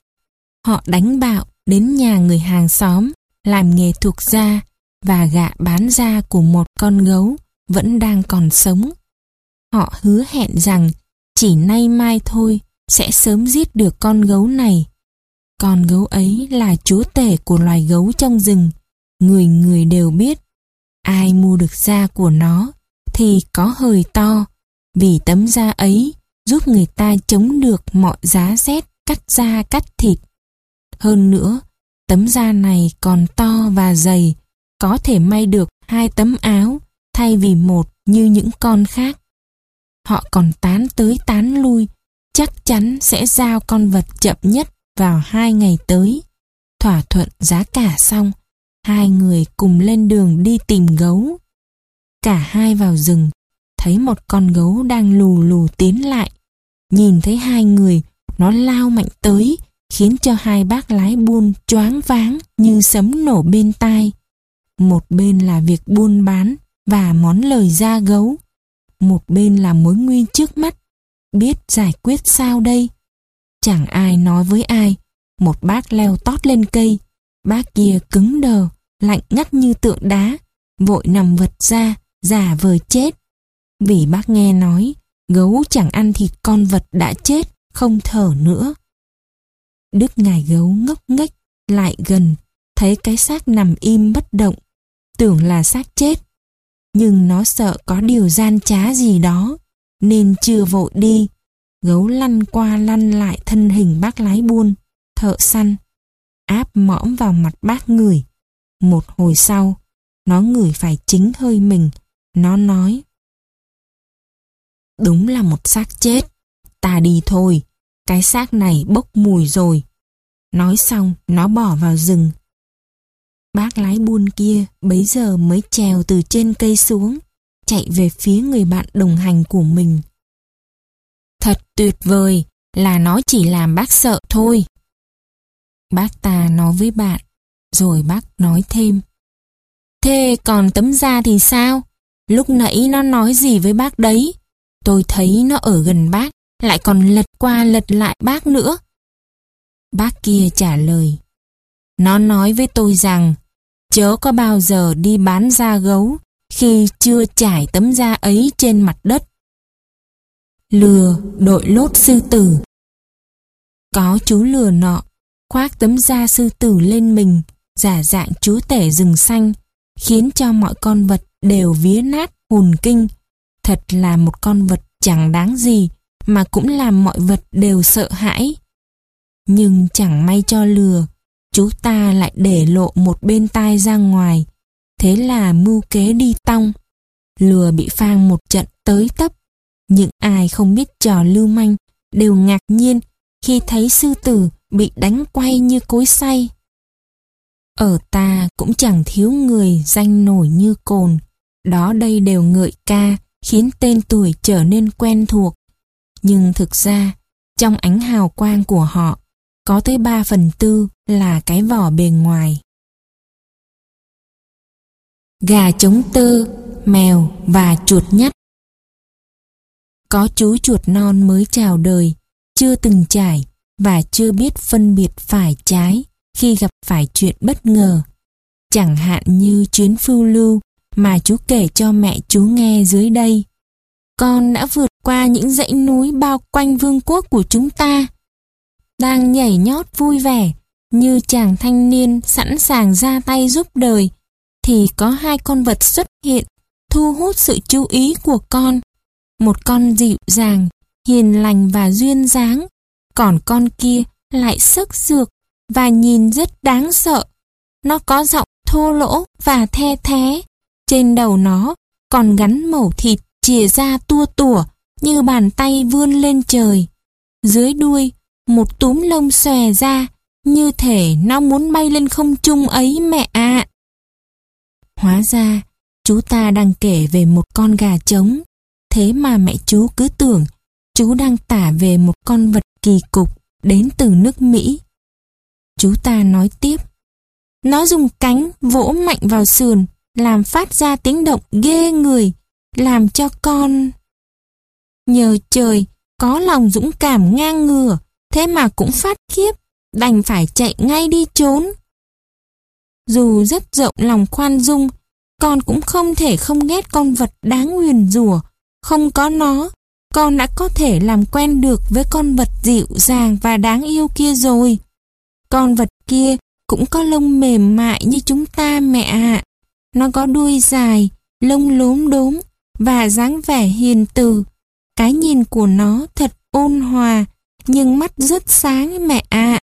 Speaker 1: Họ đánh bạo đến nhà người hàng xóm, làm nghề thuộc da và gạ bán da của một con gấu vẫn đang còn sống. Họ hứa hẹn rằng chỉ nay mai thôi sẽ sớm giết được con gấu này. Con gấu ấy là chúa tể của loài gấu trong rừng. Người người đều biết. Ai mua được da của nó thì có hơi to. Vì tấm da ấy giúp người ta chống được mọi giá rét cắt da cắt thịt. Hơn nữa, tấm da này còn to và dày, có thể may được hai tấm áo thay vì một như những con khác. Họ còn tán tới tán lui, chắc chắn sẽ giao con vật chậm nhất vào hai ngày tới. Thỏa thuận giá cả xong, hai người cùng lên đường đi tìm gấu. Cả hai vào rừng, thấy một con gấu đang lù lù tiến lại. Nhìn thấy hai người, nó lao mạnh tới, khiến cho hai bác lái buôn choáng váng như sấm nổ bên tai. Một bên là việc buôn bán và món lời ra gấu. Một bên là mối nguy trước mắt. Biết giải quyết sao đây? Chẳng ai nói với ai. Một bác leo tót lên cây. Bác kia cứng đờ, lạnh ngắt như tượng đá. Vội nằm vật ra, giả vờ chết. Vì bác nghe nói, gấu chẳng ăn thịt con vật đã chết, không thở nữa. Đức ngài gấu ngốc nghếch lại gần, thấy cái xác nằm im bất động, tưởng là xác chết. Nhưng nó sợ có điều gian trá gì đó, nên chưa vội đi. Gấu lăn qua lăn lại thân hình bác lái buôn, thợ săn, áp mõm vào mặt bác người. Một hồi sau, nó ngửi phải chính hơi mình, nó nói. Đúng là một xác chết, ta đi thôi, cái xác này bốc mùi rồi. Nói xong, nó bỏ vào rừng. Bác lái buôn kia bấy giờ mới trèo từ trên cây xuống, chạy về phía người bạn đồng hành của mình. Thật tuyệt vời là nó chỉ làm bác sợ thôi. Bác ta nói với bạn, rồi bác nói thêm. Thế còn tấm da thì sao? Lúc nãy nó nói gì với bác đấy? Tôi thấy nó ở gần bác, lại còn lật qua lật lại bác nữa. Bác kia trả lời. Nó nói với tôi rằng, chớ có bao giờ đi bán da gấu khi chưa trải tấm da ấy trên mặt đất. Lừa đội lốt sư tử Có chú lừa nọ, khoác tấm da sư tử lên mình, giả dạng chúa tể rừng xanh, khiến cho mọi con vật đều vía nát hồn kinh. Thật là một con vật chẳng đáng gì, mà cũng làm mọi vật đều sợ hãi. Nhưng chẳng may cho lừa, chú ta lại để lộ một bên tai ra ngoài. Thế là mưu kế đi tong. Lừa bị phang một trận tới tấp. Những ai không biết trò lưu manh đều ngạc nhiên khi thấy sư tử bị đánh quay như cối xay. Ở ta cũng chẳng thiếu người danh nổi như cồn. Đó đây đều ngợi ca, khiến tên tuổi trở nên quen thuộc. Nhưng thực ra, trong ánh hào quang của họ, có tới 3 phần tư là cái vỏ bề ngoài. Gà trống tơ, mèo và chuột nhắt Có chú chuột non mới chào đời, chưa từng trải và chưa biết phân biệt phải trái khi gặp phải chuyện bất ngờ. Chẳng hạn như chuyến phiêu lưu mà chú kể cho mẹ chú nghe dưới đây. Con đã vượt qua những dãy núi bao quanh vương quốc của chúng ta đang nhảy nhót vui vẻ như chàng thanh niên sẵn sàng ra tay giúp đời thì có hai con vật xuất hiện thu hút sự chú ý của con. Một con dịu dàng, hiền lành và duyên dáng, còn con kia lại sức dược và nhìn rất đáng sợ. Nó có giọng thô lỗ và the thế. Trên đầu nó còn gắn mẩu thịt chìa ra tua tủa như bàn tay vươn lên trời. Dưới đuôi một túm lông xòe ra, như thể nó muốn bay lên không trung ấy mẹ ạ. Hóa ra, chú ta đang kể về một con gà trống, thế mà mẹ chú cứ tưởng chú đang tả về một con vật kỳ cục đến từ nước Mỹ. Chú ta nói tiếp, nó dùng cánh vỗ mạnh vào sườn, làm phát ra tiếng động ghê người, làm cho con... Nhờ trời, có lòng dũng cảm ngang ngừa, thế mà cũng phát khiếp, đành phải chạy ngay đi trốn. Dù rất rộng lòng khoan dung, con cũng không thể không ghét con vật đáng nguyền rủa. Không có nó, con đã có thể làm quen được với con vật dịu dàng và đáng yêu kia rồi. Con vật kia cũng có lông mềm mại như chúng ta mẹ ạ. Nó có đuôi dài, lông lốm đốm và dáng vẻ hiền từ. Cái nhìn của nó thật ôn hòa, nhưng mắt rất sáng mẹ ạ.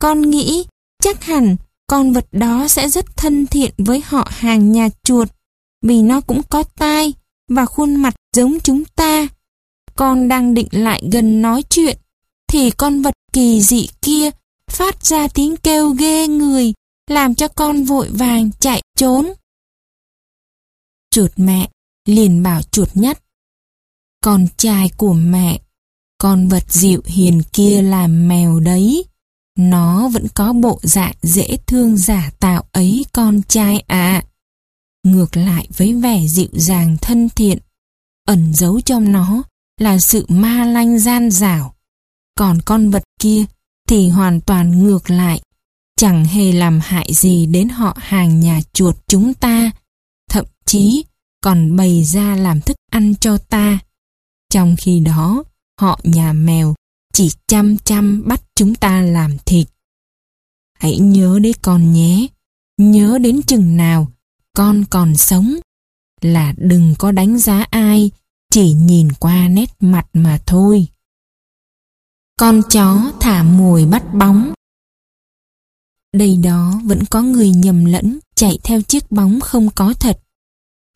Speaker 1: Con nghĩ chắc hẳn con vật đó sẽ rất thân thiện với họ hàng nhà chuột, vì nó cũng có tai và khuôn mặt giống chúng ta. Con đang định lại gần nói chuyện, thì con vật kỳ dị kia phát ra tiếng kêu ghê người, làm cho con vội vàng chạy trốn. Chuột mẹ liền bảo chuột nhất. Con trai của mẹ, con vật dịu hiền kia là mèo đấy. Nó vẫn có bộ dạng dễ thương giả tạo ấy con trai ạ. Ngược lại với vẻ dịu dàng thân thiện, ẩn giấu trong nó là sự ma lanh gian dảo. Còn con vật kia thì hoàn toàn ngược lại, chẳng hề làm hại gì đến họ hàng nhà chuột chúng ta, chí còn bày ra làm thức ăn cho ta. Trong khi đó, họ nhà mèo chỉ chăm chăm bắt chúng ta làm thịt. Hãy nhớ đấy con nhé, nhớ đến chừng nào con còn sống là đừng có đánh giá ai chỉ nhìn qua nét mặt mà thôi. Con chó thả mồi bắt bóng Đây đó vẫn có người nhầm lẫn chạy theo chiếc bóng không có thật.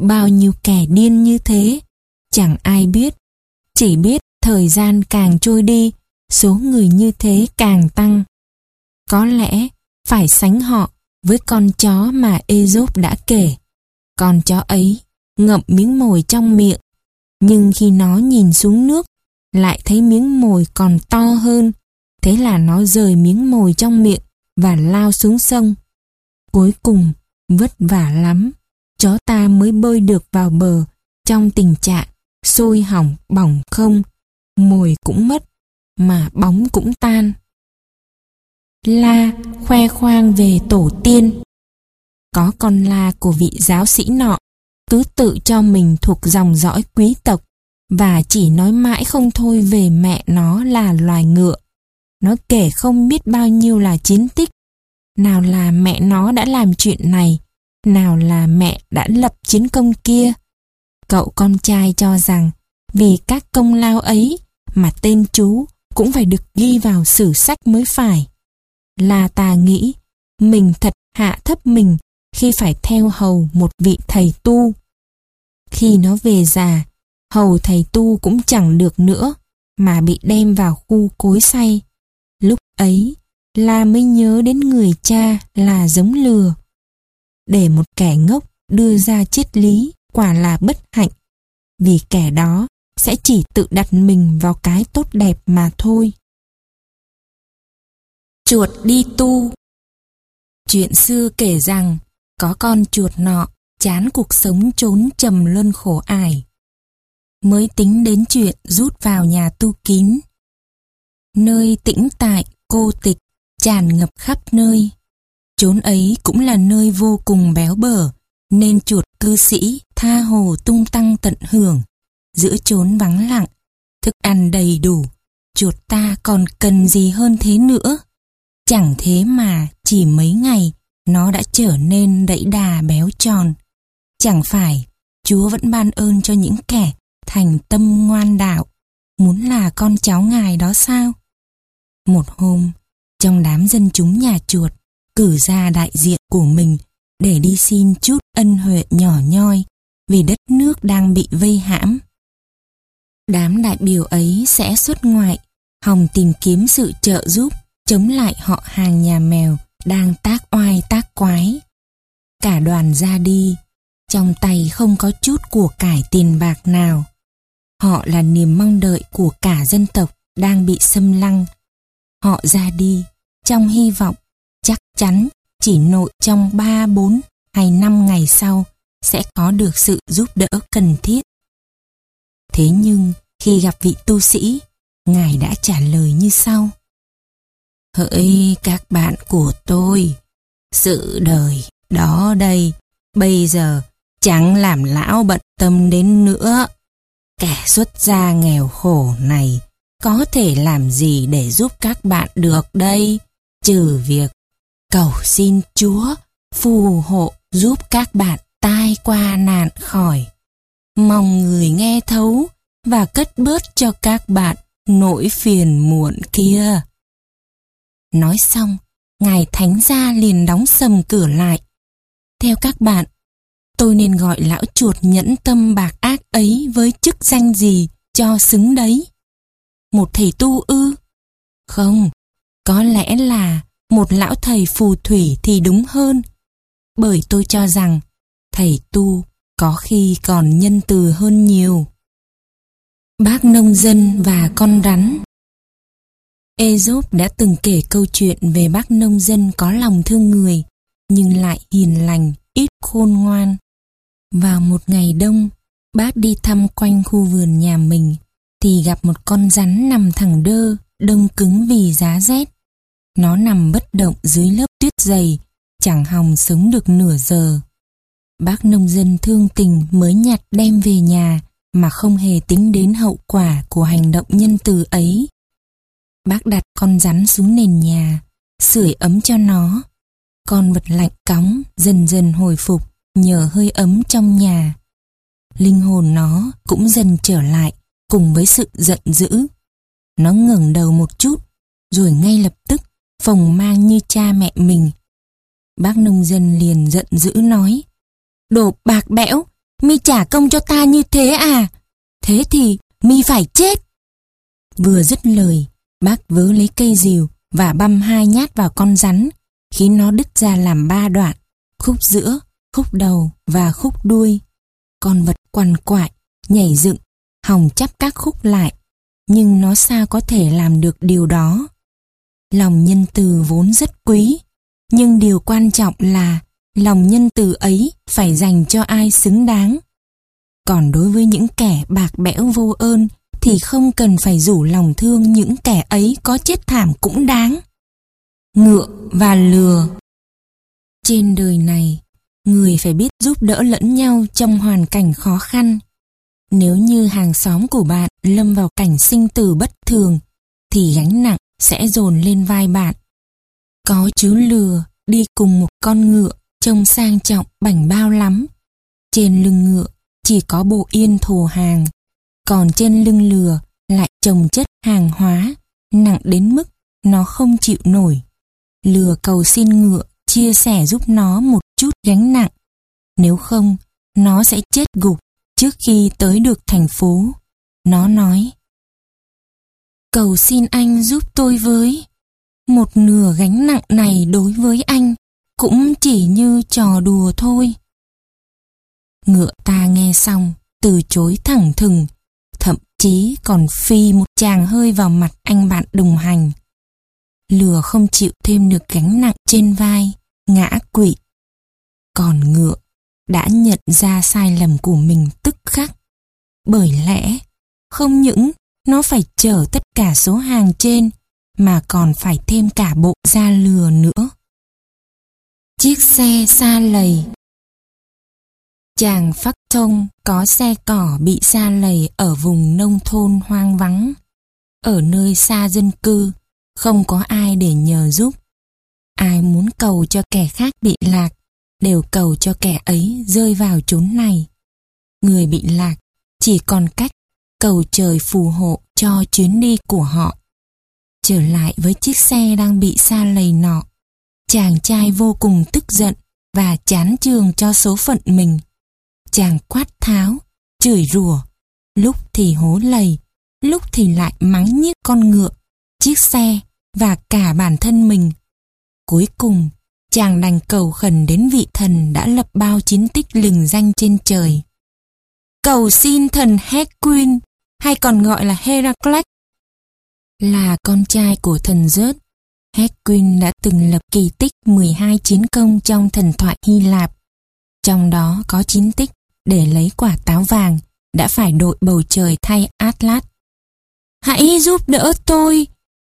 Speaker 1: Bao nhiêu kẻ điên như thế, chẳng ai biết. Chỉ biết thời gian càng trôi đi, số người như thế càng tăng. Có lẽ phải sánh họ với con chó mà Aesop đã kể. Con chó ấy ngậm miếng mồi trong miệng, nhưng khi nó nhìn xuống nước, lại thấy miếng mồi còn to hơn. Thế là nó rời miếng mồi trong miệng và lao xuống sông. Cuối cùng, vất vả lắm, chó ta mới bơi được vào bờ trong tình trạng sôi hỏng bỏng không, mồi cũng mất, mà bóng cũng tan. La khoe khoang về tổ tiên. Có con la của vị giáo sĩ nọ, cứ tự cho mình thuộc dòng dõi quý tộc và chỉ nói mãi không thôi về mẹ nó là loài ngựa. Nó kể không biết bao nhiêu là chiến tích. Nào là mẹ nó đã làm chuyện này, nào là mẹ đã lập chiến công kia. Cậu con trai cho rằng vì các công lao ấy mà tên chú cũng phải được ghi vào sử sách mới phải. Là ta nghĩ mình thật hạ thấp mình khi phải theo hầu một vị thầy tu. Khi nó về già, hầu thầy tu cũng chẳng được nữa, mà bị đem vào khu cối say. Lúc ấy, La mới nhớ đến người cha là giống lừa. Để một kẻ ngốc đưa ra triết lý quả là bất hạnh, vì kẻ đó sẽ chỉ tự đặt mình vào cái tốt đẹp mà thôi. Chuột đi tu Chuyện xưa kể rằng có con chuột nọ chán cuộc sống trốn trầm luân khổ ải. Mới tính đến chuyện rút vào nhà tu kín. Nơi tĩnh tại, cô tịch, tràn ngập khắp nơi. Chốn ấy cũng là nơi vô cùng béo bở, nên chuột cư sĩ tha hồ tung tăng tận hưởng. Giữa chốn vắng lặng, thức ăn đầy đủ, chuột ta còn cần gì hơn thế nữa. Chẳng thế mà chỉ mấy ngày nó đã trở nên đẫy đà béo tròn. Chẳng phải Chúa vẫn ban ơn cho những kẻ thành tâm ngoan đạo, muốn là con cháu ngài đó sao? Một hôm, trong đám dân chúng nhà chuột, cử ra đại diện của mình để đi xin chút ân huệ nhỏ nhoi vì đất nước đang bị vây hãm. Đám đại biểu ấy sẽ xuất ngoại, hòng tìm kiếm sự trợ giúp chống lại họ hàng nhà mèo đang tác oai tác quái. Cả đoàn ra đi, trong tay không có chút của cải tiền bạc nào. Họ là niềm mong đợi của cả dân tộc đang bị xâm lăng. Họ ra đi trong hy vọng chắc chắn chỉ nội trong 3, 4 hay 5 ngày sau sẽ có được sự giúp đỡ cần thiết. Thế nhưng khi gặp vị tu sĩ, Ngài đã trả lời như sau. Hỡi các bạn của tôi, sự đời đó đây, bây giờ chẳng làm lão bận tâm đến nữa. Kẻ xuất gia nghèo khổ này có thể làm gì để giúp các bạn được đây, trừ việc cầu xin Chúa phù hộ giúp các bạn tai qua nạn khỏi. Mong người nghe thấu và cất bớt cho các bạn nỗi phiền muộn kia. Nói xong, Ngài Thánh gia liền đóng sầm cửa lại. Theo các bạn, tôi nên gọi lão chuột nhẫn tâm bạc ác ấy với chức danh gì cho xứng đấy? Một thầy tu ư? Không, có lẽ là một lão thầy phù thủy thì đúng hơn. Bởi tôi cho rằng thầy tu có khi còn nhân từ hơn nhiều. Bác nông dân và con rắn Aesop đã từng kể câu chuyện về bác nông dân có lòng thương người, nhưng lại hiền lành, ít khôn ngoan. Vào một ngày đông, bác đi thăm quanh khu vườn nhà mình, thì gặp một con rắn nằm thẳng đơ, đông cứng vì giá rét. Nó nằm bất động dưới lớp tuyết dày, chẳng hòng sống được nửa giờ. Bác nông dân thương tình mới nhặt đem về nhà mà không hề tính đến hậu quả của hành động nhân từ ấy. Bác đặt con rắn xuống nền nhà, sưởi ấm cho nó. Con vật lạnh cóng dần dần hồi phục nhờ hơi ấm trong nhà. Linh hồn nó cũng dần trở lại cùng với sự giận dữ. Nó ngẩng đầu một chút, rồi ngay lập tức phồng mang như cha mẹ mình. Bác nông dân liền giận dữ nói, Đồ bạc bẽo, mi trả công cho ta như thế à? Thế thì mi phải chết. Vừa dứt lời, bác vớ lấy cây rìu và băm hai nhát vào con rắn, khiến nó đứt ra làm ba đoạn, khúc giữa, khúc đầu và khúc đuôi. Con vật quằn quại, nhảy dựng, hòng chắp các khúc lại, nhưng nó sao có thể làm được điều đó. Lòng nhân từ vốn rất quý, nhưng điều quan trọng là lòng nhân từ ấy phải dành cho ai xứng đáng. Còn đối với những kẻ bạc bẽo vô ơn thì không cần phải rủ lòng thương những kẻ ấy có chết thảm cũng đáng. Ngựa và lừa Trên đời này, người phải biết giúp đỡ lẫn nhau trong hoàn cảnh khó khăn. Nếu như hàng xóm của bạn lâm vào cảnh sinh tử bất thường, thì gánh nặng sẽ dồn lên vai bạn. Có chú lừa đi cùng một con ngựa trông sang trọng bảnh bao lắm. Trên lưng ngựa chỉ có bộ yên thồ hàng, còn trên lưng lừa lại trồng chất hàng hóa, nặng đến mức nó không chịu nổi. Lừa cầu xin ngựa chia sẻ giúp nó một chút gánh nặng, nếu không nó sẽ chết gục trước khi tới được thành phố. Nó nói, cầu xin anh giúp tôi với. Một nửa gánh nặng này đối với anh cũng chỉ như trò đùa thôi. Ngựa ta nghe xong, từ chối thẳng thừng, thậm chí còn phi một chàng hơi vào mặt anh bạn đồng hành. Lừa không chịu thêm được gánh nặng trên vai, ngã quỵ. Còn ngựa đã nhận ra sai lầm của mình tức khắc. Bởi lẽ, không những nó phải chở tất cả số hàng trên, mà còn phải thêm cả bộ da lừa nữa. Chiếc xe xa lầy Chàng phát thông có xe cỏ bị xa lầy ở vùng nông thôn hoang vắng. Ở nơi xa dân cư, không có ai để nhờ giúp. Ai muốn cầu cho kẻ khác bị lạc, đều cầu cho kẻ ấy rơi vào chốn này. Người bị lạc chỉ còn cách cầu trời phù hộ cho chuyến đi của họ. Trở lại với chiếc xe đang bị xa lầy nọ, chàng trai vô cùng tức giận và chán trường cho số phận mình. Chàng quát tháo, chửi rủa, lúc thì hố lầy, lúc thì lại mắng nhiếc con ngựa, chiếc xe và cả bản thân mình. Cuối cùng, chàng đành cầu khẩn đến vị thần đã lập bao chiến tích lừng danh trên trời. Cầu xin thần Hercules, hay còn gọi là Heracles, là con trai của thần Zeus Hercules đã từng lập kỳ tích 12 chiến công trong thần thoại Hy Lạp. Trong đó có chiến tích để lấy quả táo vàng đã phải đội bầu trời thay Atlas. hãy giúp đỡ tôi.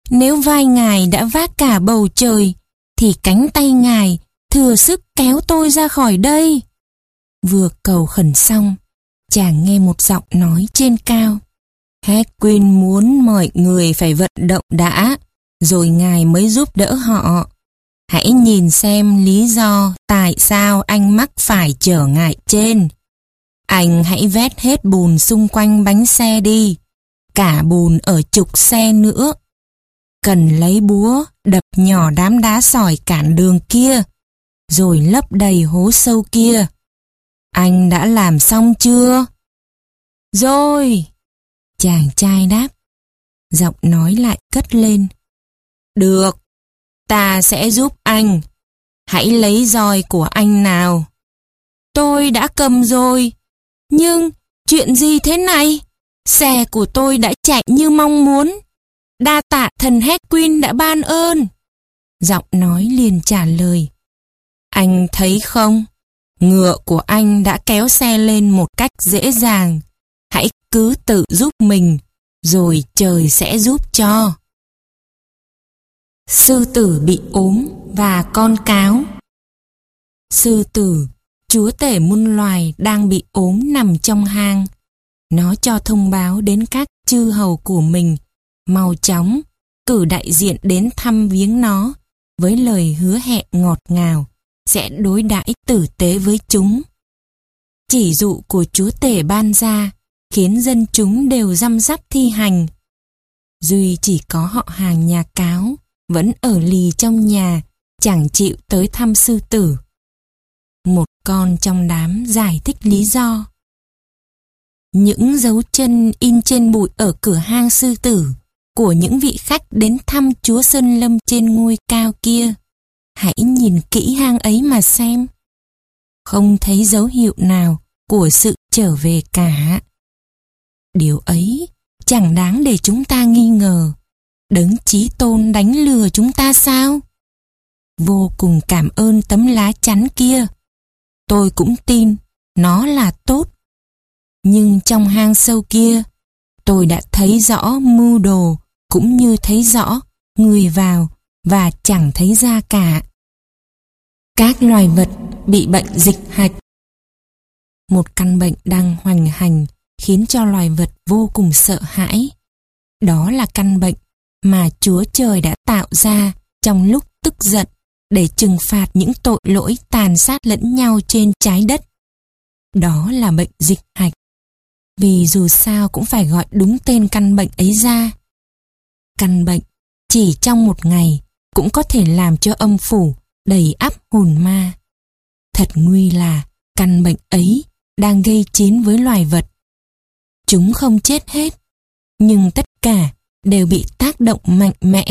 Speaker 1: Nếu vai ngài đã vác cả bầu trời, thì cánh tay ngài thừa sức kéo tôi ra khỏi đây. Vừa cầu khẩn xong, chàng nghe một giọng nói trên cao. Hedwin muốn mọi người phải vận động đã, rồi ngài mới giúp đỡ họ. Hãy nhìn xem lý do tại sao anh mắc phải trở ngại trên. Anh hãy vét hết bùn xung quanh bánh xe đi, cả bùn ở trục xe nữa. Cần lấy búa đập nhỏ đám đá sỏi cản đường kia, rồi lấp đầy hố sâu kia. Anh đã làm xong chưa? Rồi! Chàng trai đáp. Giọng nói lại cất lên. Được, ta sẽ giúp anh. Hãy lấy roi của anh nào. Tôi đã cầm rồi. Nhưng chuyện gì thế này? Xe của tôi đã chạy như mong muốn. Đa tạ thần Hedwin đã ban ơn. Giọng nói liền trả lời. Anh thấy không? Ngựa của anh đã kéo xe lên một cách dễ dàng. Hãy cứ tự giúp mình, rồi trời sẽ giúp cho. Sư tử bị ốm và con cáo Sư tử, chúa tể muôn loài đang bị ốm nằm trong hang. Nó cho thông báo đến các chư hầu của mình, mau chóng, cử đại diện đến thăm viếng nó, với lời hứa hẹn ngọt ngào, sẽ đối đãi tử tế với chúng. Chỉ dụ của chúa tể ban ra, khiến dân chúng đều răm rắp thi hành. Duy chỉ có họ hàng nhà cáo, vẫn ở lì trong nhà, chẳng chịu tới thăm sư tử. Một con trong đám giải thích lý do. Những dấu chân in trên bụi ở cửa hang sư tử của những vị khách đến thăm chúa Sơn Lâm trên ngôi cao kia. Hãy nhìn kỹ hang ấy mà xem. Không thấy dấu hiệu nào của sự trở về cả. Điều ấy chẳng đáng để chúng ta nghi ngờ. Đấng chí tôn đánh lừa chúng ta sao? Vô cùng cảm ơn tấm lá chắn kia. Tôi cũng tin nó là tốt. Nhưng trong hang sâu kia, tôi đã thấy rõ mưu đồ cũng như thấy rõ người vào và chẳng thấy ra cả. Các loài vật bị bệnh dịch hạch. Một căn bệnh đang hoành hành khiến cho loài vật vô cùng sợ hãi. Đó là căn bệnh mà Chúa Trời đã tạo ra trong lúc tức giận để trừng phạt những tội lỗi tàn sát lẫn nhau trên trái đất. Đó là bệnh dịch hạch. Vì dù sao cũng phải gọi đúng tên căn bệnh ấy ra. Căn bệnh chỉ trong một ngày cũng có thể làm cho âm phủ đầy ắp hồn ma. Thật nguy là căn bệnh ấy đang gây chiến với loài vật. Chúng không chết hết, nhưng tất cả đều bị tác động mạnh mẽ.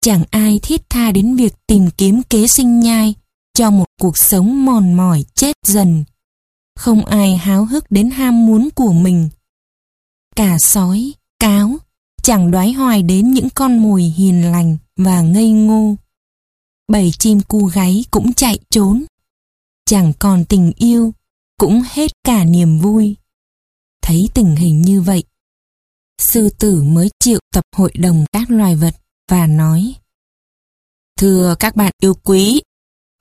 Speaker 1: Chẳng ai thiết tha đến việc tìm kiếm kế sinh nhai cho một cuộc sống mòn mỏi chết dần. Không ai háo hức đến ham muốn của mình. Cả sói, cáo, chẳng đoái hoài đến những con mồi hiền lành và ngây ngô. Bầy chim cu gáy cũng chạy trốn. Chẳng còn tình yêu, cũng hết cả niềm vui. Thấy tình hình như vậy, sư tử mới chịu tập hội đồng các loài vật và nói Thưa các bạn yêu quý,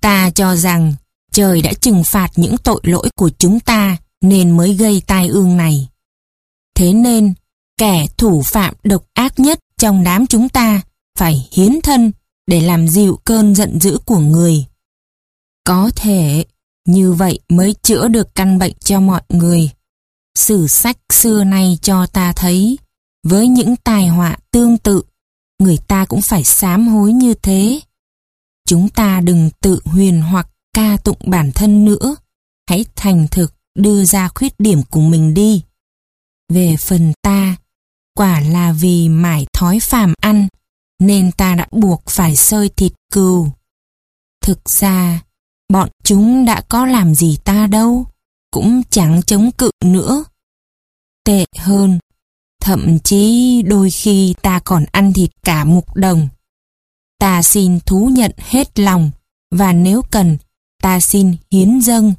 Speaker 1: ta cho rằng trời đã trừng phạt những tội lỗi của chúng ta nên mới gây tai ương này. Thế nên, kẻ thủ phạm độc ác nhất trong đám chúng ta phải hiến thân để làm dịu cơn giận dữ của người. Có thể như vậy mới chữa được căn bệnh cho mọi người. Sử sách xưa nay cho ta thấy, với những tai họa tương tự, người ta cũng phải sám hối như thế. Chúng ta đừng tự huyền hoặc ca tụng bản thân nữa. Hãy thành thực đưa ra khuyết điểm của mình đi. Về phần ta, quả là vì mải thói phàm ăn, nên ta đã buộc phải sơi thịt cừu. Thực ra, bọn chúng đã có làm gì ta đâu, cũng chẳng chống cự nữa. Tệ hơn, thậm chí đôi khi ta còn ăn thịt cả mục đồng. Ta xin thú nhận hết lòng, và nếu cần, ta xin hiến dâng.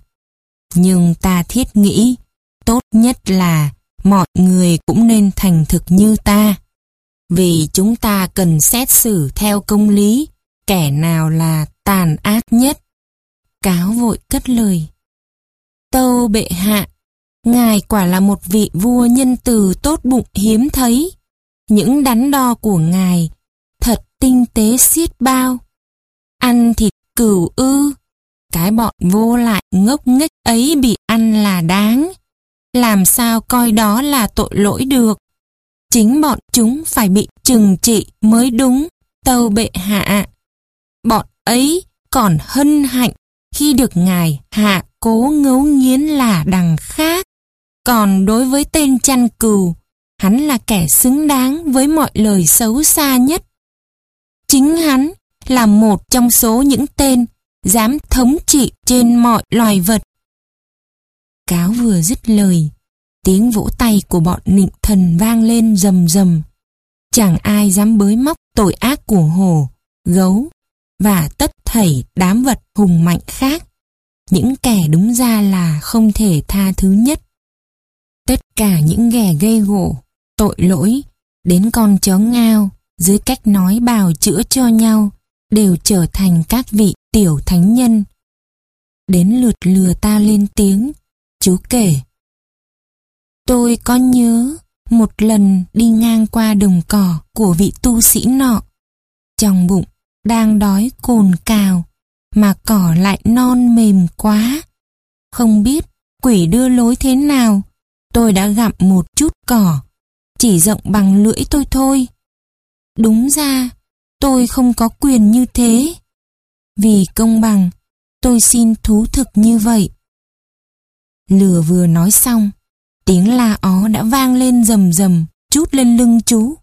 Speaker 1: Nhưng ta thiết nghĩ, tốt nhất là mọi người cũng nên thành thực như ta. Vì chúng ta cần xét xử theo công lý, kẻ nào là tàn ác nhất. Cáo vội cất lời. Tâu bệ hạ, ngài quả là một vị vua nhân từ tốt bụng hiếm thấy. Những đắn đo của ngài thật tinh tế xiết bao. Ăn thịt cừu ư, cái bọn vô lại ngốc nghếch ấy bị ăn là đáng. Làm sao coi đó là tội lỗi được. Chính bọn chúng phải bị trừng trị mới đúng, tâu bệ hạ. Bọn ấy còn hân hạnh khi được ngài hạ cố ngấu nghiến là đằng khác. Còn đối với tên chăn cừu, hắn là kẻ xứng đáng với mọi lời xấu xa nhất. Chính hắn là một trong số những tên dám thống trị trên mọi loài vật. Cáo vừa dứt lời, tiếng vỗ tay của bọn nịnh thần vang lên rầm rầm. Chẳng ai dám bới móc tội ác của hổ, gấu và tất thảy đám vật hùng mạnh khác. Những kẻ đúng ra là không thể tha thứ nhất. Tất cả những ghẻ gây gỗ, tội lỗi, đến con chó ngao, dưới cách nói bào chữa cho nhau, đều trở thành các vị tiểu thánh nhân. Đến lượt lừa ta lên tiếng, chú kể. Tôi có nhớ một lần đi ngang qua đồng cỏ của vị tu sĩ nọ. Trong bụng đang đói cồn cào, mà cỏ lại non mềm quá. Không biết quỷ đưa lối thế nào, tôi đã gặm một chút cỏ, chỉ rộng bằng lưỡi tôi thôi. Đúng ra, tôi không có quyền như thế. Vì công bằng, tôi xin thú thực như vậy. Lừa vừa nói xong, tiếng la ó đã vang lên rầm rầm, chút lên lưng chú.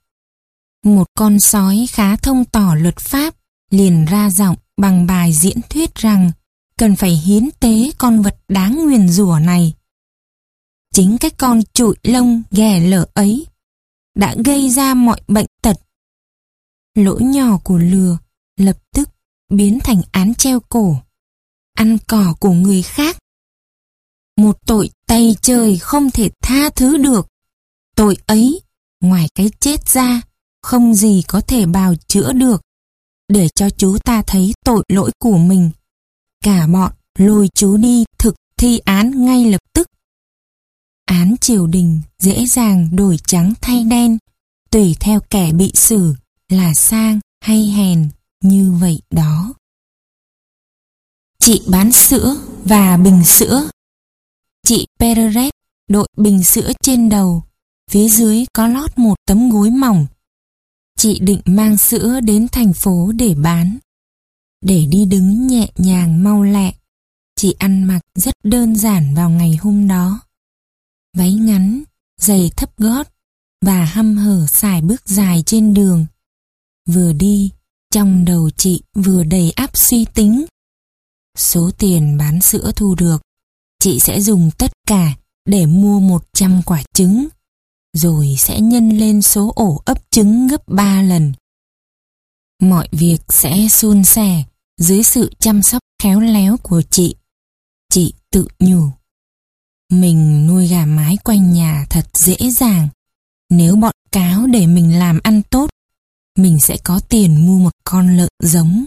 Speaker 1: Một con sói khá thông tỏ luật pháp, liền ra giọng bằng bài diễn thuyết rằng cần phải hiến tế con vật đáng nguyền rủa này. Chính cái con trụi lông ghẻ lở ấy đã gây ra mọi bệnh tật. Lỗi nhỏ của lừa lập tức biến thành án treo cổ, ăn cỏ của người khác. Một tội tay trời không thể tha thứ được. Tội ấy, ngoài cái chết ra, không gì có thể bào chữa được để cho chú ta thấy tội lỗi của mình. Cả bọn lôi chú đi thực thi án ngay lập tức. Án triều đình dễ dàng đổi trắng thay đen, tùy theo kẻ bị xử là sang hay hèn như vậy đó. Chị bán sữa và bình sữa. Chị Pereret đội bình sữa trên đầu, phía dưới có lót một tấm gối mỏng chị định mang sữa đến thành phố để bán. Để đi đứng nhẹ nhàng mau lẹ, chị ăn mặc rất đơn giản vào ngày hôm đó. Váy ngắn, giày thấp gót và hăm hở xài bước dài trên đường. Vừa đi, trong đầu chị vừa đầy áp suy tính. Số tiền bán sữa thu được, chị sẽ dùng tất cả để mua 100 quả trứng rồi sẽ nhân lên số ổ ấp trứng gấp 3 lần. Mọi việc sẽ suôn sẻ dưới sự chăm sóc khéo léo của chị. Chị tự nhủ. Mình nuôi gà mái quanh nhà thật dễ dàng. Nếu bọn cáo để mình làm ăn tốt, mình sẽ có tiền mua một con lợn giống.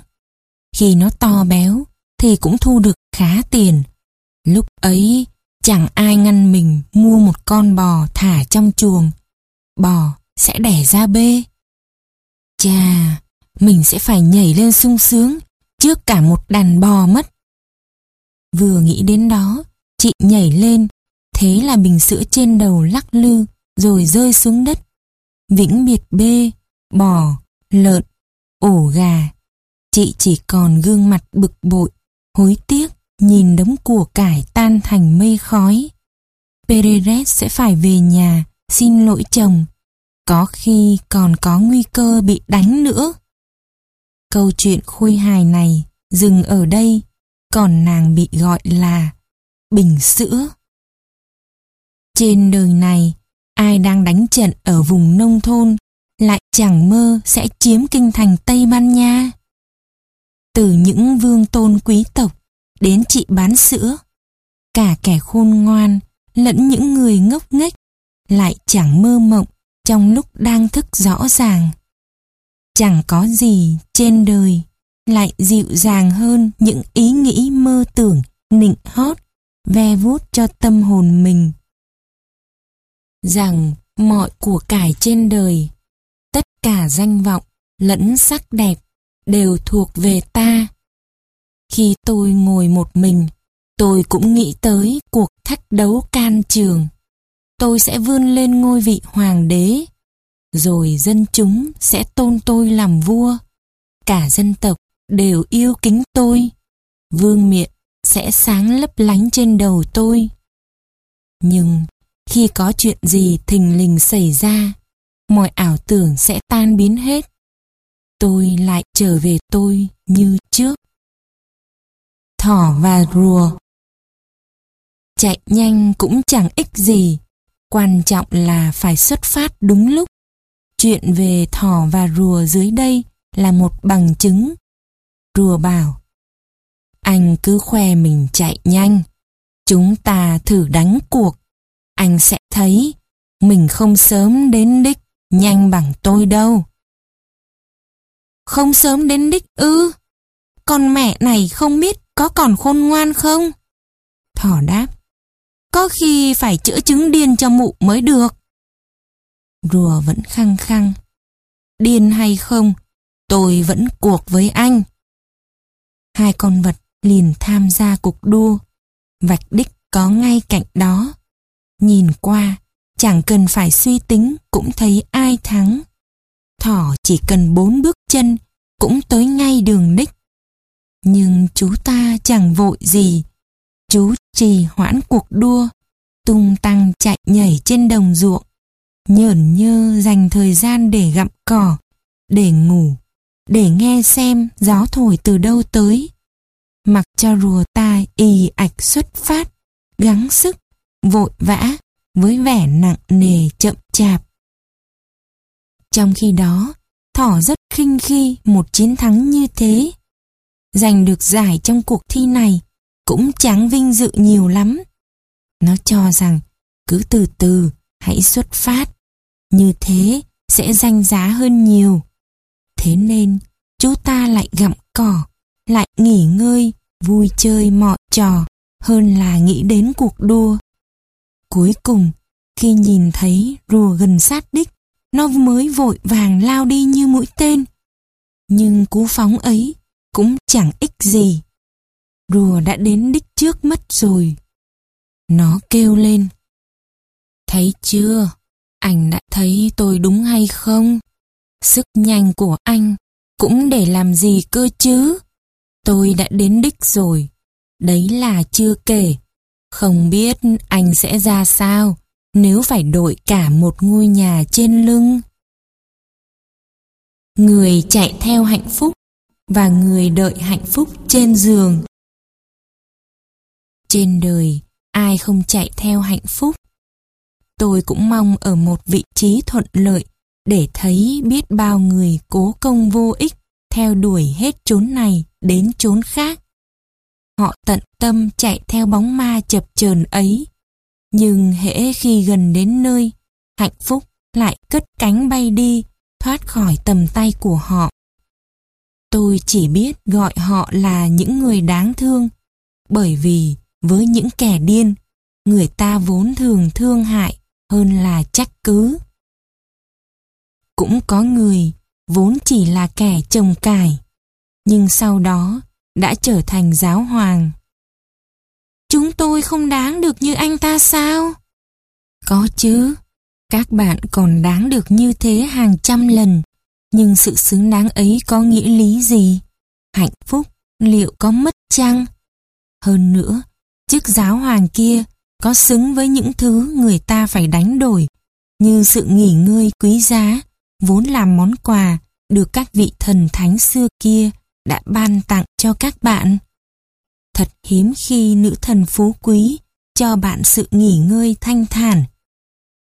Speaker 1: Khi nó to béo, thì cũng thu được khá tiền. Lúc ấy, Chẳng ai ngăn mình mua một con bò thả trong chuồng. Bò sẽ đẻ ra bê. Chà, mình sẽ phải nhảy lên sung sướng trước cả một đàn bò mất. Vừa nghĩ đến đó, chị nhảy lên, thế là bình sữa trên đầu lắc lư rồi rơi xuống đất. Vĩnh biệt bê, bò, lợn, ổ gà. Chị chỉ còn gương mặt bực bội, hối tiếc nhìn đống của cải tan thành mây khói. Perez sẽ phải về nhà, xin lỗi chồng. Có khi còn có nguy cơ bị đánh nữa. Câu chuyện khôi hài này dừng ở đây, còn nàng bị gọi là bình sữa. Trên đời này, ai đang đánh trận ở vùng nông thôn lại chẳng mơ sẽ chiếm kinh thành Tây Ban Nha. Từ những vương tôn quý tộc đến chị bán sữa. Cả kẻ khôn ngoan lẫn những người ngốc nghếch lại chẳng mơ mộng trong lúc đang thức rõ ràng. Chẳng có gì trên đời lại dịu dàng hơn những ý nghĩ mơ tưởng, nịnh hót, ve vuốt cho tâm hồn mình. Rằng mọi của cải trên đời, tất cả danh vọng lẫn sắc đẹp đều thuộc về ta. Khi tôi ngồi một mình, tôi cũng nghĩ tới cuộc thách đấu can trường. Tôi sẽ vươn lên ngôi vị hoàng đế, rồi dân chúng sẽ tôn tôi làm vua. Cả dân tộc đều yêu kính tôi. Vương miện sẽ sáng lấp lánh trên đầu tôi. Nhưng khi có chuyện gì thình lình xảy ra, mọi ảo tưởng sẽ tan biến hết. Tôi lại trở về tôi như trước. Thỏ và rùa Chạy nhanh cũng chẳng ích gì, quan trọng là phải xuất phát đúng lúc. Chuyện về thỏ và rùa dưới đây là một bằng chứng. Rùa bảo, anh cứ khoe mình chạy nhanh, chúng ta thử đánh cuộc, anh sẽ thấy mình không sớm đến đích nhanh bằng tôi đâu. Không sớm đến đích ư? Con mẹ này không biết có còn khôn ngoan không? Thỏ đáp. Có khi phải chữa chứng điên cho mụ mới được. Rùa vẫn khăng khăng. Điên hay không, tôi vẫn cuộc với anh. Hai con vật liền tham gia cuộc đua. Vạch đích có ngay cạnh đó. Nhìn qua, chẳng cần phải suy tính cũng thấy ai thắng. Thỏ chỉ cần bốn bước chân cũng tới ngay đường đích. Nhưng chú ta chẳng vội gì. Chú trì hoãn cuộc đua, tung tăng chạy nhảy trên đồng ruộng, nhởn nhơ dành thời gian để gặm cỏ, để ngủ, để nghe xem gió thổi từ đâu tới. Mặc cho rùa ta ì ạch xuất phát, gắng sức, vội vã, với vẻ nặng nề chậm chạp. Trong khi đó, thỏ rất khinh khi một chiến thắng như thế. Giành được giải trong cuộc thi này cũng chẳng vinh dự nhiều lắm. Nó cho rằng cứ từ từ hãy xuất phát, như thế sẽ danh giá hơn nhiều. Thế nên chú ta lại gặm cỏ, lại nghỉ ngơi, vui chơi mọi trò hơn là nghĩ đến cuộc đua. Cuối cùng, khi nhìn thấy rùa gần sát đích, nó mới vội vàng lao đi như mũi tên. Nhưng cú phóng ấy cũng chẳng ích gì. Rùa đã đến đích trước mất rồi. Nó kêu lên. Thấy chưa? Anh đã thấy tôi đúng hay không? Sức nhanh của anh cũng để làm gì cơ chứ? Tôi đã đến đích rồi. Đấy là chưa kể. Không biết anh sẽ ra sao nếu phải đội cả một ngôi nhà trên lưng. Người chạy theo hạnh phúc và người đợi hạnh phúc trên giường. Trên đời, ai không chạy theo hạnh phúc? Tôi cũng mong ở một vị trí thuận lợi để thấy biết bao người cố công vô ích theo đuổi hết chốn này đến chốn khác. Họ tận tâm chạy theo bóng ma chập chờn ấy nhưng hễ khi gần đến nơi, hạnh phúc lại cất cánh bay đi, thoát khỏi tầm tay của họ. Tôi chỉ biết gọi họ là những người đáng thương, bởi vì với những kẻ điên, người ta vốn thường thương hại hơn là trách cứ. Cũng có người vốn chỉ là kẻ trồng cải, nhưng sau đó đã trở thành giáo hoàng. Chúng tôi không đáng được như anh ta sao? Có chứ, các bạn còn đáng được như thế hàng trăm lần. Nhưng sự xứng đáng ấy có nghĩa lý gì? Hạnh phúc liệu có mất chăng? Hơn nữa, chức giáo hoàng kia có xứng với những thứ người ta phải đánh đổi như sự nghỉ ngơi quý giá vốn là món quà được các vị thần thánh xưa kia đã ban tặng cho các bạn. Thật hiếm khi nữ thần phú quý cho bạn sự nghỉ ngơi thanh thản.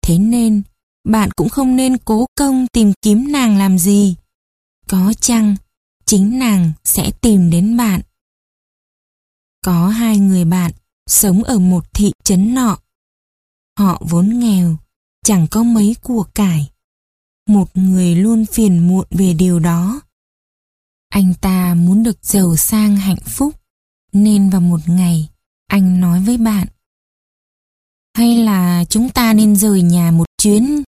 Speaker 1: Thế nên, bạn cũng không nên cố công tìm kiếm nàng làm gì. Có chăng, chính nàng sẽ tìm đến bạn. Có hai người bạn sống ở một thị trấn nọ. Họ vốn nghèo, chẳng có mấy của cải. Một người luôn phiền muộn về điều đó. Anh ta muốn được giàu sang hạnh phúc, nên vào một ngày, anh nói với bạn. Hay là chúng ta nên rời nhà một chuyến,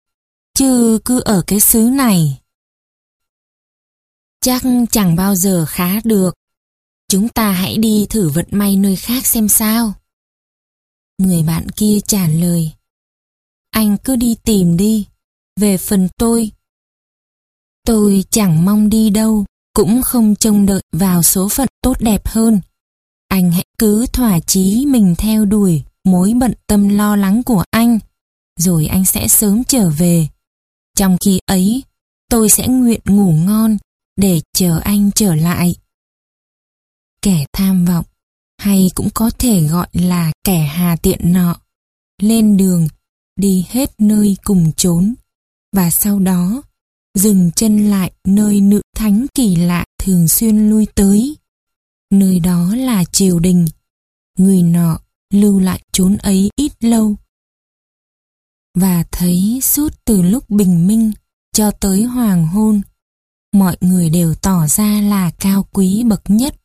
Speaker 1: chứ cứ ở cái xứ này. Chắc chẳng bao giờ khá được. Chúng ta hãy đi thử vận may nơi khác xem sao. Người bạn kia trả lời. Anh cứ đi tìm đi. Về phần tôi. Tôi chẳng mong đi đâu, cũng không trông đợi vào số phận tốt đẹp hơn. Anh hãy cứ thỏa chí mình theo đuổi mối bận tâm lo lắng của anh, rồi anh sẽ sớm trở về. Trong khi ấy, tôi sẽ nguyện ngủ ngon để chờ anh trở lại. Kẻ tham vọng, hay cũng có thể gọi là kẻ hà tiện nọ, lên đường, đi hết nơi cùng trốn, và sau đó dừng chân lại nơi nữ thánh kỳ lạ thường xuyên lui tới. Nơi đó là triều đình, người nọ lưu lại chốn ấy ít lâu. Và thấy suốt từ lúc bình minh cho tới hoàng hôn, mọi người đều tỏ ra là cao quý bậc nhất.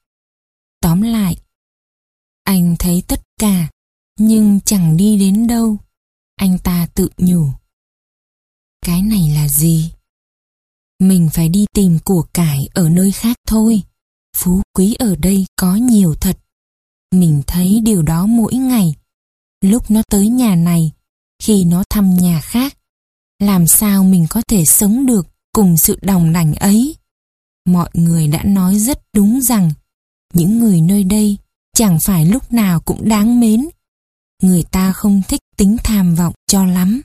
Speaker 1: Tóm lại, anh thấy tất cả, nhưng chẳng đi đến đâu. Anh ta tự nhủ. Cái này là gì? Mình phải đi tìm của cải ở nơi khác thôi. Phú quý ở đây có nhiều thật. Mình thấy điều đó mỗi ngày. Lúc nó tới nhà này, khi nó thăm nhà khác, làm sao mình có thể sống được cùng sự đồng lành ấy? Mọi người đã nói rất đúng rằng những người nơi đây chẳng phải lúc nào cũng đáng mến. Người ta không thích tính tham vọng cho lắm.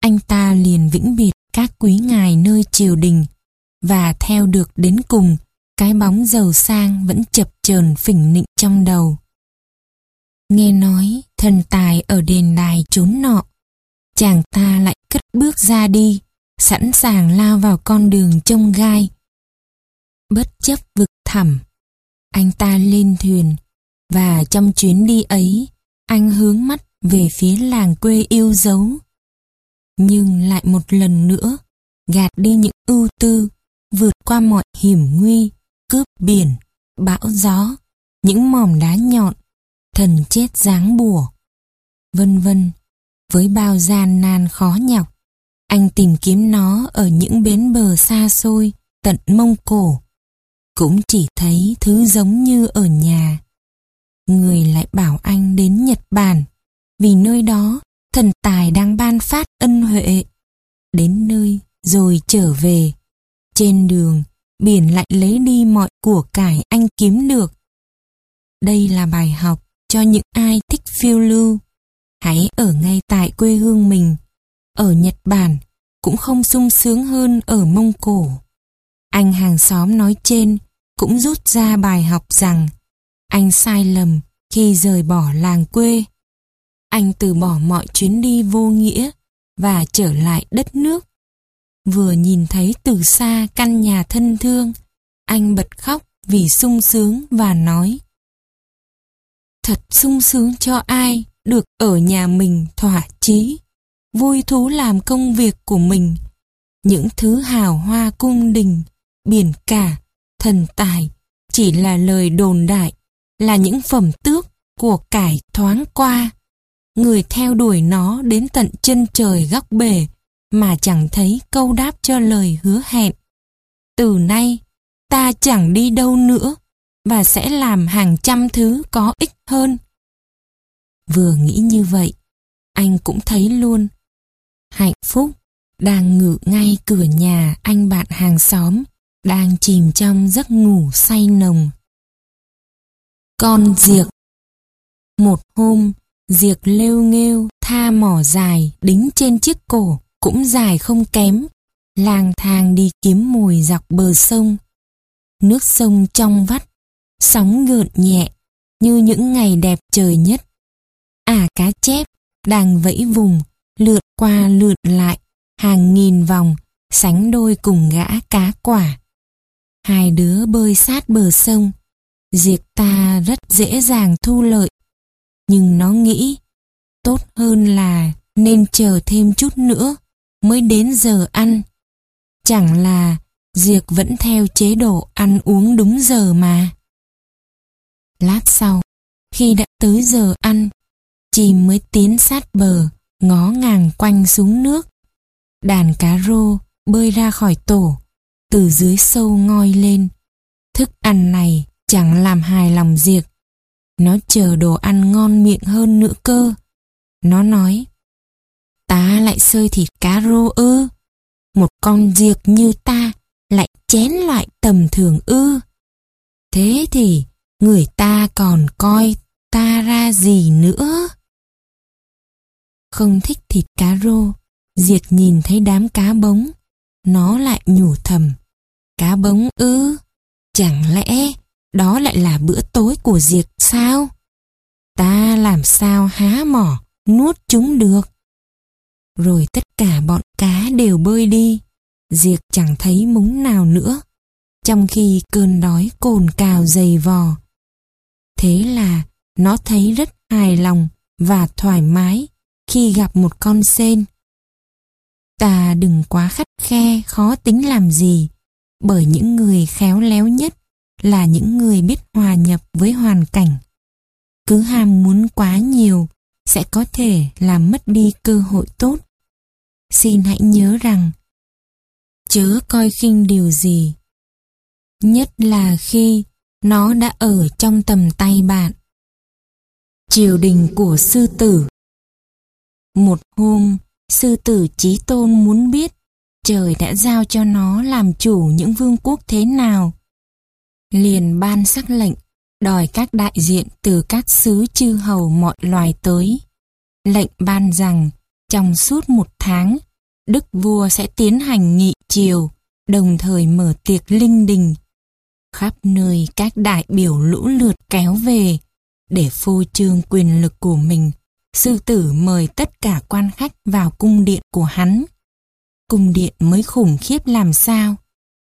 Speaker 1: Anh ta liền vĩnh biệt các quý ngài nơi triều đình và theo được đến cùng cái bóng giàu sang vẫn chập chờn phỉnh nịnh trong đầu. Nghe nói thần tài ở đền đài trốn nọ, chàng ta lại cất bước ra đi, sẵn sàng lao vào con đường trông gai. Bất chấp vực thẳm, anh ta lên thuyền và trong chuyến đi ấy, anh hướng mắt về phía làng quê yêu dấu. Nhưng lại một lần nữa, gạt đi những ưu tư, vượt qua mọi hiểm nguy, cướp biển, bão gió, những mỏm đá nhọn, thần chết dáng bùa, vân vân. Với bao gian nan khó nhọc, anh tìm kiếm nó ở những bến bờ xa xôi, tận Mông Cổ. Cũng chỉ thấy thứ giống như ở nhà. Người lại bảo anh đến Nhật Bản, vì nơi đó thần tài đang ban phát ân huệ. Đến nơi rồi trở về. Trên đường, biển lại lấy đi mọi của cải anh kiếm được. Đây là bài học cho những ai thích phiêu lưu. Hãy ở ngay tại quê hương mình. Ở Nhật Bản cũng không sung sướng hơn ở Mông Cổ. Anh hàng xóm nói trên cũng rút ra bài học rằng anh sai lầm khi rời bỏ làng quê. Anh từ bỏ mọi chuyến đi vô nghĩa và trở lại đất nước Vừa nhìn thấy từ xa căn nhà thân thương, anh bật khóc vì sung sướng và nói Thật sung sướng cho ai được ở nhà mình thỏa chí, vui thú làm công việc của mình. Những thứ hào hoa cung đình, biển cả, thần tài chỉ là lời đồn đại, là những phẩm tước của cải thoáng qua. Người theo đuổi nó đến tận chân trời góc bể mà chẳng thấy câu đáp cho lời hứa hẹn. Từ nay, ta chẳng đi đâu nữa và sẽ làm hàng trăm thứ có ích hơn. Vừa nghĩ như vậy, anh cũng thấy luôn. Hạnh phúc đang ngự ngay cửa nhà anh bạn hàng xóm, đang chìm trong giấc ngủ say nồng. Con diệc Một hôm, diệc lêu nghêu tha mỏ dài đính trên chiếc cổ cũng dài không kém, lang thang đi kiếm mồi dọc bờ sông. Nước sông trong vắt, sóng gợn nhẹ như những ngày đẹp trời nhất. À cá chép đang vẫy vùng, lượn qua lượn lại, hàng nghìn vòng, sánh đôi cùng gã cá quả. Hai đứa bơi sát bờ sông, diệt ta rất dễ dàng thu lợi. Nhưng nó nghĩ, tốt hơn là nên chờ thêm chút nữa mới đến giờ ăn. Chẳng là diệt vẫn theo chế độ ăn uống đúng giờ mà. Lát sau, khi đã tới giờ ăn, chim mới tiến sát bờ, ngó ngàng quanh xuống nước. Đàn cá rô bơi ra khỏi tổ, từ dưới sâu ngoi lên. Thức ăn này chẳng làm hài lòng Diệc. Nó chờ đồ ăn ngon miệng hơn nữa cơ. Nó nói, ta lại sơi thịt cá rô ư. Một con diệc như ta lại chén loại tầm thường ư. Thế thì người ta còn coi ta ra gì nữa? Không thích thịt cá rô, Diệt nhìn thấy đám cá bống, nó lại nhủ thầm. Cá bống ư? Chẳng lẽ đó lại là bữa tối của Diệt sao? Ta làm sao há mỏ, nuốt chúng được? Rồi tất cả bọn cá đều bơi đi. Diệt chẳng thấy múng nào nữa, trong khi cơn đói cồn cào dày vò. Thế là nó thấy rất hài lòng và thoải mái khi gặp một con sen. Ta đừng quá khắt khe khó tính làm gì, bởi những người khéo léo nhất là những người biết hòa nhập với hoàn cảnh. Cứ ham muốn quá nhiều sẽ có thể làm mất đi cơ hội tốt. Xin hãy nhớ rằng chớ coi khinh điều gì. Nhất là khi nó đã ở trong tầm tay bạn. Triều đình của sư tử Một hôm, sư tử Chí Tôn muốn biết trời đã giao cho nó làm chủ những vương quốc thế nào. Liền ban sắc lệnh, đòi các đại diện từ các xứ chư hầu mọi loài tới. Lệnh ban rằng, trong suốt một tháng, Đức vua sẽ tiến hành nghị triều, đồng thời mở tiệc linh đình. Khắp nơi các đại biểu lũ lượt kéo về, để phô trương quyền lực của mình, sư tử mời tất cả quan khách vào cung điện của hắn. Cung điện mới khủng khiếp làm sao,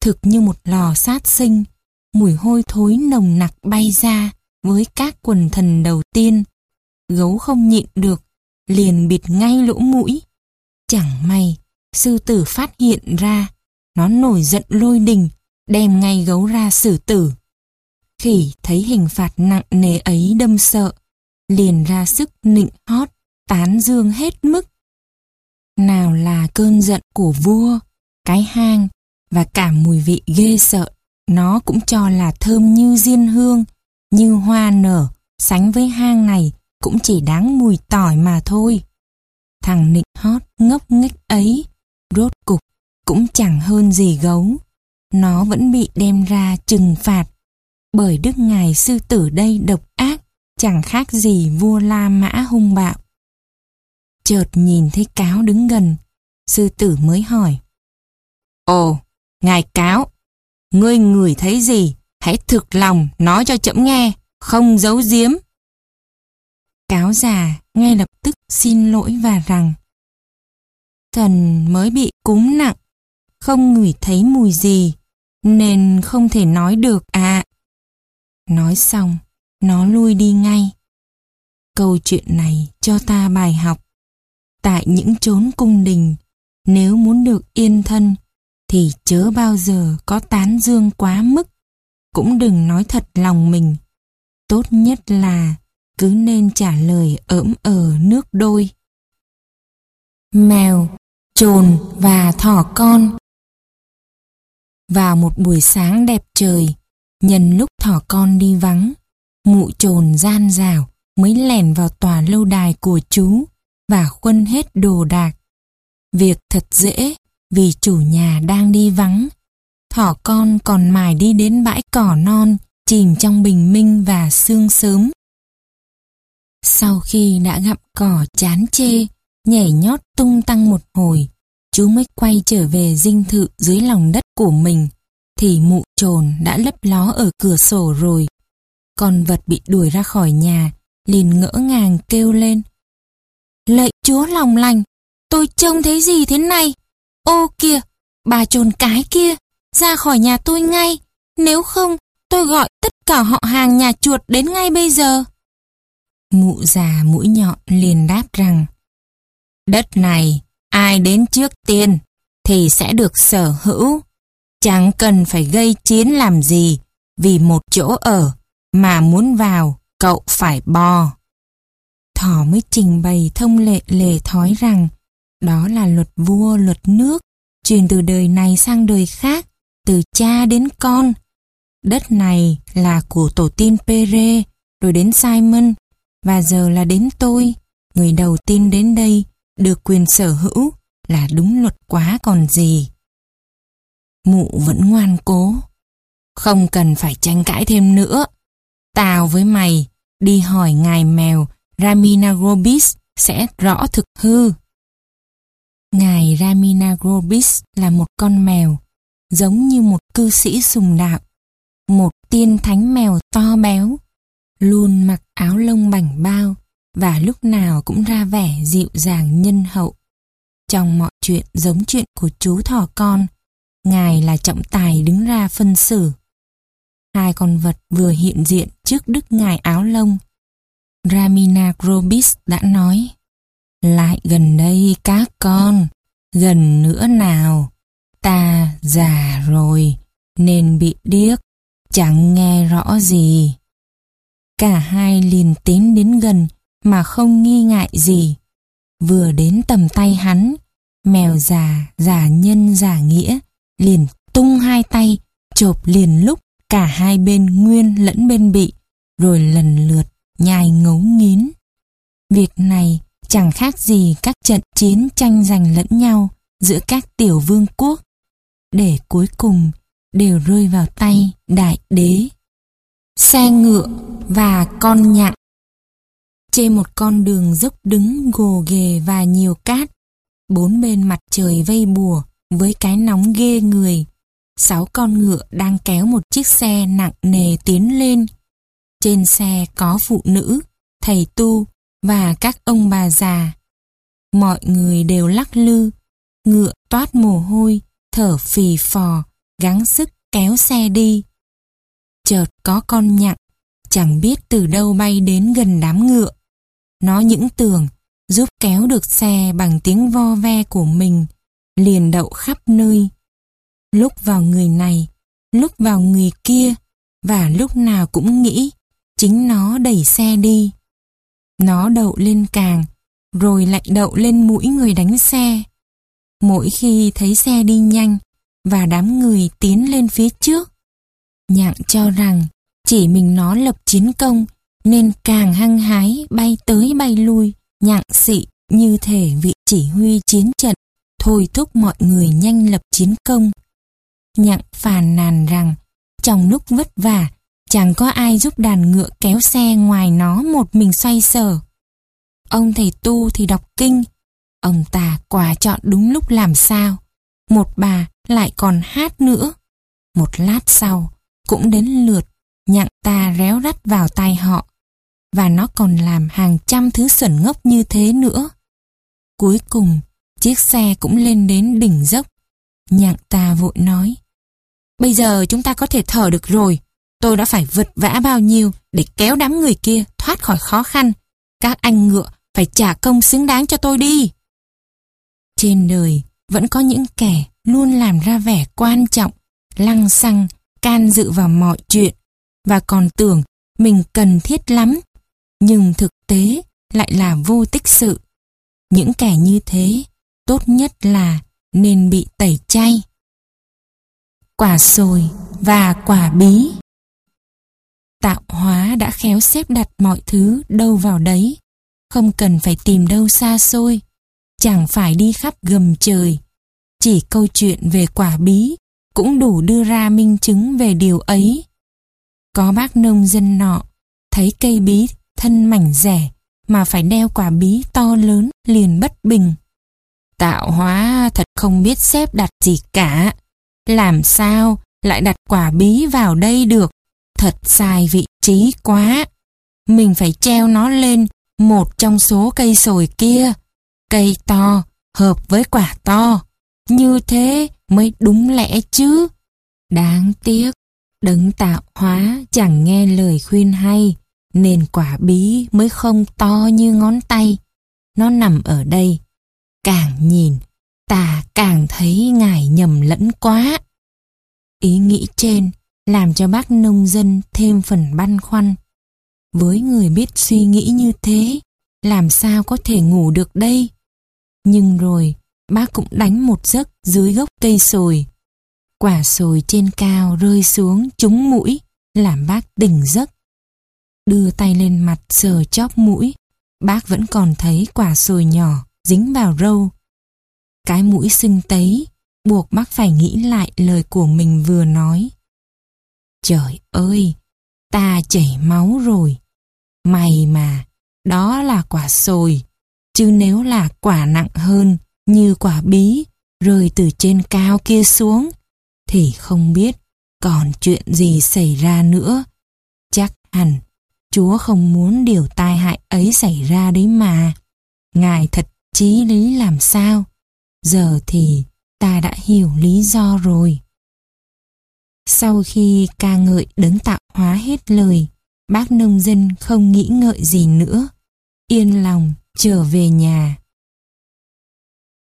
Speaker 1: thực như một lò sát sinh, mùi hôi thối nồng nặc bay ra với các quần thần đầu tiên. Gấu không nhịn được, liền bịt ngay lỗ mũi. Chẳng may, sư tử phát hiện ra, nó nổi giận lôi đình, đem ngay gấu ra xử tử. Khỉ thấy hình phạt nặng nề ấy đâm sợ, liền ra sức nịnh hót, tán dương hết mức. Nào là cơn giận của vua, cái hang và cả mùi vị ghê sợ, nó cũng cho là thơm như diên hương, như hoa nở, sánh với hang này cũng chỉ đáng mùi tỏi mà thôi. Thằng nịnh hót ngốc nghếch ấy Rốt cục cũng chẳng hơn gì gấu. Nó vẫn bị đem ra trừng phạt bởi đức ngài sư tử đây độc ác chẳng khác gì vua La Mã hung bạo. Chợt nhìn thấy cáo đứng gần, sư tử mới hỏi. Ồ, ngài cáo, ngươi ngửi thấy gì, hãy thực lòng nói cho chậm nghe, không giấu giếm. Cáo già ngay lập tức xin lỗi và rằng Thần mới bị cúm nặng, không ngửi thấy mùi gì, nên không thể nói được à. Nói xong, nó lui đi ngay. Câu chuyện này cho ta bài học. Tại những chốn cung đình, nếu muốn được yên thân, thì chớ bao giờ có tán dương quá mức. Cũng đừng nói thật lòng mình. Tốt nhất là cứ nên trả lời ỡm ở nước đôi. Mèo trồn và thỏ con. Vào một buổi sáng đẹp trời, nhân lúc thỏ con đi vắng, mụ trồn gian rào mới lẻn vào tòa lâu đài của chú và khuân hết đồ đạc. Việc thật dễ vì chủ nhà đang đi vắng. Thỏ con còn mải đi đến bãi cỏ non, chìm trong bình minh và sương sớm. Sau khi đã gặp cỏ chán chê, nhảy nhót tung tăng một hồi, chú mới quay trở về dinh thự dưới lòng đất của mình, thì mụ trồn đã lấp ló ở cửa sổ rồi. Con vật bị đuổi ra khỏi nhà, liền ngỡ ngàng kêu lên. Lạy chúa lòng lành, tôi trông thấy gì thế này? Ô kìa, bà trồn cái kia, ra khỏi nhà tôi ngay, nếu không tôi gọi tất cả họ hàng nhà chuột đến ngay bây giờ. Mụ già mũi nhọn liền đáp rằng Đất này, ai đến trước tiên thì sẽ được sở hữu. Chẳng cần phải gây chiến làm gì, vì một chỗ ở mà muốn vào, cậu phải bò. Thỏ mới trình bày thông lệ lề thói rằng đó là luật vua, luật nước, truyền từ đời này sang đời khác, từ cha đến con. Đất này là của tổ tiên Pere, rồi đến Simon, và giờ là đến tôi, người đầu tiên đến đây được quyền sở hữu là đúng luật quá còn gì. Mụ vẫn ngoan cố. Không cần phải tranh cãi thêm nữa. Tao với mày đi hỏi ngài mèo Ramina Grobis sẽ rõ thực hư. Ngài Ramina Grobis là một con mèo, giống như một cư sĩ sùng đạo, một tiên thánh mèo to béo, luôn mặc áo lông bảnh bao và lúc nào cũng ra vẻ dịu dàng nhân hậu. Trong mọi chuyện giống chuyện của chú thỏ con, Ngài là trọng tài đứng ra phân xử. Hai con vật vừa hiện diện trước đức ngài áo lông. Ramina Grobis đã nói, Lại gần đây các con, gần nữa nào, ta già rồi, nên bị điếc, chẳng nghe rõ gì. Cả hai liền tiến đến gần mà không nghi ngại gì. Vừa đến tầm tay hắn, mèo già, giả nhân giả nghĩa, liền tung hai tay, chộp liền lúc cả hai bên nguyên lẫn bên bị, rồi lần lượt nhai ngấu nghiến. Việc này chẳng khác gì các trận chiến tranh giành lẫn nhau giữa các tiểu vương quốc, để cuối cùng đều rơi vào tay đại đế. Xe ngựa và con nhạn. Trên một con đường dốc đứng gồ ghề và nhiều cát, bốn bên mặt trời vây bùa với cái nóng ghê người. Sáu con ngựa đang kéo một chiếc xe nặng nề tiến lên. Trên xe có phụ nữ, thầy tu và các ông bà già. Mọi người đều lắc lư, ngựa toát mồ hôi, thở phì phò, gắng sức kéo xe đi. Chợt có con nhặng, chẳng biết từ đâu bay đến gần đám ngựa. Nó những tường giúp kéo được xe bằng tiếng vo ve của mình, liền đậu khắp nơi. Lúc vào người này, lúc vào người kia, và lúc nào cũng nghĩ chính nó đẩy xe đi. Nó đậu lên càng, rồi lại đậu lên mũi người đánh xe. Mỗi khi thấy xe đi nhanh và đám người tiến lên phía trước, nhạn cho rằng chỉ mình nó lập chiến công nên càng hăng hái bay tới bay lui, nhặng xị như thể vị chỉ huy chiến trận thôi thúc mọi người nhanh lập chiến công. Nhặng phàn nàn rằng trong lúc vất vả chẳng có ai giúp đàn ngựa kéo xe ngoài nó một mình xoay sở. Ông thầy tu thì đọc kinh, ông ta quả chọn đúng lúc làm sao. Một bà lại còn hát nữa. Một lát sau, cũng đến lượt, nhặng ta réo rắt vào tai họ. Và nó còn làm hàng trăm thứ sẩn ngốc như thế nữa. Cuối cùng, chiếc xe cũng lên đến đỉnh dốc. Nhạc ta vội nói. Bây giờ chúng ta có thể thở được rồi. Tôi đã phải vật vã bao nhiêu để kéo đám người kia thoát khỏi khó khăn. Các anh ngựa phải trả công xứng đáng cho tôi đi. Trên đời vẫn có những kẻ luôn làm ra vẻ quan trọng, lăng xăng, can dự vào mọi chuyện và còn tưởng mình cần thiết lắm. Nhưng thực tế lại là vô tích sự. Những kẻ như thế tốt nhất là nên bị tẩy chay. Quả sồi và quả bí Tạo hóa đã khéo xếp đặt mọi thứ đâu vào đấy, không cần phải tìm đâu xa xôi, chẳng phải đi khắp gầm trời. Chỉ câu chuyện về quả bí cũng đủ đưa ra minh chứng về điều ấy. Có bác nông dân nọ, thấy cây bí thân mảnh rẻ mà phải đeo quả bí to lớn liền bất bình. Tạo hóa thật không biết xếp đặt gì cả. Làm sao lại đặt quả bí vào đây được? Thật sai vị trí quá. Mình phải treo nó lên một trong số cây sồi kia. Cây to hợp với quả to. Như thế mới đúng lẽ chứ. Đáng tiếc, đấng tạo hóa chẳng nghe lời khuyên hay, nên quả bí mới không to như ngón tay. Nó nằm ở đây Càng nhìn, ta càng thấy ngài nhầm lẫn quá. Ý nghĩ trên làm cho bác nông dân thêm phần băn khoăn. Với người biết suy nghĩ như thế, làm sao có thể ngủ được đây? Nhưng rồi, bác cũng đánh một giấc dưới gốc cây sồi. Quả sồi trên cao rơi xuống trúng mũi, làm bác tỉnh giấc. Đưa tay lên mặt sờ chóp mũi, bác vẫn còn thấy quả sồi nhỏ dính vào râu. Cái mũi sưng tấy, buộc bác phải nghĩ lại lời của mình vừa nói. Trời ơi, ta chảy máu rồi. Mày mà, đó là quả sồi, chứ nếu là quả nặng hơn như quả bí rơi từ trên cao kia xuống, thì không biết còn chuyện gì xảy ra nữa. Chắc hẳn Chúa không muốn điều tai hại ấy xảy ra đấy mà. Ngài thật chí lý làm sao? Giờ thì ta đã hiểu lý do rồi. Sau khi ca ngợi đấng tạo hóa hết lời, bác nông dân không nghĩ ngợi gì nữa, yên lòng trở về nhà.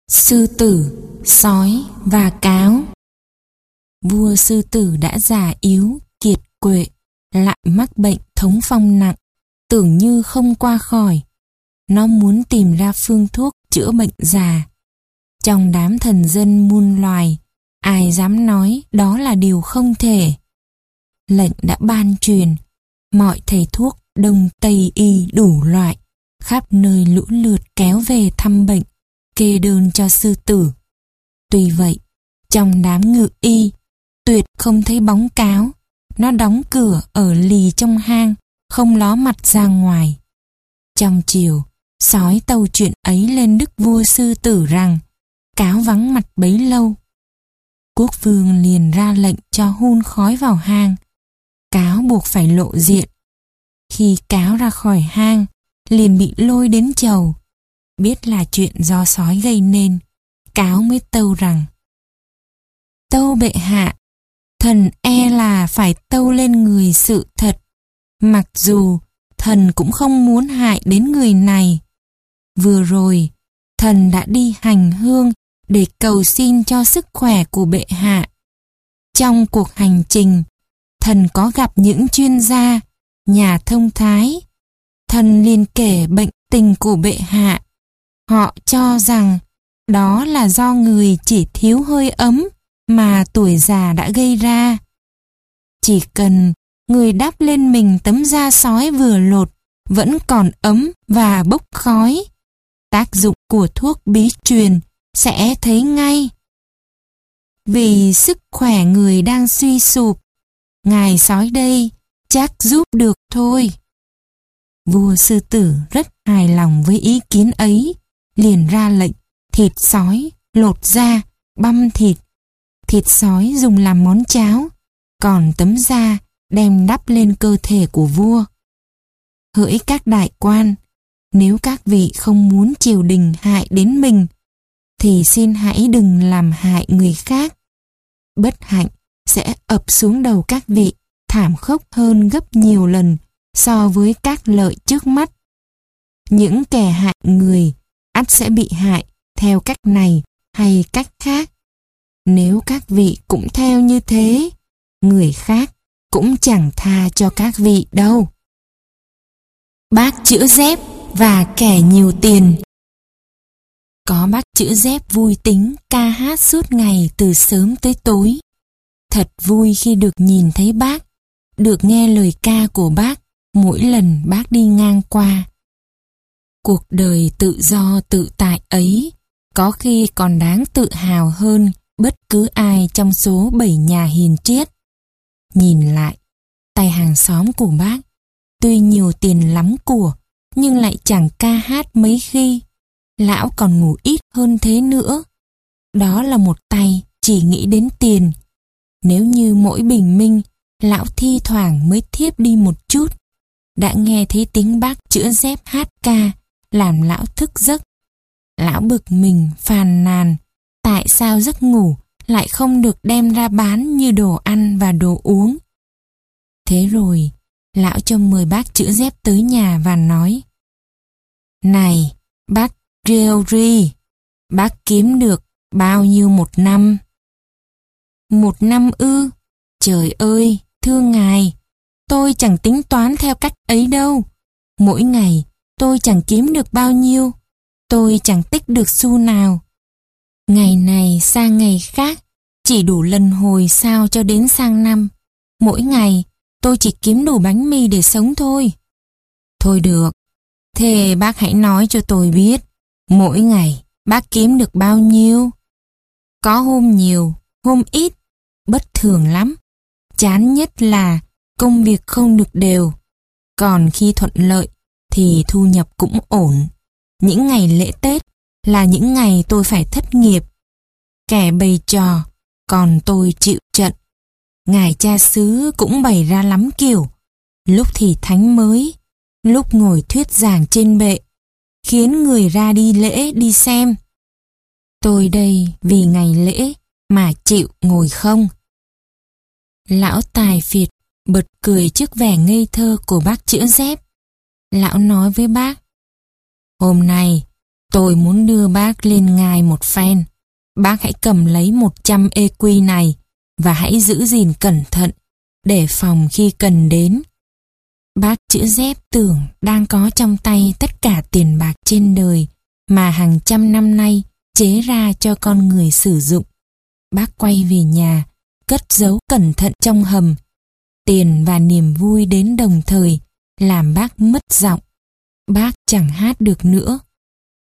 Speaker 1: Sư tử, sói và cáo Vua sư tử đã già yếu, kiệt quệ, lại mắc bệnh thống phong nặng, tưởng như không qua khỏi. Nó muốn tìm ra phương thuốc chữa bệnh già. Trong đám thần dân muôn loài, ai dám nói đó là điều không thể. Lệnh đã ban truyền, mọi thầy thuốc đông tây y đủ loại, khắp nơi lũ lượt kéo về thăm bệnh, kê đơn cho sư tử. Tuy vậy, trong đám ngự y, tuyệt không thấy bóng cáo, nó đóng cửa ở lì trong hang, không ló mặt ra ngoài. Trong chiều, sói tâu chuyện ấy lên đức vua sư tử rằng cáo vắng mặt bấy lâu. Quốc vương liền ra lệnh cho hun khói vào hang. Cáo buộc phải lộ diện. Khi cáo ra khỏi hang, liền bị lôi đến chầu. Biết là chuyện do sói gây nên, cáo mới tâu rằng Tâu bệ hạ, thần e là phải tâu lên người sự thật. Mặc dù thần cũng không muốn hại đến người này. Vừa rồi, thần đã đi hành hương để cầu xin cho sức khỏe của bệ hạ. Trong cuộc hành trình, thần có gặp những chuyên gia, nhà thông thái. Thần liền kể bệnh tình của bệ hạ. Họ cho rằng đó là do người chỉ thiếu hơi ấm mà tuổi già đã gây ra. Chỉ cần người đắp lên mình tấm da sói vừa lột vẫn còn ấm và bốc khói. Tác dụng của thuốc bí truyền sẽ thấy ngay. Vì sức khỏe người đang suy sụp, ngài sói đây chắc giúp được thôi. Vua sư tử rất hài lòng với ý kiến ấy, liền ra lệnh thịt sói, lột da, băm thịt thịt sói dùng làm món cháo, còn tấm da đem đắp lên cơ thể của vua. Hỡi các đại quan, nếu các vị không muốn triều đình hại đến mình, thì xin hãy đừng làm hại người khác. Bất hạnh sẽ ập xuống đầu các vị thảm khốc hơn gấp nhiều lần so với các lợi trước mắt. Những kẻ hại người ắt sẽ bị hại theo cách này hay cách khác. Nếu các vị cũng theo như thế, người khác cũng chẳng tha cho các vị đâu. Bác chữa dép và kẻ nhiều tiền Có bác chữa dép vui tính ca hát suốt ngày từ sớm tới tối. Thật vui khi được nhìn thấy bác, được nghe lời ca của bác mỗi lần bác đi ngang qua. Cuộc đời tự do tự tại ấy có khi còn đáng tự hào hơn bất cứ ai trong số bảy nhà hiền triết. Nhìn lại, tay hàng xóm của bác, tuy nhiều tiền lắm của, nhưng lại chẳng ca hát mấy khi. Lão còn ngủ ít hơn thế nữa. Đó là một tay chỉ nghĩ đến tiền. Nếu như mỗi bình minh, lão thi thoảng mới thiếp đi một chút. Đã nghe thấy tiếng bác chữa dép hát ca, làm lão thức giấc. Lão bực mình, phàn nàn, tại sao giấc ngủ lại không được đem ra bán như đồ ăn và đồ uống. Thế rồi, lão cho mời bác chữa dép tới nhà và nói Này, bác Georgie, bác kiếm được bao nhiêu một năm? Một năm ư? Trời ơi, thưa ngài, tôi chẳng tính toán theo cách ấy đâu. Mỗi ngày, tôi chẳng kiếm được bao nhiêu. Tôi chẳng tích được xu nào. Ngày này sang ngày khác, chỉ đủ lần hồi sao cho đến sang năm. Mỗi ngày, tôi chỉ kiếm đủ bánh mì để sống thôi. Thôi được, thế bác hãy nói cho tôi biết, mỗi ngày bác kiếm được bao nhiêu? Có hôm nhiều, hôm ít, bất thường lắm. Chán nhất là công việc không được đều. Còn khi thuận lợi thì thu nhập cũng ổn. Những ngày lễ Tết là những ngày tôi phải thất nghiệp. Kẻ bày trò, còn tôi chịu trận. Ngài cha xứ cũng bày ra lắm kiểu. Lúc thì thánh mới, lúc ngồi thuyết giảng trên bệ, khiến người ra đi lễ đi xem. Tôi đây vì ngày lễ mà chịu ngồi không. Lão tài phiệt bật cười trước vẻ ngây thơ của bác chữa dép. Lão nói với bác, Hôm nay, tôi muốn đưa bác lên ngài một phen. Bác hãy cầm lấy 100 EQ này và hãy giữ gìn cẩn thận để phòng khi cần đến. Bác chữ dép tưởng đang có trong tay tất cả tiền bạc trên đời mà hàng trăm năm nay chế ra cho con người sử dụng. Bác quay về nhà, cất giấu cẩn thận trong hầm. Tiền và niềm vui đến đồng thời, làm bác mất giọng. Bác chẳng hát được nữa.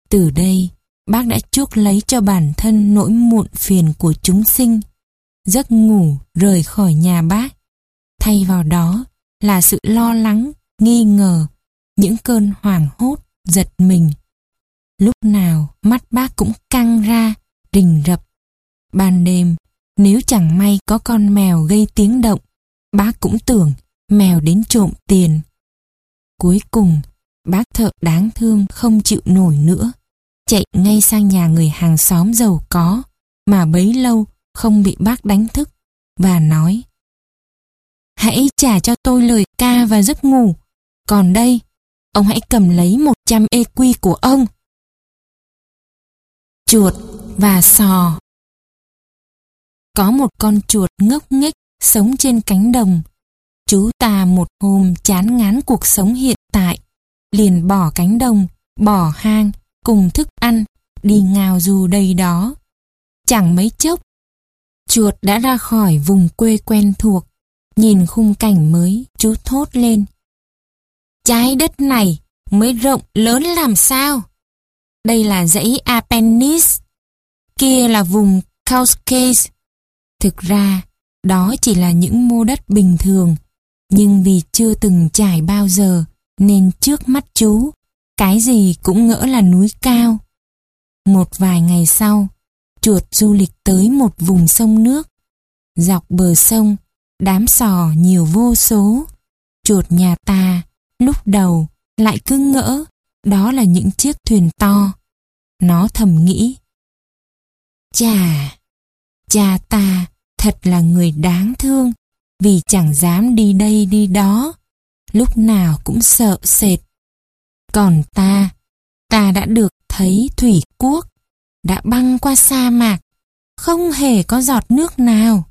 Speaker 1: Từ đây, bác đã chuốc lấy cho bản thân nỗi muộn phiền của chúng sinh. Giấc ngủ rời khỏi nhà bác. Thay vào đó là sự lo lắng, nghi ngờ, những cơn hoảng hốt, giật mình. Lúc nào mắt bác cũng căng ra, rình rập. Ban đêm, nếu chẳng may có con mèo gây tiếng động, bác cũng tưởng mèo đến trộm tiền. Cuối cùng, bác thợ đáng thương không chịu nổi nữa, chạy ngay sang nhà người hàng xóm giàu có, mà bấy lâu không bị bác đánh thức, và nói Hãy trả cho tôi lời ca và giấc ngủ, còn đây, ông hãy cầm lấy 100 EQ của ông. Chuột và sò Có một con chuột ngốc nghếch sống trên cánh đồng. Chú ta một hôm chán ngán cuộc sống hiện tại, liền bỏ cánh đồng, bỏ hang, cùng thức đi ngào dù đây đó. Chẳng mấy chốc, chuột đã ra khỏi vùng quê quen thuộc, nhìn khung cảnh mới, chú thốt lên. Trái đất này mới rộng lớn làm sao? Đây là dãy Apennines, kia là vùng Caucasus. Thực ra, đó chỉ là những mô đất bình thường, nhưng vì chưa từng trải bao giờ, nên trước mắt chú, cái gì cũng ngỡ là núi cao. Một vài ngày sau, chuột du lịch tới một vùng sông nước. Dọc bờ sông, đám sò nhiều vô số. Chuột nhà ta, lúc đầu, lại cứ ngỡ, đó là những chiếc thuyền to. Nó thầm nghĩ. Chà, cha ta thật là người đáng thương, vì chẳng dám đi đây đi đó lúc nào cũng sợ sệt. Còn ta, ta đã được thấy thủy quốc, đã băng qua sa mạc, không hề có giọt nước nào.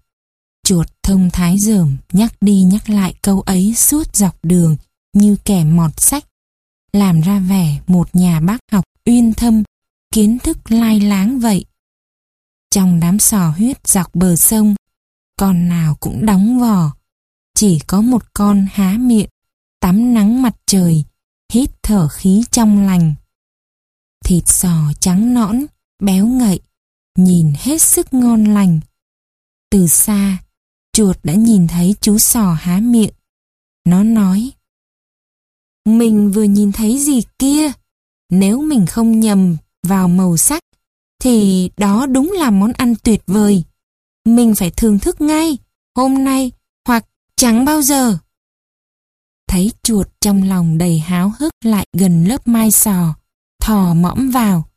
Speaker 1: Chuột thông thái dởm nhắc đi nhắc lại câu ấy suốt dọc đường như kẻ mọt sách, làm ra vẻ một nhà bác học uyên thâm, kiến thức lai láng vậy. Trong đám sò huyết dọc bờ sông, con nào cũng đóng vỏ, chỉ có một con há miệng tắm nắng mặt trời, hít thở khí trong lành. Thịt sò trắng nõn, béo ngậy, nhìn hết sức ngon lành. Từ xa, chuột đã nhìn thấy chú sò há miệng. Nó nói, Mình vừa nhìn thấy gì kia, nếu mình không nhầm vào màu sắc, thì đó đúng là món ăn tuyệt vời. Mình phải thưởng thức ngay, hôm nay hoặc chẳng bao giờ thấy chuột trong lòng đầy háo hức lại gần lớp mai sò, thò mõm vào.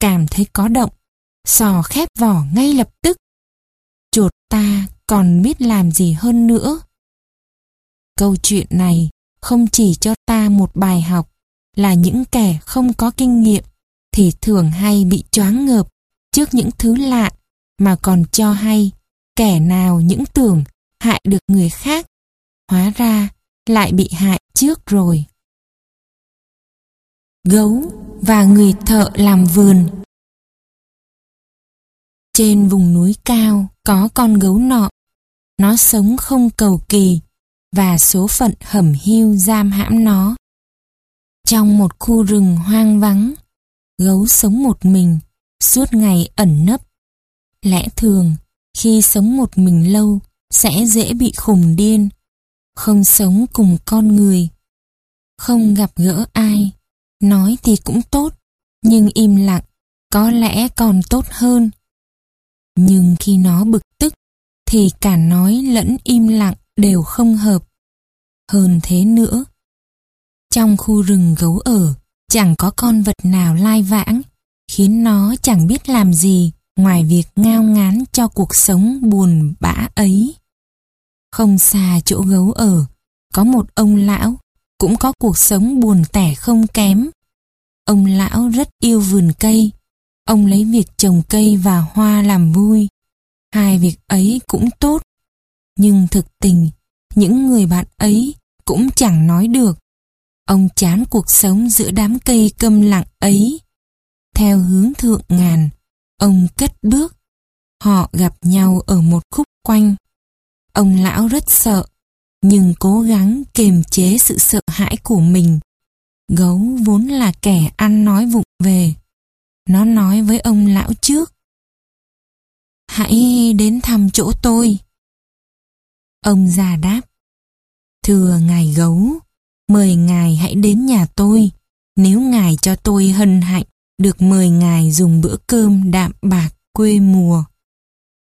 Speaker 1: Cảm thấy có động, sò khép vỏ ngay lập tức. Chuột ta còn biết làm gì hơn nữa. Câu chuyện này không chỉ cho ta một bài học là những kẻ không có kinh nghiệm thì thường hay bị choáng ngợp trước những thứ lạ mà còn cho hay kẻ nào những tưởng hại được người khác hóa ra lại bị hại trước rồi. Gấu và người thợ làm vườn Trên vùng núi cao có con gấu nọ. Nó sống không cầu kỳ và số phận hẩm hiu giam hãm nó. Trong một khu rừng hoang vắng, gấu sống một mình, suốt ngày ẩn nấp. Lẽ thường, khi sống một mình lâu, sẽ dễ bị khùng điên, không sống cùng con người. Không gặp gỡ ai, nói thì cũng tốt, nhưng im lặng, có lẽ còn tốt hơn. Nhưng khi nó bực tức, thì cả nói lẫn im lặng đều không hợp. Hơn thế nữa, trong khu rừng gấu ở, chẳng có con vật nào lai vãng, khiến nó chẳng biết làm gì ngoài việc ngao ngán cho cuộc sống buồn bã ấy. Không xa chỗ gấu ở, có một ông lão, cũng có cuộc sống buồn tẻ không kém. Ông lão rất yêu vườn cây, ông lấy việc trồng cây và hoa làm vui. Hai việc ấy cũng tốt, nhưng thực tình, những người bạn ấy cũng chẳng nói được. Ông chán cuộc sống giữa đám cây câm lặng ấy. Theo hướng thượng ngàn, ông cất bước. Họ gặp nhau ở một khúc quanh. Ông lão rất sợ, nhưng cố gắng kềm chế sự sợ hãi của mình. Gấu vốn là kẻ ăn nói vụng về. Nó nói với ông lão trước. Hãy đến thăm chỗ tôi. Ông già đáp. Thưa ngài gấu, mời ngài hãy đến nhà tôi. Nếu ngài cho tôi hân hạnh được mời ngài dùng bữa cơm đạm bạc quê mùa.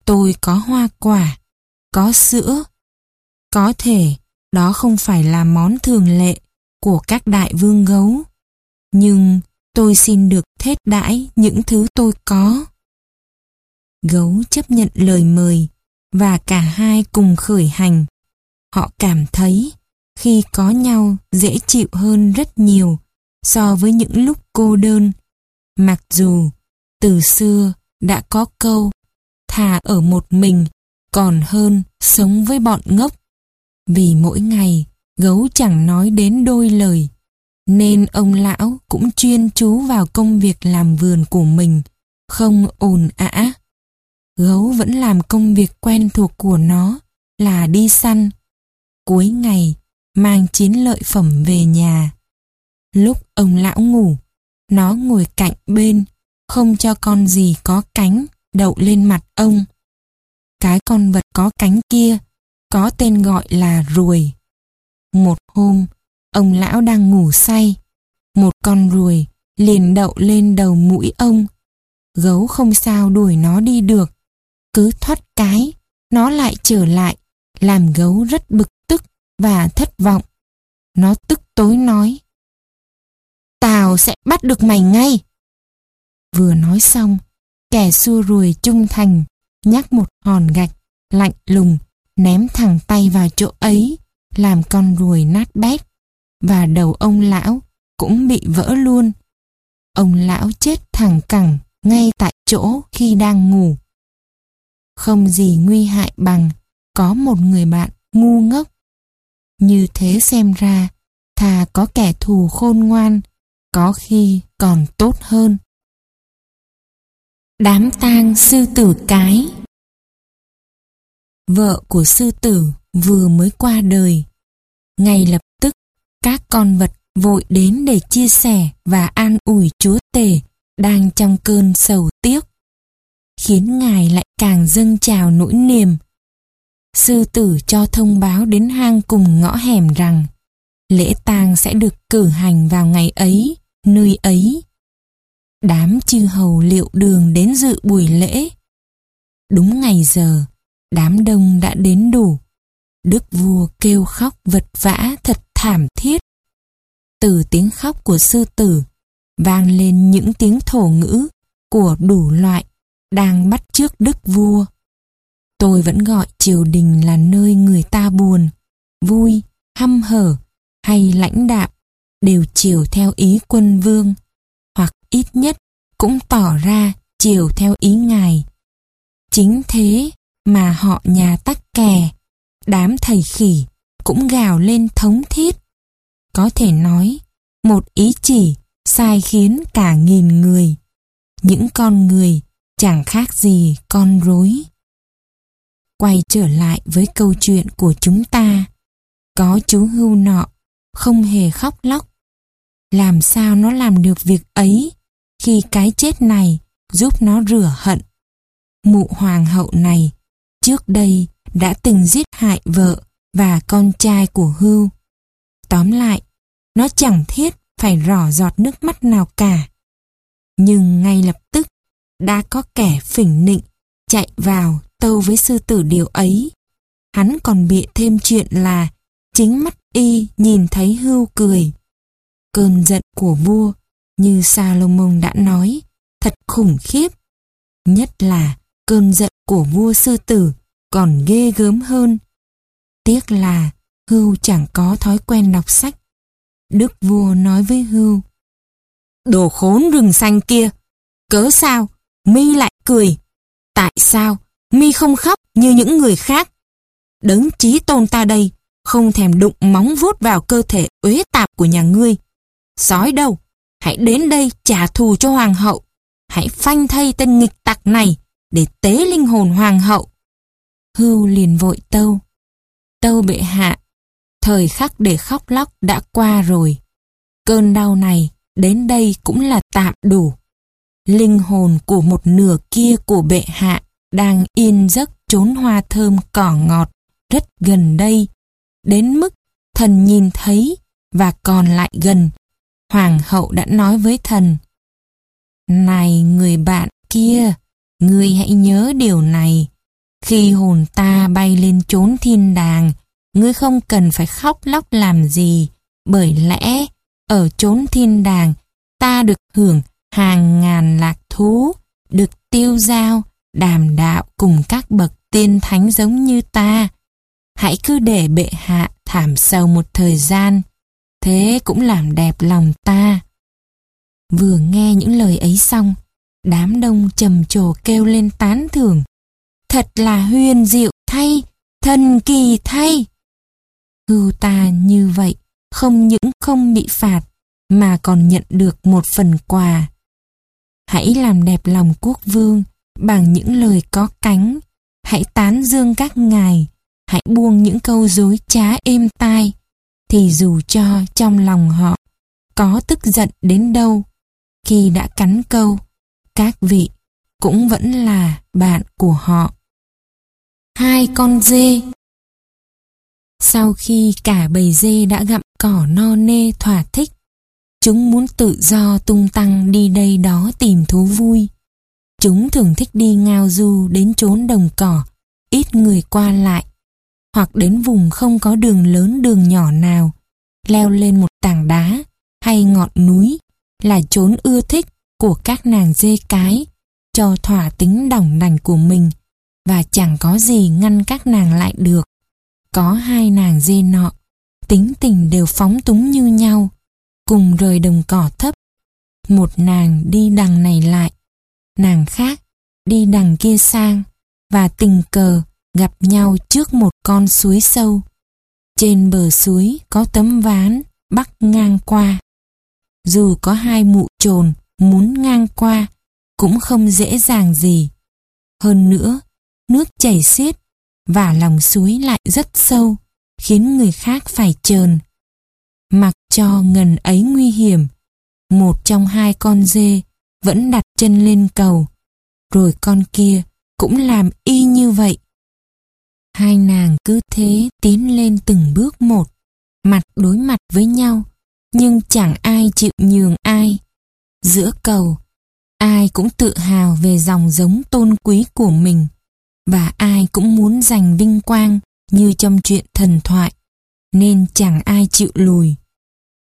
Speaker 1: Tôi có hoa quả, có sữa. Có thể, đó không phải là món thường lệ của các đại vương gấu. Nhưng tôi xin được thết đãi những thứ tôi có. Gấu chấp nhận lời mời và cả hai cùng khởi hành. Họ cảm thấy khi có nhau dễ chịu hơn rất nhiều so với những lúc cô đơn. Mặc dù từ xưa đã có câu, thà ở một mình còn hơn sống với bọn ngốc. Vì mỗi ngày gấu chẳng nói đến đôi lời, nên ông lão cũng chuyên chú vào công việc làm vườn của mình, không ồn ã. Gấu vẫn làm công việc quen thuộc của nó là đi săn. Cuối ngày, mang chín lợi phẩm về nhà. Lúc ông lão ngủ, nó ngồi cạnh bên, không cho con gì có cánh đậu lên mặt ông. Cái con vật có cánh kia có tên gọi là ruồi. Một hôm, ông lão đang ngủ say. Một con ruồi liền đậu lên đầu mũi ông. Gấu không sao đuổi nó đi được. Cứ thoát cái, nó lại trở lại, làm gấu rất bực tức và thất vọng. Nó tức tối nói. Tao sẽ bắt được mày ngay. Vừa nói xong, kẻ xua ruồi trung thành, nhắc một hòn gạch, lạnh lùng, ném thẳng tay vào chỗ ấy, làm con ruồi nát bét, và đầu ông lão cũng bị vỡ luôn. Ông lão chết thẳng cẳng ngay tại chỗ khi đang ngủ. Không gì nguy hại bằng có một người bạn ngu ngốc. Như thế xem ra, thà có kẻ thù khôn ngoan, có khi còn tốt hơn. Đám tang sư tử cái Vợ của sư tử vừa mới qua đời. Ngay lập tức, các con vật vội đến để chia sẻ và an ủi chúa tể đang trong cơn sầu tiếc. Khiến ngài lại càng dâng trào nỗi niềm. Sư tử cho thông báo đến hang cùng ngõ hẻm rằng lễ tang sẽ được cử hành vào ngày ấy, nơi ấy. Đám chư hầu liệu đường đến dự buổi lễ. Đúng ngày giờ, đám đông đã đến đủ. Đức vua kêu khóc vật vã thật thảm thiết. Từ tiếng khóc của sư tử, vang lên những tiếng thổ ngữ của đủ loại đang bắt trước đức vua. Tôi vẫn gọi triều đình là nơi người ta buồn, vui, hăm hở hay lãnh đạm đều chiều theo ý quân vương, hoặc ít nhất cũng tỏ ra chiều theo ý ngài. Chính thế mà họ nhà tắc kè, đám thầy khỉ cũng gào lên thống thiết. Có thể nói, một ý chỉ sai khiến cả nghìn người. Những con người chẳng khác gì con rối. Quay trở lại với câu chuyện của chúng ta. Có chú hưu nọ, không hề khóc lóc. Làm sao nó làm được việc ấy khi cái chết này giúp nó rửa hận? Mụ hoàng hậu này trước đây đã từng giết hại vợ và con trai của hưu. Tóm lại, nó chẳng thiết phải rỏ giọt nước mắt nào cả. Nhưng ngay lập tức, đã có kẻ phỉnh nịnh chạy vào tâu với sư tử điều ấy. Hắn còn bịa thêm chuyện là chính mắt y nhìn thấy hưu cười. Cơn giận của vua, như Salomon đã nói, thật khủng khiếp. Nhất là cơn giận của vua sư tử còn ghê gớm hơn. Tiếc là hưu chẳng có thói quen đọc sách. Đức vua nói với hưu. Đồ khốn rừng xanh kia, cớ sao mi lại cười? Tại sao mi không khóc như những người khác? Đấng chí tôn ta đây không thèm đụng móng vuốt vào cơ thể uế tạp của nhà ngươi. Sói đâu, hãy đến đây trả thù cho hoàng hậu. Hãy phanh thay tên nghịch tặc này để tế linh hồn hoàng hậu. Hưu liền vội tâu. Tâu bệ hạ, thời khắc để khóc lóc đã qua rồi. Cơn đau này đến đây cũng là tạm đủ. Linh hồn của một nửa kia của bệ hạ đang yên giấc trốn hoa thơm cỏ ngọt rất gần đây, đến mức thần nhìn thấy và còn lại gần. Hoàng hậu đã nói với thần, Này người bạn kia, ngươi hãy nhớ điều này. Khi hồn ta bay lên chốn thiên đàng, ngươi không cần phải khóc lóc làm gì, bởi lẽ ở chốn thiên đàng ta được hưởng hàng ngàn lạc thú, được tiêu giao, đàm đạo cùng các bậc tiên thánh giống như ta. Hãy cứ để bệ hạ thảm sầu một thời gian, thế cũng làm đẹp lòng ta. Vừa nghe những lời ấy xong, đám đông trầm trồ kêu lên tán thưởng. Thật là huyền diệu thay, thần kỳ thay. Hưu ta như vậy, không những không bị phạt, mà còn nhận được một phần quà. Hãy làm đẹp lòng quốc vương bằng những lời có cánh. Hãy tán dương các ngài, hãy buông những câu dối trá êm tai, thì dù cho trong lòng họ có tức giận đến đâu, khi đã cắn câu, các vị cũng vẫn là bạn của họ. Hai con dê Sau khi cả bầy dê đã gặm cỏ no nê thỏa thích, chúng muốn tự do tung tăng đi đây đó tìm thú vui. Chúng thường thích đi ngao du đến chốn đồng cỏ, ít người qua lại, hoặc đến vùng không có đường lớn đường nhỏ nào, leo lên một tảng đá hay ngọn núi là chốn ưa thích của các nàng dê cái cho thỏa tính đỏng đành của mình và chẳng có gì ngăn các nàng lại được. Có hai nàng dê nọ, tính tình đều phóng túng như nhau, cùng rời đồng cỏ thấp. Một nàng đi đằng này lại, nàng khác đi đằng kia sang và tình cờ gặp nhau trước một con suối sâu. Trên bờ suối có tấm ván bắc ngang qua. Dù có hai mụ trồn muốn ngang qua cũng không dễ dàng gì. Hơn nữa, nước chảy xiết và lòng suối lại rất sâu, khiến người khác phải trờn. Mặc cho ngần ấy nguy hiểm, một trong hai con dê vẫn đặt chân lên cầu, rồi con kia cũng làm y như vậy. Hai nàng cứ thế tiến lên từng bước một, mặt đối mặt với nhau, nhưng chẳng ai chịu nhường ai. Giữa cầu, ai cũng tự hào về dòng giống tôn quý của mình, và ai cũng muốn giành vinh quang như trong chuyện thần thoại, nên chẳng ai chịu lùi.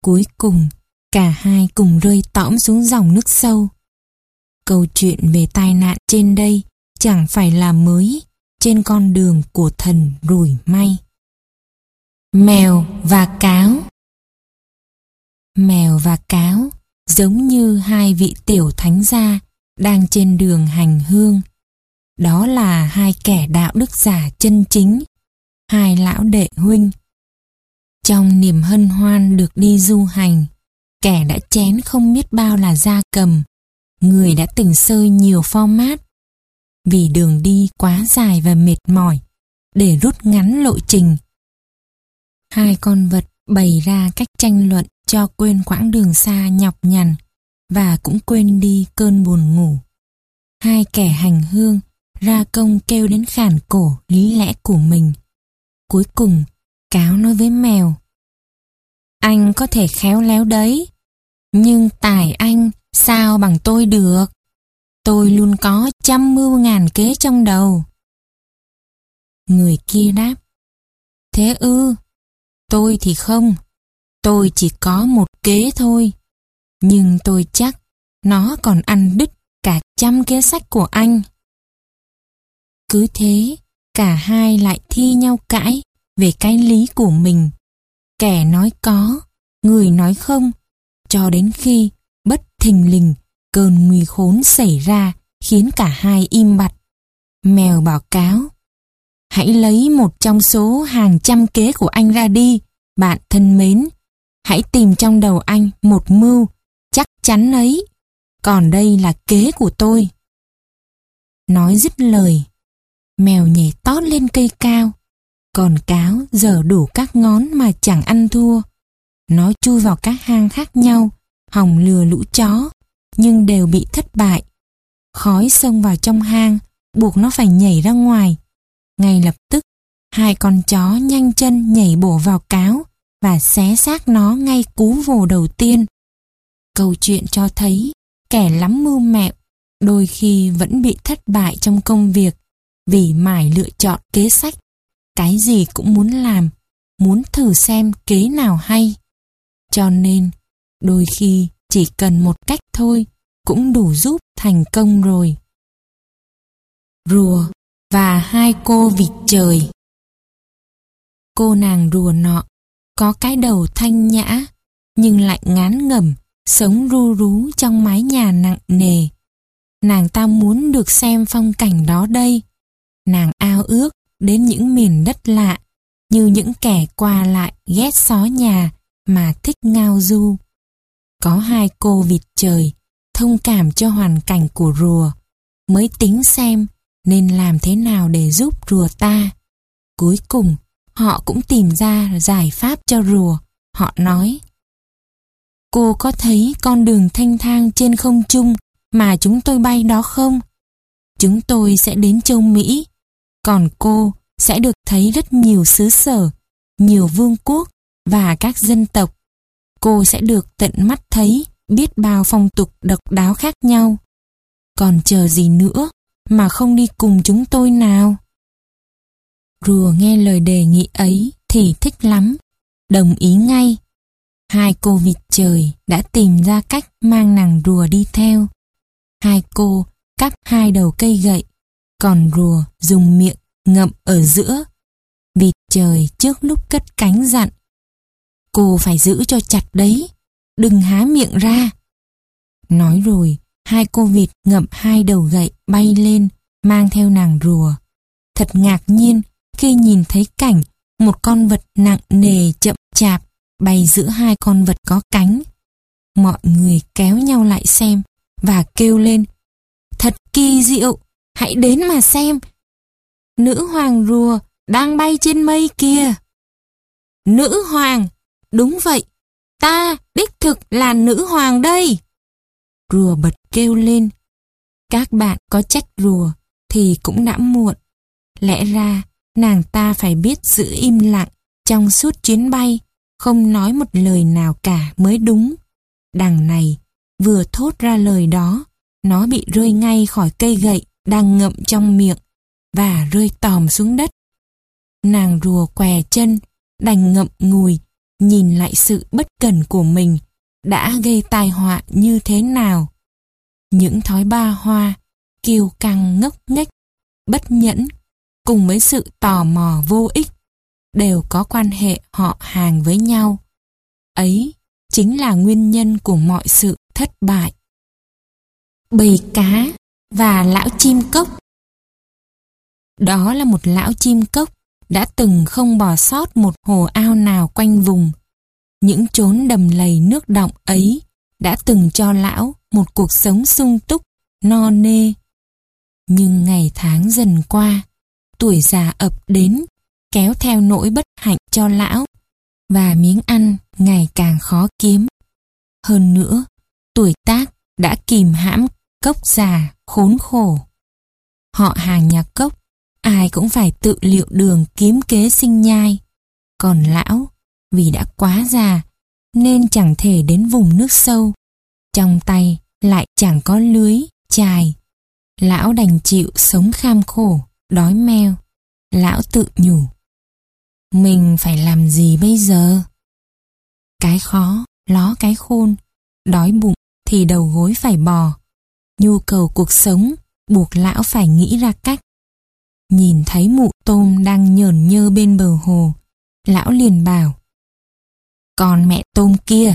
Speaker 1: Cuối cùng, cả hai cùng rơi tõm xuống dòng nước sâu. Câu chuyện về tai nạn trên đây chẳng phải là mới trên con đường của thần rủi may. Mèo và cáo Mèo và cáo giống như hai vị tiểu thánh gia đang trên đường hành hương. Đó là hai kẻ đạo đức giả chân chính, hai lão đệ huynh. Trong niềm hân hoan được đi du hành, kẻ đã chén không biết bao là gia cầm, người đã từng sơi nhiều format. Vì đường đi quá dài và mệt mỏi, để rút ngắn lộ trình. Hai con vật bày ra cách tranh luận cho quên quãng đường xa nhọc nhằn và cũng quên đi cơn buồn ngủ. Hai kẻ hành hương ra công kêu đến khản cổ lý lẽ của mình. Cuối cùng, cáo nói với mèo. Anh có thể khéo léo đấy, nhưng tài anh sao bằng tôi được? Tôi luôn có trăm mưu ngàn kế trong đầu. Người kia đáp. Thế ư, tôi thì không. Tôi chỉ có một kế thôi. Nhưng tôi chắc nó còn ăn đứt cả trăm kế sách của anh. Cứ thế, cả hai lại thi nhau cãi về cái lý của mình. Kẻ nói có, người nói không, cho đến khi bất thình lình cơn nguy khốn xảy ra khiến cả hai im bặt. Mèo báo cáo. Hãy lấy một trong số hàng trăm kế của anh ra đi, bạn thân mến. Hãy tìm trong đầu anh một mưu, chắc chắn ấy. Còn đây là kế của tôi. Nói dứt lời, mèo nhảy tót lên cây cao. Còn cáo giờ đủ các ngón mà chẳng ăn thua. Nó chui vào các hang khác nhau, hòng lừa lũ chó, nhưng đều bị thất bại. Khói xông vào trong hang, buộc nó phải nhảy ra ngoài. Ngay lập tức, hai con chó nhanh chân nhảy bổ vào cáo và xé xác nó ngay cú vồ đầu tiên. Câu chuyện cho thấy kẻ lắm mưu mẹo đôi khi vẫn bị thất bại trong công việc vì mải lựa chọn kế sách. Cái gì cũng muốn làm, muốn thử xem kế nào hay. Cho nên, đôi khi chỉ cần một cách thôi cũng đủ giúp thành công rồi. Rùa và hai cô vịt trời Cô nàng rùa nọ có cái đầu thanh nhã nhưng lại ngán ngẩm sống ru rú trong mái nhà nặng nề. Nàng ta muốn được xem phong cảnh đó đây. Nàng ao ước đến những miền đất lạ như những kẻ qua lại ghét xó nhà mà thích ngao du. Có hai cô vịt trời thông cảm cho hoàn cảnh của rùa mới tính xem nên làm thế nào để giúp rùa ta. Cuối cùng, họ cũng tìm ra giải pháp cho rùa. Họ nói, Cô có thấy con đường thanh thang trên không trung mà chúng tôi bay đó không? Chúng tôi sẽ đến châu Mỹ, còn cô sẽ được thấy rất nhiều xứ sở, nhiều vương quốc và các dân tộc. Cô sẽ được tận mắt thấy biết bao phong tục độc đáo khác nhau. Còn chờ gì nữa mà không đi cùng chúng tôi nào? Rùa nghe lời đề nghị ấy thì thích lắm, đồng ý ngay. Hai cô vịt trời đã tìm ra cách mang nàng rùa đi theo. Hai cô cắp hai đầu cây gậy, còn rùa dùng miệng ngậm ở giữa. Vịt trời trước lúc cất cánh dặn. Cô phải giữ cho chặt đấy, đừng há miệng ra. Nói rồi, hai cô vịt ngậm hai đầu gậy bay lên, mang theo nàng rùa. Thật ngạc nhiên khi nhìn thấy cảnh một con vật nặng nề chậm chạp bay giữa hai con vật có cánh. Mọi người kéo nhau lại xem và kêu lên Thật kỳ diệu, hãy đến mà xem. Nữ hoàng rùa đang bay trên mây kia. Nữ hoàng, đúng vậy, ta đích thực là nữ hoàng đây. Rùa bật kêu lên. Các bạn có trách rùa thì cũng đã muộn. Lẽ ra nàng ta phải biết giữ im lặng trong suốt chuyến bay, không nói một lời nào cả mới đúng. Đằng này, vừa thốt ra lời đó, nó bị rơi ngay khỏi cây gậy đang ngậm trong miệng và rơi tòm xuống đất. Nàng rùa què chân, đành ngậm ngùi, nhìn lại sự bất cẩn của mình đã gây tai họa như thế nào. Những thói ba hoa, kiêu căng ngốc nghếch, bất nhẫn, cùng với sự tò mò vô ích, đều có quan hệ họ hàng với nhau. Ấy chính là nguyên nhân của mọi sự thất bại. Bầy cá và lão chim cốc Đó là một lão chim cốc đã từng không bỏ sót một hồ ao nào quanh vùng. Những chốn đầm lầy nước động ấy đã từng cho lão một cuộc sống sung túc, no nê. Nhưng ngày tháng dần qua, tuổi già ập đến, kéo theo nỗi bất hạnh cho lão, và miếng ăn ngày càng khó kiếm. Hơn nữa, tuổi tác đã kìm hãm cốc già khốn khổ. Họ hàng nhà cốc, ai cũng phải tự liệu đường kiếm kế sinh nhai. Còn lão, vì đã quá già, nên chẳng thể đến vùng nước sâu. Trong tay lại chẳng có lưới, chài. Lão đành chịu sống kham khổ, đói meo. Lão tự nhủ. Mình phải làm gì bây giờ? Cái khó, ló cái khôn, đói bụng thì đầu gối phải bò. Nhu cầu cuộc sống buộc lão phải nghĩ ra cách. Nhìn thấy mụ tôm đang nhờn nhơ bên bờ hồ, lão liền bảo. Con mẹ tôm kia,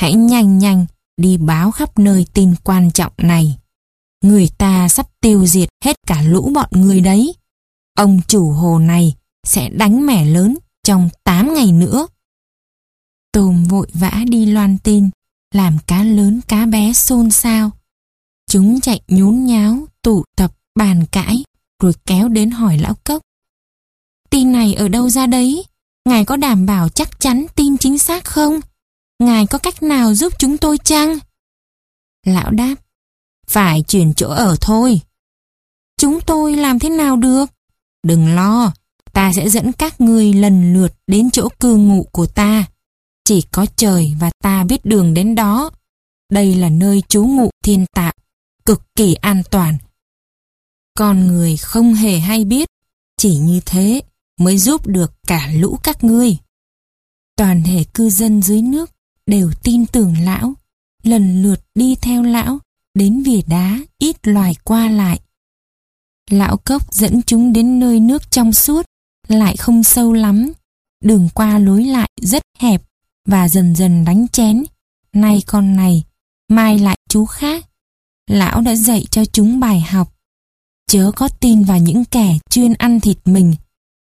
Speaker 1: hãy nhanh nhanh đi báo khắp nơi tin quan trọng này. Người ta sắp tiêu diệt hết cả lũ bọn người đấy. Ông chủ hồ này sẽ đánh mẻ lớn trong 8 ngày nữa. Tôm vội vã đi loan tin, làm cá lớn cá bé xôn xao. Chúng chạy nhốn nháo, tụ tập, bàn cãi, rồi kéo đến hỏi lão cốc. Tin này ở đâu ra đấy? Ngài có đảm bảo chắc chắn tin chính xác không? Ngài có cách nào giúp chúng tôi chăng? Lão đáp, phải chuyển chỗ ở thôi. Chúng tôi làm thế nào được? Đừng lo, ta sẽ dẫn các ngươi lần lượt đến chỗ cư ngụ của ta. Chỉ có trời và ta biết đường đến đó. Đây là nơi trú ngụ thiên tạo, cực kỳ an toàn. Con người không hề hay biết, chỉ như thế mới giúp được cả lũ các ngươi. Toàn thể cư dân dưới nước đều tin tưởng lão, lần lượt đi theo lão đến vỉa đá ít loài qua lại. Lão cốc dẫn chúng đến nơi nước trong suốt, lại không sâu lắm. Đường qua lối lại rất hẹp và dần dần đánh chén. Nay con này, mai lại chú khác. Lão đã dạy cho chúng bài học. Chớ có tin vào những kẻ chuyên ăn thịt mình.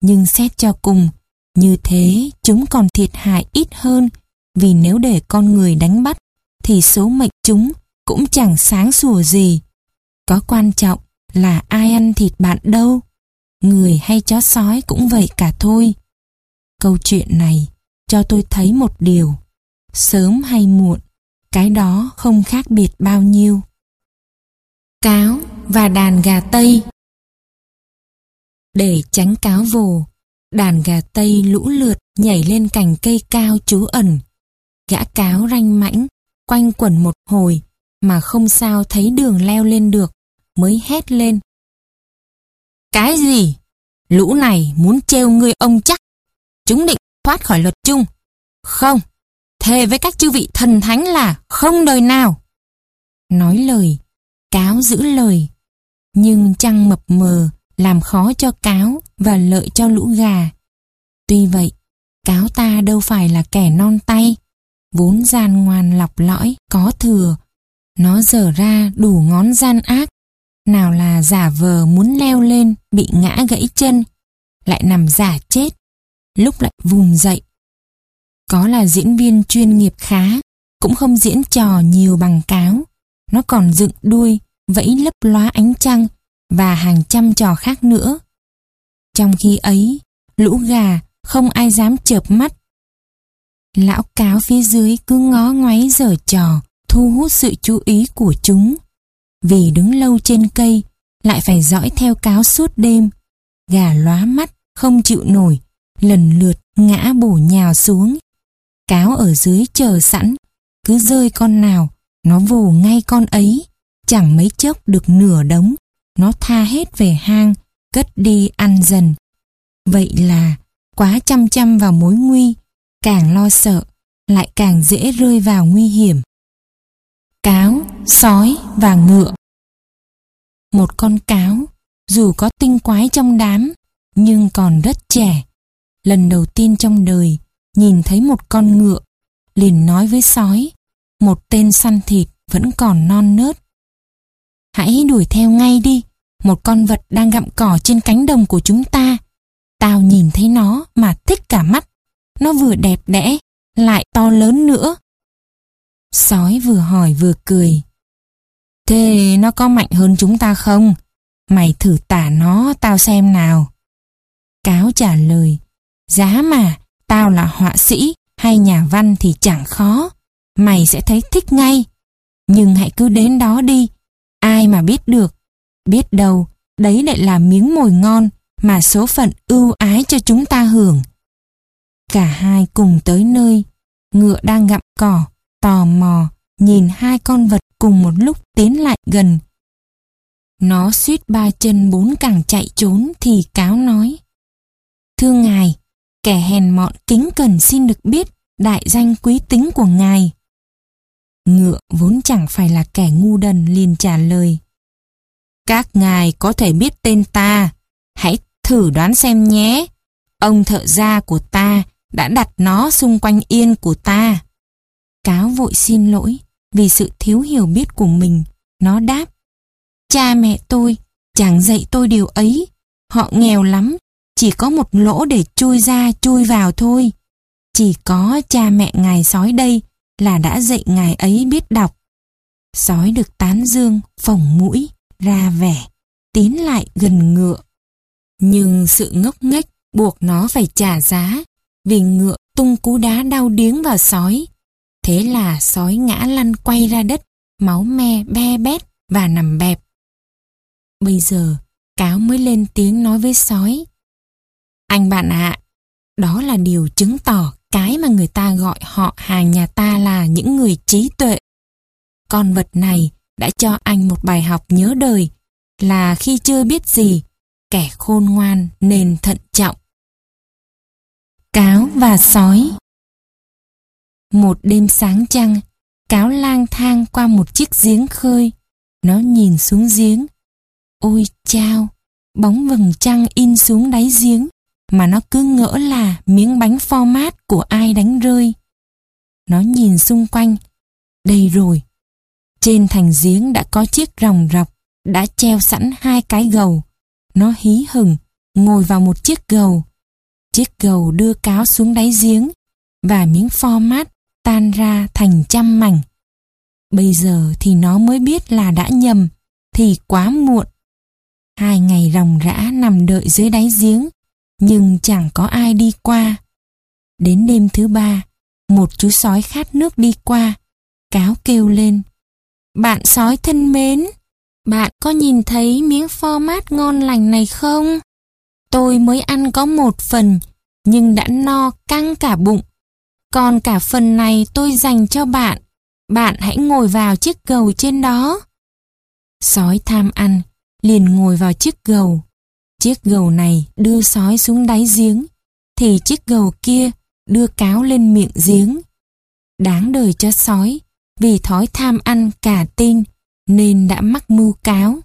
Speaker 1: Nhưng xét cho cùng, như thế chúng còn thiệt hại ít hơn vì nếu để con người đánh bắt thì số mệnh chúng cũng chẳng sáng sủa gì. Có quan trọng là ai ăn thịt bạn đâu. Người hay chó sói cũng vậy cả thôi. Câu chuyện này cho tôi thấy một điều. Sớm hay muộn, cái đó không khác biệt bao nhiêu. Cáo và đàn gà Tây Để tránh cáo vồ, đàn gà Tây lũ lượt nhảy lên cành cây cao trú ẩn. Gã cáo ranh mãnh, quanh quẩn một hồi mà không sao thấy đường leo lên được, mới hét lên. Cái gì? Lũ này muốn trêu ngươi ông chắc. Chúng định thoát khỏi luật chung. Không, thề với các chư vị thần thánh là không đời nào. Nói lời, cáo giữ lời. Nhưng trăng mập mờ làm khó cho cáo và lợi cho lũ gà. Tuy vậy, cáo ta đâu phải là kẻ non tay, vốn gian ngoan lọc lõi, có thừa. Nó dở ra đủ ngón gian ác, nào là giả vờ muốn leo lên, bị ngã gãy chân, lại nằm giả chết, lúc lại vùng dậy. Có là diễn viên chuyên nghiệp khá, cũng không diễn trò nhiều bằng cáo. Nó còn dựng đuôi, vẫy lấp lóa ánh trăng và hàng trăm trò khác nữa. Trong khi ấy, lũ gà không ai dám chợp mắt. Lão cáo phía dưới cứ ngó ngoáy giở trò, thu hút sự chú ý của chúng. Vì đứng lâu trên cây, lại phải dõi theo cáo suốt đêm. Gà lóa mắt, không chịu nổi, lần lượt ngã bổ nhào xuống. Cáo ở dưới chờ sẵn, cứ rơi con nào, nó vồ ngay con ấy, chẳng mấy chốc được nửa đống, nó tha hết về hang, cất đi ăn dần. Vậy là quá chăm chăm vào mối nguy, càng lo sợ, lại càng dễ rơi vào nguy hiểm. Cáo, sói và ngựa Một con cáo, dù có tinh quái trong đám, nhưng còn rất trẻ. Lần đầu tiên trong đời, nhìn thấy một con ngựa, liền nói với sói, một tên săn thịt vẫn còn non nớt. Hãy đuổi theo ngay đi, một con vật đang gặm cỏ trên cánh đồng của chúng ta. Tao nhìn thấy nó mà thích cả mắt. Nó vừa đẹp đẽ, lại to lớn nữa. Sói vừa hỏi vừa cười. Thế nó có mạnh hơn chúng ta không? Mày thử tả nó tao xem nào. Cáo trả lời, giá mà, tao là họa sĩ hay nhà văn thì chẳng khó. Mày sẽ thấy thích ngay. Nhưng hãy cứ đến đó đi. Ai mà biết được. Biết đâu, đấy lại là miếng mồi ngon mà số phận ưu ái cho chúng ta hưởng. Cả hai cùng tới nơi, ngựa đang gặm cỏ, tò mò, nhìn hai con vật cùng một lúc tiến lại gần. Nó suýt ba chân bốn càng chạy trốn thì cáo nói. Thưa ngài, kẻ hèn mọn kính cần xin được biết đại danh quý tính của ngài. Ngựa vốn chẳng phải là kẻ ngu đần liền trả lời. Các ngài có thể biết tên ta, hãy thử đoán xem nhé. Ông thợ gia của ta đã đặt nó xung quanh yên của ta. Cáo vội xin lỗi vì sự thiếu hiểu biết của mình. Nó đáp, cha mẹ tôi chẳng dạy tôi điều ấy. Họ nghèo lắm, chỉ có một lỗ để chui ra chui vào thôi. Chỉ có cha mẹ ngài sói đây là đã dạy ngài ấy biết đọc. Sói được tán dương, phồng mũi, ra vẻ, tiến lại gần ngựa. Nhưng sự ngốc nghếch buộc nó phải trả giá, vì ngựa tung cú đá đau điếng vào sói. Thế là sói ngã lăn quay ra đất, máu me be bét và nằm bẹp. Bây giờ, cáo mới lên tiếng nói với sói. Anh bạn ạ, đó là điều chứng tỏ cái mà người ta gọi họ hàng nhà ta là những người trí tuệ. Con vật này đã cho anh một bài học nhớ đời là khi chưa biết gì, kẻ khôn ngoan nên thận trọng. Cáo và sói một đêm sáng trăng, cáo lang thang qua một chiếc giếng khơi. Nó nhìn xuống giếng. Ôi chao, bóng vầng trăng in xuống đáy giếng mà nó cứ ngỡ là miếng bánh format của ai đánh rơi. Nó nhìn xung quanh. Đây rồi. Trên thành giếng đã có chiếc ròng rọc, đã treo sẵn hai cái gầu. Nó hí hừng, ngồi vào một chiếc gầu. Chiếc gầu đưa cáo xuống đáy giếng và miếng format tan ra thành trăm mảnh. Bây giờ thì nó mới biết là đã nhầm, thì quá muộn. Hai ngày ròng rã nằm đợi dưới đáy giếng, nhưng chẳng có ai đi qua. Đến đêm thứ ba, một chú sói khát nước đi qua, cáo kêu lên. Bạn sói thân mến, bạn có nhìn thấy miếng format ngon lành này không? Tôi mới ăn có một phần, nhưng đã no căng cả bụng. Còn cả phần này tôi dành cho bạn. Bạn hãy ngồi vào chiếc gầu trên đó. Sói tham ăn, liền ngồi vào chiếc gầu. Chiếc gầu này đưa sói xuống đáy giếng, thì chiếc gầu kia đưa cáo lên miệng giếng. Đáng đời cho sói, vì thói tham ăn cả tin nên đã mắc mưu cáo.